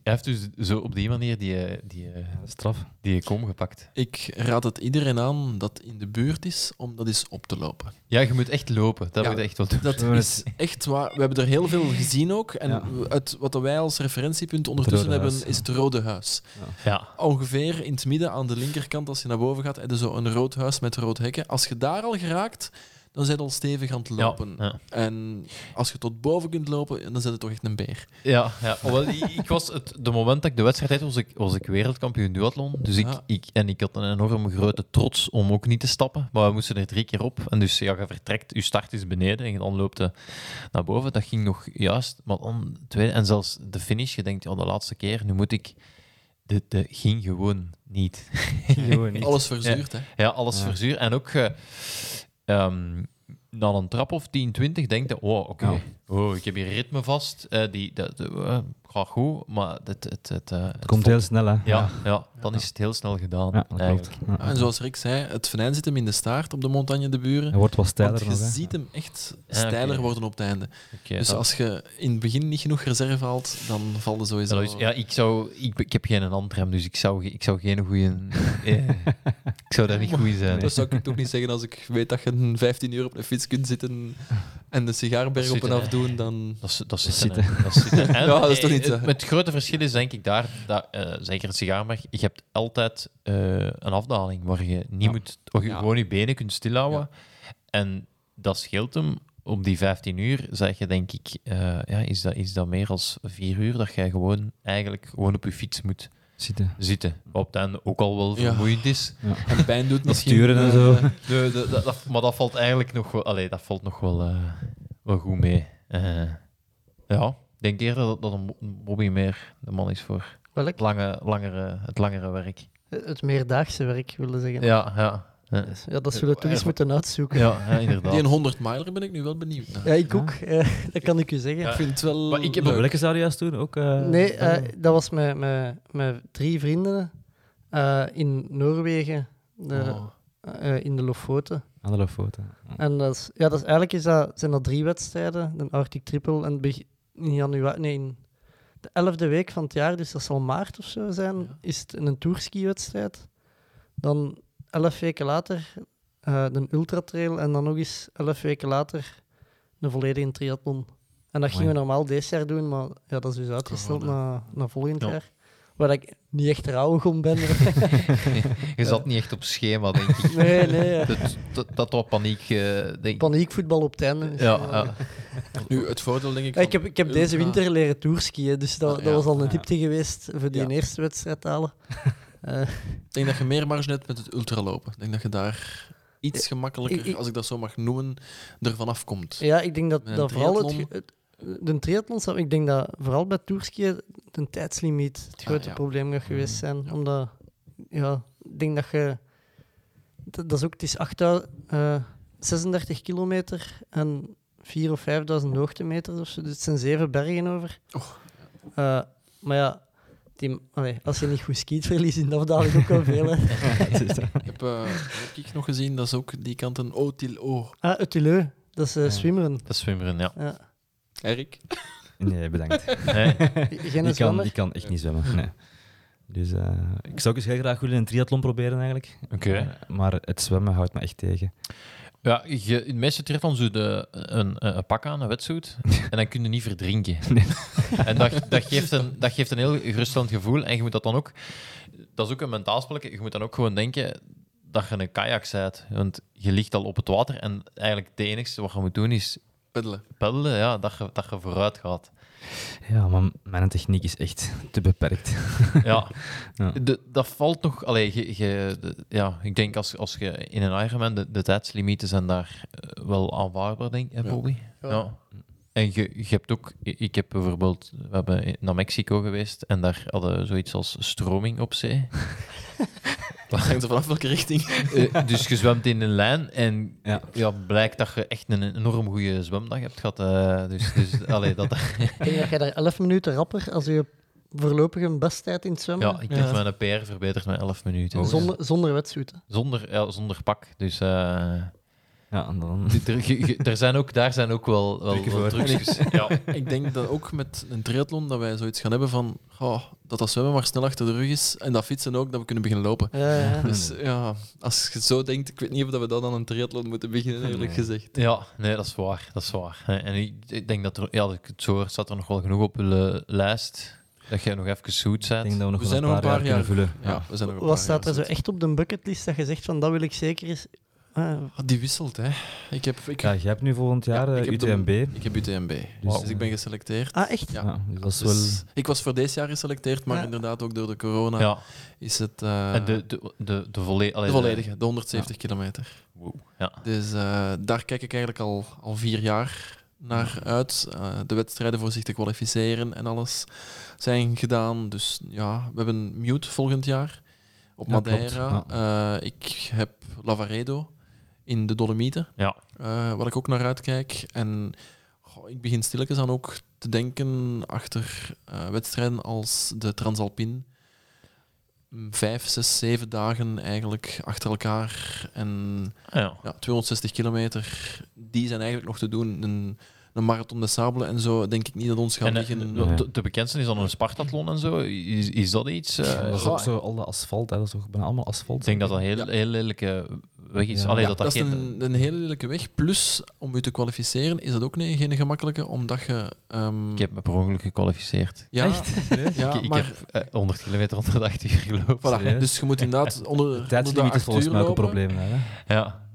hij heeft dus zo op die manier die, eh, die, eh, Straf. die kom gepakt. Ik raad het iedereen aan dat in de buurt is om dat eens op te lopen. Ja, je moet echt lopen. Dat Ja. moet echt wel doen. Dat is echt waar. We hebben er heel veel gezien ook. En Ja. het, wat wij als referentiepunt ondertussen hebben, Huis, is het Rode Huis. Ja. Ongeveer in het midden aan de linkerkant, als je naar boven gaat, heb je zo een rood huis met rood hekken. Als je daar al geraakt, dan zijn je al stevig aan het lopen. Ja, ja. En als je tot boven kunt lopen, dan zit het toch echt een beer. Ja, ja. Wel, ik, was het, de moment dat ik de wedstrijd had, was ik, was ik wereldkampioen duathlon. Dus ik, Ja. ik, en ik had een enorme grote trots om ook niet te stappen. Maar we moesten er drie keer op. En dus ja, je vertrekt, je start is beneden en dan loopt je naar boven. Dat ging nog juist. Maar dan tweede, en zelfs de finish, je denkt, ja, de laatste keer, nu moet ik... De, de ging gewoon niet. Gewoon niet. Alles verzuurd, hè. Ja, alles Ja. verzuur. En ook eh, ehm, na een trap of 10, 20 denk je, oh, oké, Ja. oh, ik heb hier ritme vast. Eh, die, dat, eh, gaat goed, maar het, het, het, eh, Het komt heel snel, hè? Ja, ja, dan is het heel snel gedaan. Eigenlijk. En zoals Rick zei, het venijn zit hem in de staart op de Montagne de Buren. Hij wordt wat steiler Want je nog, hè? ziet hem echt Ja, steiler worden op het einde. Dus dat- als je in het begin niet genoeg reserve haalt, dan valt er sowieso... is- ja, ik, zou, ik, ik heb geen handrem, dus ik zou, ik zou geen goede. Eh, ik zou daar niet goed in zijn. Dat zou ik toch niet zeggen als ik weet dat je een 15 uur op een fiets kunt zitten en de sigaarberg op en af doen, dan... Dat is, dat is zitten. zitten. Dat Ja, dat is toch eh, niet, het, grote verschil is denk ik daar, dat, eh, zeker het sigaarmerk, je hebt altijd eh, een afdaling waar je niet Ja. moet, waar je Ja. gewoon je benen kunt stilhouden. En dat scheelt hem. Op die 15 uur zeg je denk ik, eh, ja, is, dat, is dat meer dan vier uur dat jij gewoon eigenlijk gewoon op je fiets moet Zitten. zitten. Wat op het einde ook al wel Ja. vermoeiend is. En pijn doet misschien... sturen en zo. De, de, dat- dat- maar dat valt eigenlijk nog wel, allee, dat valt nog wel, eh, wel goed mee. Eh, ja, denk eerder dat, dat een Bobby meer de man is voor Welk? het, lange, langere, het langere werk. Het meerdaagse werk, willen zeggen. Ja, ja. Ja, Ja, dat zullen we toch eens moeten uitzoeken. ja, ja, inderdaad. Die een 100 miler ben ik nu wel benieuwd naar. Ja, ik ook. eh, dat kan ik u zeggen. Ja. Ik vind het wel Maar ik heb leuk. Welke zou je juist doen? Ook, eh, Nee, eh, dat was met, met, met drie vrienden eh, in Noorwegen, de, Oh. eh, in de Lofoten. Andere foto. En dat is, ja, dat is, eigenlijk is dat, zijn dat drie wedstrijden. De Arctic Triple en in januari, nee, in de elfde week van het jaar, dus dat zal maart of zo zijn, is het een tourski-wedstrijd. Dan elf weken later eh de ultratrail en dan nog eens elf weken later een volledige triathlon. En dat gingen we normaal dit jaar doen, maar ja, dat is dus uitgesteld naar, naar volgend Ja. jaar. Waar ik niet echt rauw om ben. Je zat niet echt op schema, denk ik. nee, nee. Dat, dat, was paniek, eh, denk ik. Paniekvoetbal op het einde. dus, Ja, eh, ja. Nu, het voordeel denk ik... Ja, ik heb, ik heb deze winter leren tourskiën, dus dat, Ah, dat was al een ja. diepte geweest voor die Ja. eerste wedstrijd halen. Eh, Ik denk dat je meer marge hebt met het ultralopen. Ik denk dat je daar iets gemakkelijker, ik- ik- als ik dat zo mag noemen, ervan afkomt. ja, ik denk dat, dat vooral het- de triathlon, ik denk dat vooral bij tourskiën de tijdslimiet het Ah, grote ja. probleem gaat geweest zijn. Omdat, ja, ik denk dat je... Dat, dat is ook, het is 8000, eh, 36 kilometer en 4.000 of 5.000 hoogtemeters of zo. Dus het zijn zeven bergen over. Och. Eh, maar ja, die, allee, als je niet goed skiet, verlies je in de afdaling ook wel veel. Hè. Ik heb, eh, heb ik nog gezien, dat is ook die kant een Otil-O. Ah, het Tuleu. Dat is Ja. zwimmeren. Dat is zwimmeren, ja. Ja. Erik? Nee, bedankt. Nee. Geen Ik kan, zwemmer? ik kan echt niet zwemmen. Nee. Dus eh, ik zou ook eens heel graag willen een triathlon proberen eigenlijk. Oké. Eh, maar het zwemmen houdt me echt tegen. Ja, je, in de meeste triathlons doe je een, een, een pak aan, een wetsuit, en dan kun je niet verdrinken. En dat, dat, geeft een, dat geeft een heel geruststellend gevoel. En je moet dat dan ook... Dat is ook een mentaal spelletje. Je moet dan ook gewoon denken dat je een kajak bent. Want je ligt al op het water en eigenlijk het enige wat je moet doen is Peddelen. peddelen, ja, dat, je, dat je vooruit gaat. Ja, maar mijn techniek is echt te beperkt. Ja, Ja. De, dat valt nog... Allee, je, de- ja, ik denk als, als je in een Ironman, de, de tijdslimieten zijn daar eh, wel aanvaardbaar, denk ik. Bobby? Ja. Ja. En je, je hebt ook... Ik heb bijvoorbeeld... We hebben naar Mexico geweest en daar hadden we zoiets als stroming op zee. Dat hangt er vanaf welke richting. Eh, dus je zwemt in een lijn en ja. Ja. blijkt dat je echt een enorm goede zwemdag hebt gehad. eh, dus dus allee, dat, Ik denk dat jij daar 11 minuten rapper als je voorlopige besttijd in het zwemmen. ja, ik Ja. heb mijn PR verbeterd met 11 minuten. Dus Zonder, zonder zonder, ja, zonder pak. Dus... eh, Ja, en dan... Er, zijn ook, daar zijn ook wel, wel, wel trucjes. Ja. Ik denk dat ook met een triathlon dat wij zoiets gaan hebben van oh, dat dat zwemmen maar snel achter de rug is en dat fietsen ook, dat we kunnen beginnen lopen. Ja, ja. Dus ja, als je zo denkt, ik weet niet of dat we dan aan een triathlon moeten beginnen, eerlijk Nee. gezegd. ja, nee, dat is waar. Dat is waar. Eh, En ik, ik denk dat er, ja, dat ik het zo hoor, staat er nog wel genoeg op de lijst. Dat jij nog even zoet Ik bent. denk dat we nog We zijn een nog paar, een paar jaar, jaar. kunnen vullen. Ja, we zijn nog een Wat paar staat er zo echt op de bucketlist dat je zegt van dat wil ik zeker eens... Ah, Ah, die wisselt, hè. Ik heb, ik, Ja, jij hebt nu volgend jaar Ja, eh, ik heb de- UTMB. ik heb UTMB, dus, ik ben geselecteerd. ah, echt? Ja. Ja, dus dat is wel... Dus ik was voor deze jaar geselecteerd, maar Ja. inderdaad ook door de corona Ja, is het eh, en de, de, de, de, volle, allee, de volledige, de 170 kilometer. Wow. Ja. Dus eh, daar kijk ik eigenlijk al, al vier jaar naar uit. Eh, de wedstrijden voor zich te kwalificeren en alles zijn gedaan. Dus ja, we hebben Mute volgend jaar op Ja. Madeira. Eh, ik heb Lavaredo in de Dolomieten, Ja. eh, waar ik ook naar uitkijk. En goh, ik begin stilletjes aan ook te denken achter eh, wedstrijden als de Transalpine. Mm, Vijf, zes, zeven dagen eigenlijk achter elkaar. En Ja. ja, 260 kilometer, die zijn eigenlijk nog te doen. Een, een marathon de Sabelen en zo, denk ik niet dat ons gaat eh, liggen. de, de, de bekendste is dan een Spartathlon en zo. Is, is dat iets? eh, dat is ook zo al de asfalt, hè. dat is toch bijna allemaal asfalt. ik denk dat dat een heel, Ja. heel lelijke weg is. Ja. Allee, Ja, dat dat, dat is geen... een, een hele lelijke weg. Plus, om je te kwalificeren, is dat ook nee, geen gemakkelijke, omdat je... ehm, Ik heb me per ongeluk gekwalificeerd. ja, ja, ik ik maar, heb eh, 100 kilometer onder de 8 uur gelopen. voilà, dus je moet inderdaad onder, onder de Tijdslimiet is acht volgens uur mij ook een probleem. Hè. Ja.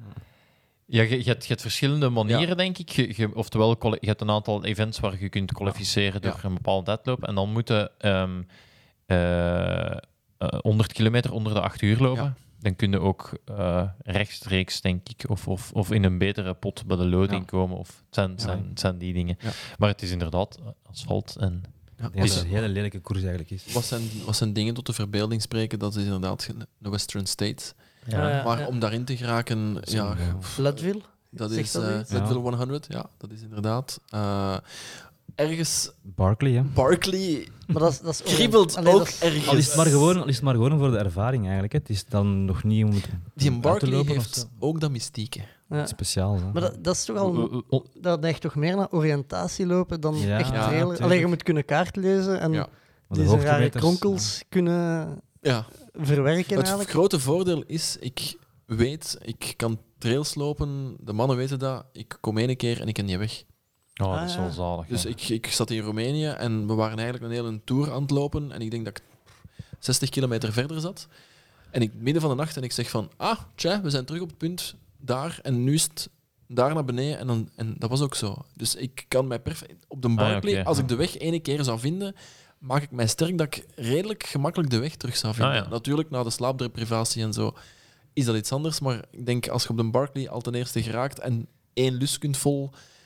Ja, je, je, hebt, je hebt verschillende manieren, denk ik. Je, je- oftewel, je hebt een aantal events waar je kunt kwalificeren door Ja. een bepaalde deadloop. En dan moeten ehm eh, eh, 100 kilometer onder de 8 uur lopen. Dan kun je ook eh, rechtstreeks, denk ik, of, of, of in een betere pot bij de loading Ja. komen. Of het zijn, zijn, zijn die dingen. Ja. Maar het is inderdaad asfalt. En Ja, dat het een hele lelijke koers eigenlijk is. wat, zijn, wat zijn dingen tot de verbeelding spreken? Dat is inderdaad de Western States. ja. Ja. maar om daarin te geraken, ja. Leadville? dat is dat eh? Leadville 100. Ja, dat is inderdaad. eh, ergens, Barkley, hè. Barkley Maar dat is, dat is kriebelt Allee, ook dat is- ergens. Al is, het maar gewoon, al is het maar gewoon voor de ervaring eigenlijk. Hè. Het is dan nog niet om het Die uit te Barkley lopen of heeft zo. ook dat mystieke. Ja. speciaal. Hè. Maar dat, dat is toch al... Dat neigt toch meer naar oriëntatie lopen dan Ja, echt ja, trailer. tuurlijk. Alleen je moet kunnen kaart lezen en Ja. Maar de deze rare hoogtemeters, kronkels kunnen Ja, verwerken het eigenlijk. grote voordeel is, ik weet, ik kan trails lopen, de mannen weten dat, ik kom één keer en ik ken die weg. Oh, dat is Ah, wel zalig. Dus ja. ik, ik zat in Roemenië en we waren eigenlijk een hele tour aan het lopen en ik denk dat ik 60 kilometer verder zat. En ik midden van de nacht en ik zeg van, ah, tja, we zijn terug op het punt daar en nu is het daar naar beneden en, dan, en dat was ook zo. Dus ik kan mij perfect op de ja, Barclay, als ik de weg ene keer zou vinden, maak ik mij sterk dat ik redelijk gemakkelijk de weg terug zou vinden. Ah, ja. Natuurlijk, na de slaapdeprivatie en zo is dat iets anders, maar ik denk als je op de Barclay al ten eerste geraakt en één lus kunt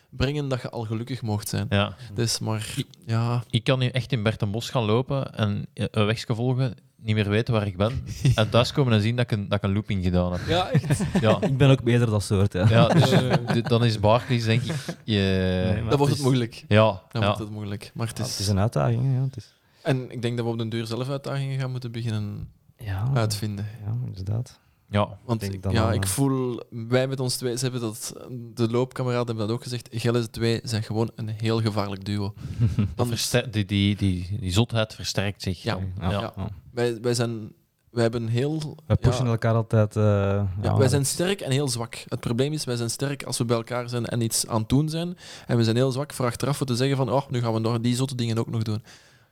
volbrengen, dat je al gelukkig mocht zijn. Ja. Dus maar, ja, Ik kan nu echt in Bertenbos gaan lopen en eh, een wegje volgen, niet meer weten waar ik ben. En thuiskomen en zien dat ik een, dat ik een looping gedaan heb. ja echt. Ja, Ik ben ook beter dat soort. Ja. ja dus, d- dan is Barclays denk ik... Je, Nee, Dan wordt is- het moeilijk. ja, Dan ja. wordt het moeilijk. Maar het Ja, is... het is een uitdaging. Ja. Het is, En ik denk dat we op den duur zelf uitdagingen gaan moeten beginnen ja, uitvinden. ja, inderdaad. Ja. Want denk ik- dan ja, ik voel, wij met ons twee, ze hebben dat, de loopkameraden hebben dat ook gezegd, Gelle twee zijn gewoon een heel gevaarlijk duo. Die, die, die, die zotheid versterkt zich. Ja. Ja, Ja. ja. wij, wij zijn, wij hebben heel... Wij pushen ja, elkaar altijd. eh, ja, ja, wij zijn sterk en heel zwak. Het probleem is, wij zijn sterk als we bij elkaar zijn en iets aan het doen zijn. En we zijn heel zwak voor achteraf voor te zeggen van, oh, nu gaan we nog die zotte dingen ook nog doen.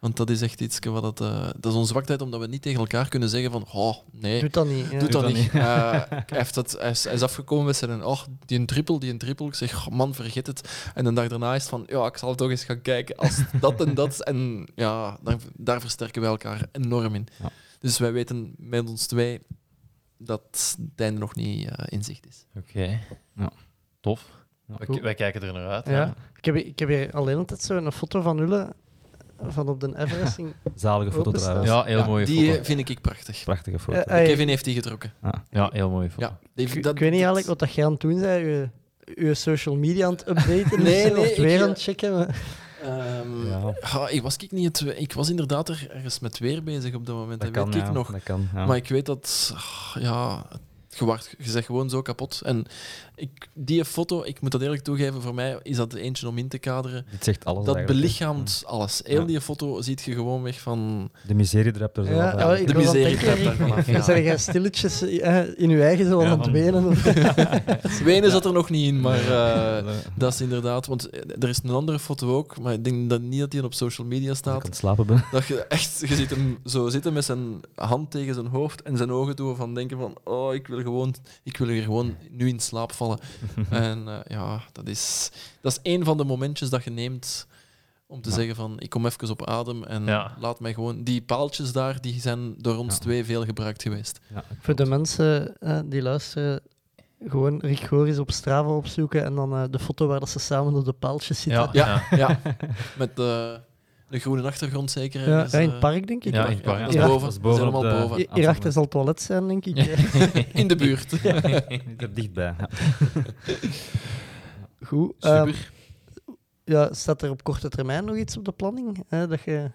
Want dat is echt iets wat het, eh, dat is onze zwaktheid, omdat we niet tegen elkaar kunnen zeggen van, oh, nee, Doe dat niet. ja. Doe dat dat niet. niet. Eh, hij, heeft dat, hij, is, hij is afgekomen met zijn oh, die een triple, die een triple. Ik zeg, oh, man, vergeet het. En de dag daarna is het van, ja, ik zal toch eens gaan kijken als dat en dat. En ja, daar, daar versterken wij elkaar enorm in. Ja. Dus wij weten met ons twee dat het einde nog niet eh, in zicht is. Oké. Ja. Tof. Ja. Wij, wij kijken er naar uit. Ja. Ik, heb, ik heb hier alleen altijd zo een foto van Ulle van op de Everesting. Zalige foto trouwens. Ja, heel Ja, mooie die foto. eh, vind ik prachtig. Prachtige foto. Eh, eh, Kevin heeft die getrokken. Ja, heel mooie foto. Ja, die- ik, dat- ik weet niet eigenlijk wat dat jij aan het doen bent. Je, social media aan het updaten Nee, nee, of weer ik- aan het checken. maar- Ehm, Ja. ik, was ik, niet het, ik was inderdaad er ergens met weer bezig op dat moment. dat Dat, kan, weet ja, ik nog. Dat kan, ja. Maar ik weet dat, ah, ja, je, waart, je zegt gewoon zo kapot. En ik, die foto, ik moet dat eerlijk toegeven, voor mij is dat eentje om in te kaderen. Dit zegt alles Dat eigenlijk, belichaamt alles. Heel Ja. die foto ziet je gewoon weg van... De miserie er zo Ja, De het miserie daar vanaf, ja. Zijn jij stilletjes eh, in je eigen zo Ja, aan het van- wenen? Wenen zat er nog niet in, maar eh, Eh, dat is inderdaad... Want er is een andere foto ook, maar ik denk dat niet dat die op social media dat ik aan staat. het slapen ben. Dat je echt, je ziet hem zo zitten met zijn hand tegen zijn hoofd en zijn ogen toe van denken van, oh, ik wil gewoon, ik wil hier gewoon nu in slaap vallen. en eh, ja, dat is, dat is een van de momentjes dat je neemt om te Ja. zeggen van, ik kom even op adem en Ja. laat mij gewoon... Die paaltjes daar, die zijn door ons Ja. twee veel gebruikt geweest. Ja, Voor de mensen eh, die luisteren, gewoon Rick Goris op Strava opzoeken en dan eh, de foto waar dat ze samen op de paaltjes zitten. Ja, Ja, ja. Met de, de groene achtergrond zeker. Ja, ergens, ja, in eh, het park, denk ik. Ja, in het park. dat is Ja. boven. Dat is We boven Hierachter zal het toilet zijn, denk ik. In de buurt. Niet er dichtbij. Goed. ehm, Super. ja, staat er op korte termijn nog iets op de planning? Hè, dat je...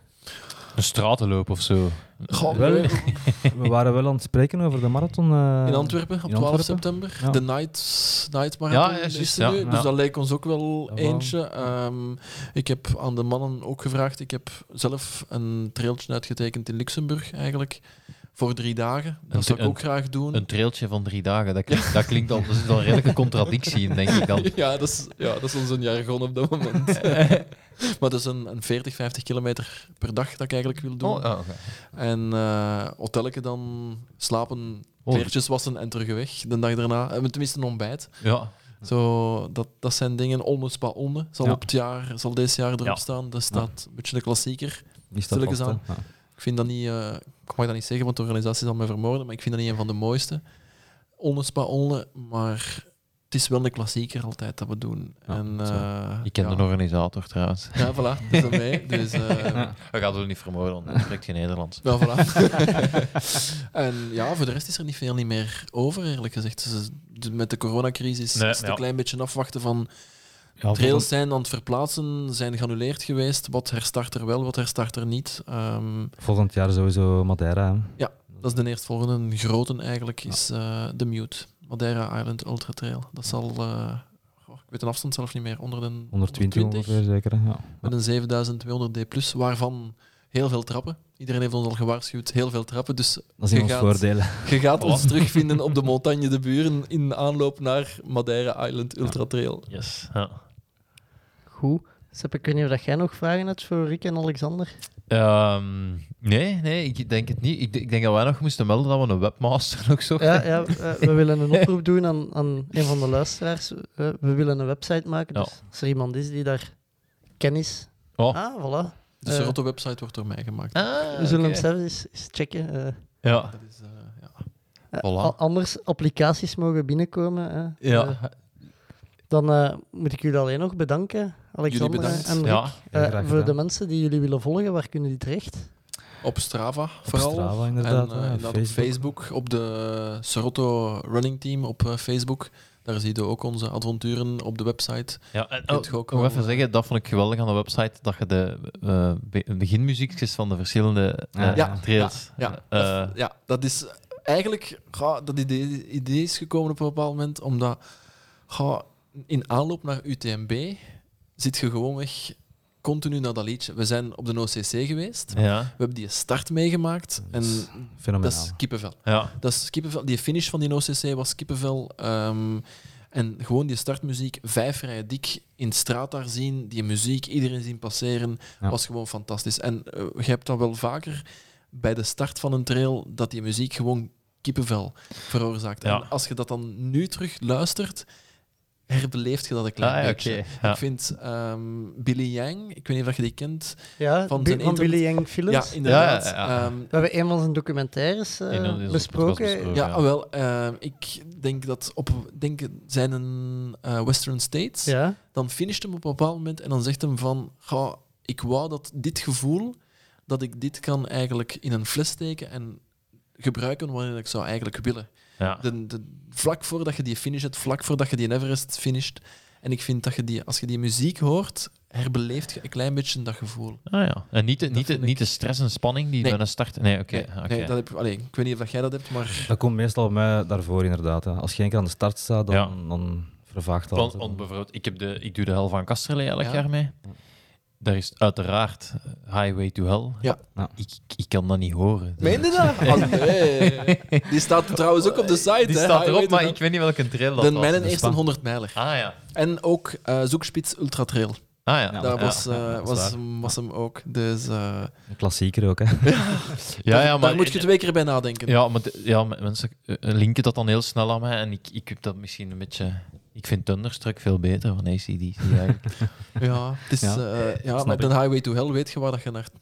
Een stratenloop of zo. Goh, Wel, nee. we waren wel aan het spreken over de marathon. eh, In Antwerpen op in 12 Antwerpen? september. Ja. De Night, night Marathon Ja, is er nu. ja. Dus dat lijkt ons ook wel Ja, wel. eentje. Ehm, ik heb aan de mannen ook gevraagd. Ik heb zelf een trailtje uitgetekend in Luxemburg eigenlijk. Voor drie dagen. Dat Een zou ik ook graag doen. Een trailtje van drie dagen, dat klinkt, dat klinkt al, er zit al een redelijke contradictie in, denk ik dan. ja, dat is, ja, dat is onze jargon op dat moment. maar dat is een, een 40, 50 kilometer per dag dat ik eigenlijk wil doen. Oh. En eh hotelletje dan slapen, Oh. kleertjes wassen en terug weg de dag daarna. En tenminste een ontbijt. ja. Zo, dat, dat zijn dingen. Onne Spa Onne zal, Ja. op het jaar, zal deze jaar erop staan. Dat staat een beetje de klassieker. Vast, hè. aan. Ik vind dat niet... eh, ik mag dat niet zeggen, want de organisatie zal mij vermoorden, maar ik vind dat niet een van de mooiste. Onne Spa Onne, maar het is wel een klassieker altijd dat we doen. Ja, en, eh, Ik ken ja. de organisator trouwens. Ja, voilà. Dat is aan mij. Dus, eh, We gaan het niet vermoorden, want spreekt geen Nederlands. Ja, voilà. en ja, voor de rest is er niet veel niet meer over, eerlijk gezegd. Dus, de- met de coronacrisis Nee, is het ja. een klein beetje afwachten van... Ja, Trails zijn aan het verplaatsen, zijn geannuleerd geweest. Wat herstart er wel, wat herstart er niet. Ehm, Volgend jaar sowieso Madeira. hè. dat is de eerstvolgende grote eigenlijk, is eh, de Mute. Madeira Island Ultra Trail. Dat zal... eh, goh, ik weet de afstand zelf niet meer. Onder de 120 ongeveer zeker. hè. Ja. Met een 7200 D+, waarvan heel veel trappen. Iedereen heeft ons al gewaarschuwd, heel veel trappen. Dus Dat in ons gaat- voordeel. Je gaat ons terugvinden op de montagne de Buren in aanloop naar Madeira Island Ultra Trail. Yes. Ja. Goed. Sepp, ik weet niet of jij nog vragen hebt voor Rick en Alexander. Ehm, nee, nee, ik denk het niet. Ik, ik denk dat wij nog moesten melden dat we een webmaster nog zochten. Ja, ja we willen een oproep doen aan, aan een van de luisteraars. Eh, we willen een website maken. Ja. Dus als er iemand is die daar kennis... Oh. Ah, voilà. De Eh. Sorotto-website wordt door mij gemaakt. Ah, We zullen hem zelf eens, eens checken. eh. Ja. Dat is, eh, ja. Voilà. anders applicaties mogen binnenkomen. hè. Ja. dan eh, moet ik jullie alleen nog bedanken, Alexander bedankt. en Rick. Ja. Eh, voor de mensen die jullie willen volgen, waar kunnen die terecht? Op Strava vooral. Strava, inderdaad, En eh, inderdaad op Facebook. Facebook, op de Sorotto Running Team op eh, Facebook. Daar zie je ook onze avonturen op de website. Ja, en oh, ook nog even eh, zeggen, dat vond ik geweldig aan de website, dat je de eh, be- beginmuziekjes van de verschillende eh, Ja. Ja, trails... Ja, eh, dat, ja, dat is eigenlijk... ga, dat idee, idee is gekomen op een bepaald moment, omdat ga, in aanloop naar UTMB zit je gewoonweg continu naar dat liedje. We zijn op de OCC geweest. ja, We hebben die start meegemaakt. En dat is kippenvel. ja. Dat is kippenvel. Die finish van die OCC was kippenvel. Ehm, en gewoon die startmuziek, vijf rijen dik in de straat daar zien, die muziek, iedereen zien passeren, Ja. was gewoon fantastisch. En eh, je hebt dat wel vaker bij de start van een trail, dat die muziek gewoon kippenvel veroorzaakt. Ja. En als je dat dan nu terug luistert, herbeleeft je dat een klein Ah, beetje. ja. Ik vind ehm, Billy Yang, ik weet niet of je die kent. Ja, Van zijn van Billy Yang Films. Ja, inderdaad. Ja, ja, ja. Ehm, We hebben een van zijn documentaires eh, besproken. besproken. Ja, Ja. wel. ehm, ik denk dat op denk, zijn een eh, Western States. Ja, Dan finisht hem op een bepaald moment en dan zegt hem van, ga, ik wou dat dit gevoel, dat ik dit kan eigenlijk in een fles steken en gebruiken wanneer ik zou eigenlijk willen. ja. De, de, vlak voordat je die finish hebt, vlak voordat je die Everest finisht. En ik vind dat je die, als je die muziek hoort, herbeleeft je een klein beetje dat gevoel. Ah, ja. En niet de, Dat niet, de, niet de stress en spanning die Nee. bij een start... Nee, oké. Nee, oké. nee, dat heb, allee, ik weet niet of dat jij dat hebt, maar... Dat komt meestal bij mij daarvoor, inderdaad. Hè. Als je één keer aan de start staat, dan, Ja. dan vervaagt dat. Want, bijvoorbeeld, ik, heb de, ik doe de hel van Kasterlee elk Ja. jaar mee. Daar is uiteraard Highway to Hell. Ja. Ja. Ik, ik kan dat niet horen. Meen je dat? Ah, nee. Die staat trouwens ook op de site. Die hè, staat erop, maar ik weet niet welke trail dat De, was. mijn eerste Spa. 100 mijler. Ah ja. En ook eh Zoekspits Ultra Trail. Ah ja. Ja, Daar ja. was, eh, ja, dat is was, was hem ook. Dus eh, Een klassieker ook, hè. ja, ja, maar, daar moet je twee keer bij nadenken. Ja, maar ja, mensen linken dat dan heel snel aan mij. En ik, ik heb dat misschien een beetje... Ik vind Thunderstruck veel beter van ACDC eigenlijk. Ja, het is, Ja, eh, ja met een Highway to Hell weet je waar dat je naartoe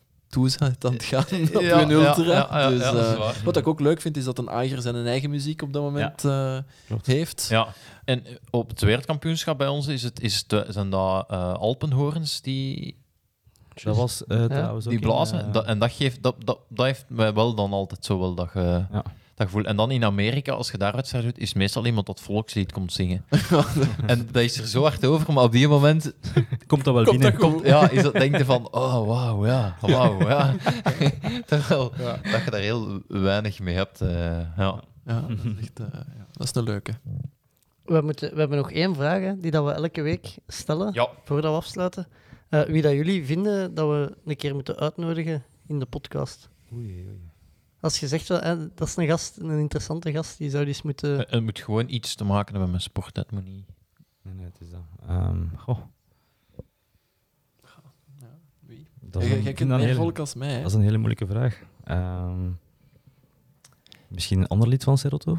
bent aan het gaan op Ja, je ultra. ja, ja, ja, dus, ja, dat is eh, wat ik ook leuk vind, is dat een Eiger zijn eigen muziek op dat moment eh, heeft. Ja, en op het wereldkampioenschap bij ons is het, is het, zijn dat eh, Alpenhoorns die, Dat was eh, die in, blazen. Dat- en dat, geeft, dat, dat, dat heeft mij wel dan altijd zo wel dat je... Ja. dat gevoel. En dan in Amerika, als je daar wedstrijd doet, is meestal iemand dat volkslied komt zingen. en dat is er zo hard over, maar op die moment Komt dat wel Komt binnen? dat komt, ja, is dat, denk je van, oh, wauw, ja, wauw, ja. Terwijl dat je daar heel weinig mee hebt. eh, ja. Ja, dat is, echt, eh, ja, dat is een leuke. We, moeten, we hebben nog één vraag hè, die dat we elke week stellen, Ja. voordat we afsluiten. Eh, wie dat jullie vinden dat we een keer moeten uitnodigen in de podcast. Oei, oei. Als je zegt, wel, hè, dat is een gast, een interessante gast, die zou dus moeten... Het het moet gewoon iets te maken hebben met sport, dat moet niet... Nee, nee, het is dat. Ehm, goh, Wie? dat is Jij een- jij dat meer hele- volk als mij. Hè? Dat is een hele moeilijke vraag. Ehm, misschien een ander lid van Serotto?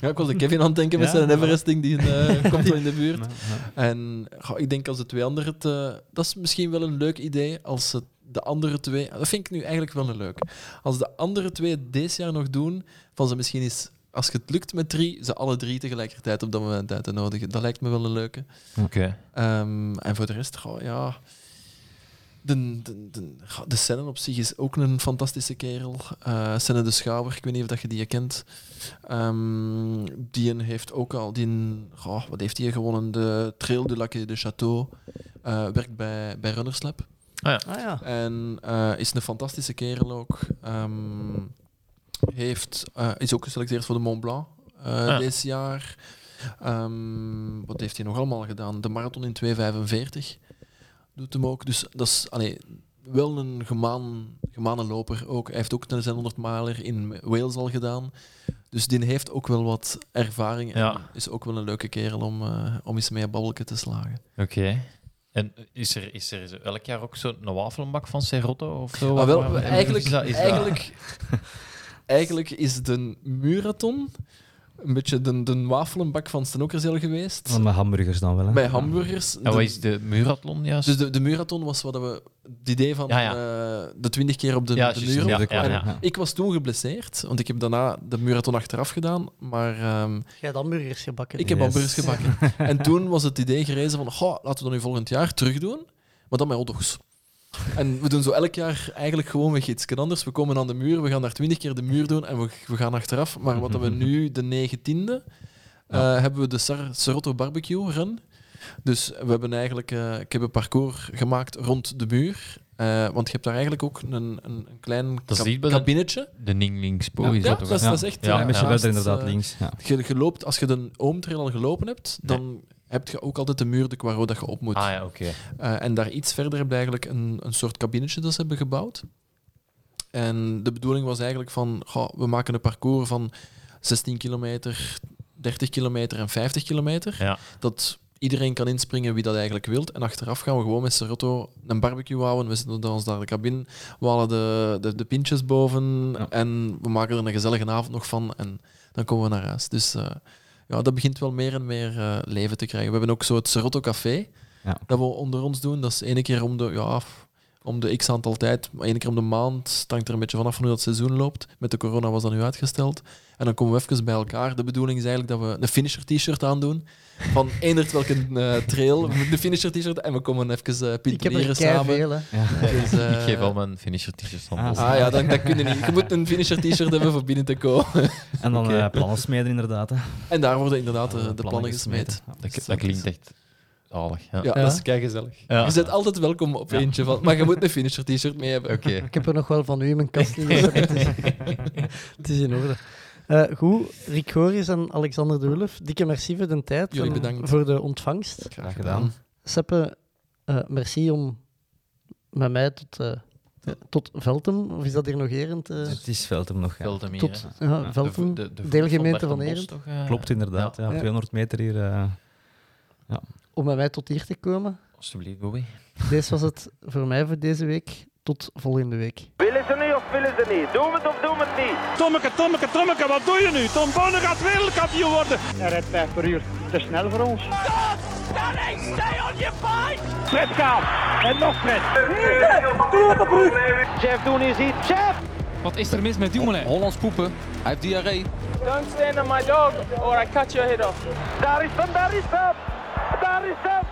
Ja, ik was de Kevin aan het denken met Ja, zijn. Everesting, die eh, komt wel in de buurt. En goh, ik denk als de twee anderen het... eh, dat is misschien wel een leuk idee als ze de andere twee... Dat vind ik nu eigenlijk wel een leuk. Als de andere twee het deze jaar nog doen, van ze misschien eens... Als het lukt met drie, ze alle drie tegelijkertijd op dat moment uit te nodigen. Dat lijkt me wel een leuke. Oké. Ehm, en voor de rest, goh, ja... De, de, de, de Senne op zich is ook een fantastische kerel. Eh Senne de Schouwer, ik weet niet of dat je die kent. Ehm, die heeft ook al... Die goh, wat heeft hij gewonnen? De Trail du Lac de Château. Eh, werkt bij, bij Runners Lab. Ah ja, En eh, is een fantastische kerel ook. Ehm, heeft, eh, is ook geselecteerd voor de Mont Blanc eh Ah. dit jaar. Ehm, wat heeft hij nog allemaal gedaan? De marathon in 2,45 doet hem ook. Dus dat is allee, wel een gemaan, gemane loper ook. Hij heeft ook een 600 miler in Wales al gedaan. Dus die heeft ook wel wat ervaring. En Ja. is ook wel een leuke kerel om, eh, om eens mee een babbelke te slagen. Oké. En is er, is er elk jaar ook zo'n wafelbak van Serotto of zo? Ah, wel, eigenlijk, is dat- is dat- eigenlijk, eigenlijk is de murathon een beetje de, de wafelenbak van Stenokerzeel geweest. Maar met hamburgers dan wel, hè? Bij hamburgers. En De- wat is de Murathlon juist? dus de, de murathon was wat we... Het idee van Ja, ja. eh, de twintig keer op de, Ja, de juist, muur. ja, En ja, ja. Ik was toen geblesseerd, want ik heb daarna de murathon achteraf gedaan. Maar ehm, jij hebt hamburgers gebakken. ik heb Yes. hamburgers gebakken. en toen was het idee gerezen van, goh, laten we dat nu volgend jaar terug doen, maar dan met hotdogs. En we doen zo elk jaar eigenlijk gewoon weer iets anders. We komen aan de muur, we gaan daar twintig keer de muur doen en we, we gaan achteraf. Maar wat we nu, de negentiende, eh hebben we de Sar- Sarotto Barbecue Run. Dus we hebben eigenlijk, eh, ik heb een parcours gemaakt rond de muur. Eh, want je hebt daar eigenlijk ook een, een, een klein Dat is kab- niet bij de- kabinetje. De Ning Linkspo Ja, is ja, dat toch? dat is- hè? dat is echt, Ja, Ja, een beetje ja. verder inderdaad, links. Ja. Je, je loopt, als je de oomtrail al gelopen hebt, dan heb je ook altijd de muur de Quaro dat je op moet. Ah ja, oké. Eh, en daar iets verder heb je eigenlijk een, een soort kabinetje dat ze hebben gebouwd. En de bedoeling was eigenlijk van, goh, we maken een parcours van 16 kilometer, 30 kilometer en 50 kilometer. Ja. Dat iedereen kan inspringen wie dat eigenlijk wilt. En achteraf gaan we gewoon met Serotto een barbecue houden. We zitten ons daar de cabine, we halen de, de, de pintjes boven Ja. en we maken er een gezellige avond nog van. En dan komen we naar huis. Dus eh, ja, dat begint wel meer en meer eh, leven te krijgen. We hebben ook zo het Serotto Café Ja. dat we onder ons doen. Dat is één keer om de, ja, om de x aantal tijd, één keer om de maand. Het hangt er een beetje vanaf van hoe dat seizoen loopt. Met de corona was dat nu uitgesteld. En dan komen we even bij elkaar. De bedoeling is eigenlijk dat we een finisher t-shirt aandoen. Van eender welke eh, trail. De finisher t-shirt. En we komen even uh, ik heb er pintelieren samen. veel, hè. Dus, eh, Ik geef al mijn finisher t-shirts van Ah. Ah ja, dat, dat kun je niet. Je moet een finisher t-shirt hebben voor binnen te komen. En dan eh, plannen smeden, inderdaad. Hè. En daar worden inderdaad eh, Ja, de plannen gesmeed. Ja. Dat, dat klinkt echt zalig. Ja. Ja, Ja. dat is kei gezellig. Ja. Je bent altijd welkom op Ja. eentje van. Maar je moet een finisher t-shirt mee hebben. Oké. Ik heb er nog wel van u in mijn kast liggen. het, is, het is in orde. Eh, goed, Rick Goris en Alexander de Wulf, dikke merci voor de tijd Jullie bedankt. voor de ontvangst. Graag gedaan. Seppe, eh, merci om met mij tot, eh, tot Veltem, of is dat hier nog Erend? eh, Het is Veltem nog. Ja. Veldemir, tot ja. Veltem, De- de- de deelgemeente van Erend. eh? Klopt inderdaad. Ja. Ja. 200 meter hier. eh, om met mij tot hier te komen. Alsjeblieft, Bobby. Deze was het voor mij voor deze week. Tot volgende week. Willen ze niet of willen ze niet? Doen het of doen het niet? Tommeke, Tommeke, Tommeke, wat doe je nu? Tom Bonne gaat wereldkampioen worden. Hij rijdt 5 per uur. Te snel voor ons. Fred gaat. En nog Fred. Jeff doen is iets. Jeff! Wat is er mis met Dumoulin? Hollands poepen. Hij heeft diarree. Don't stand on my dog or I cut your head off. Daar is hem, daar is hem. Daar is hem.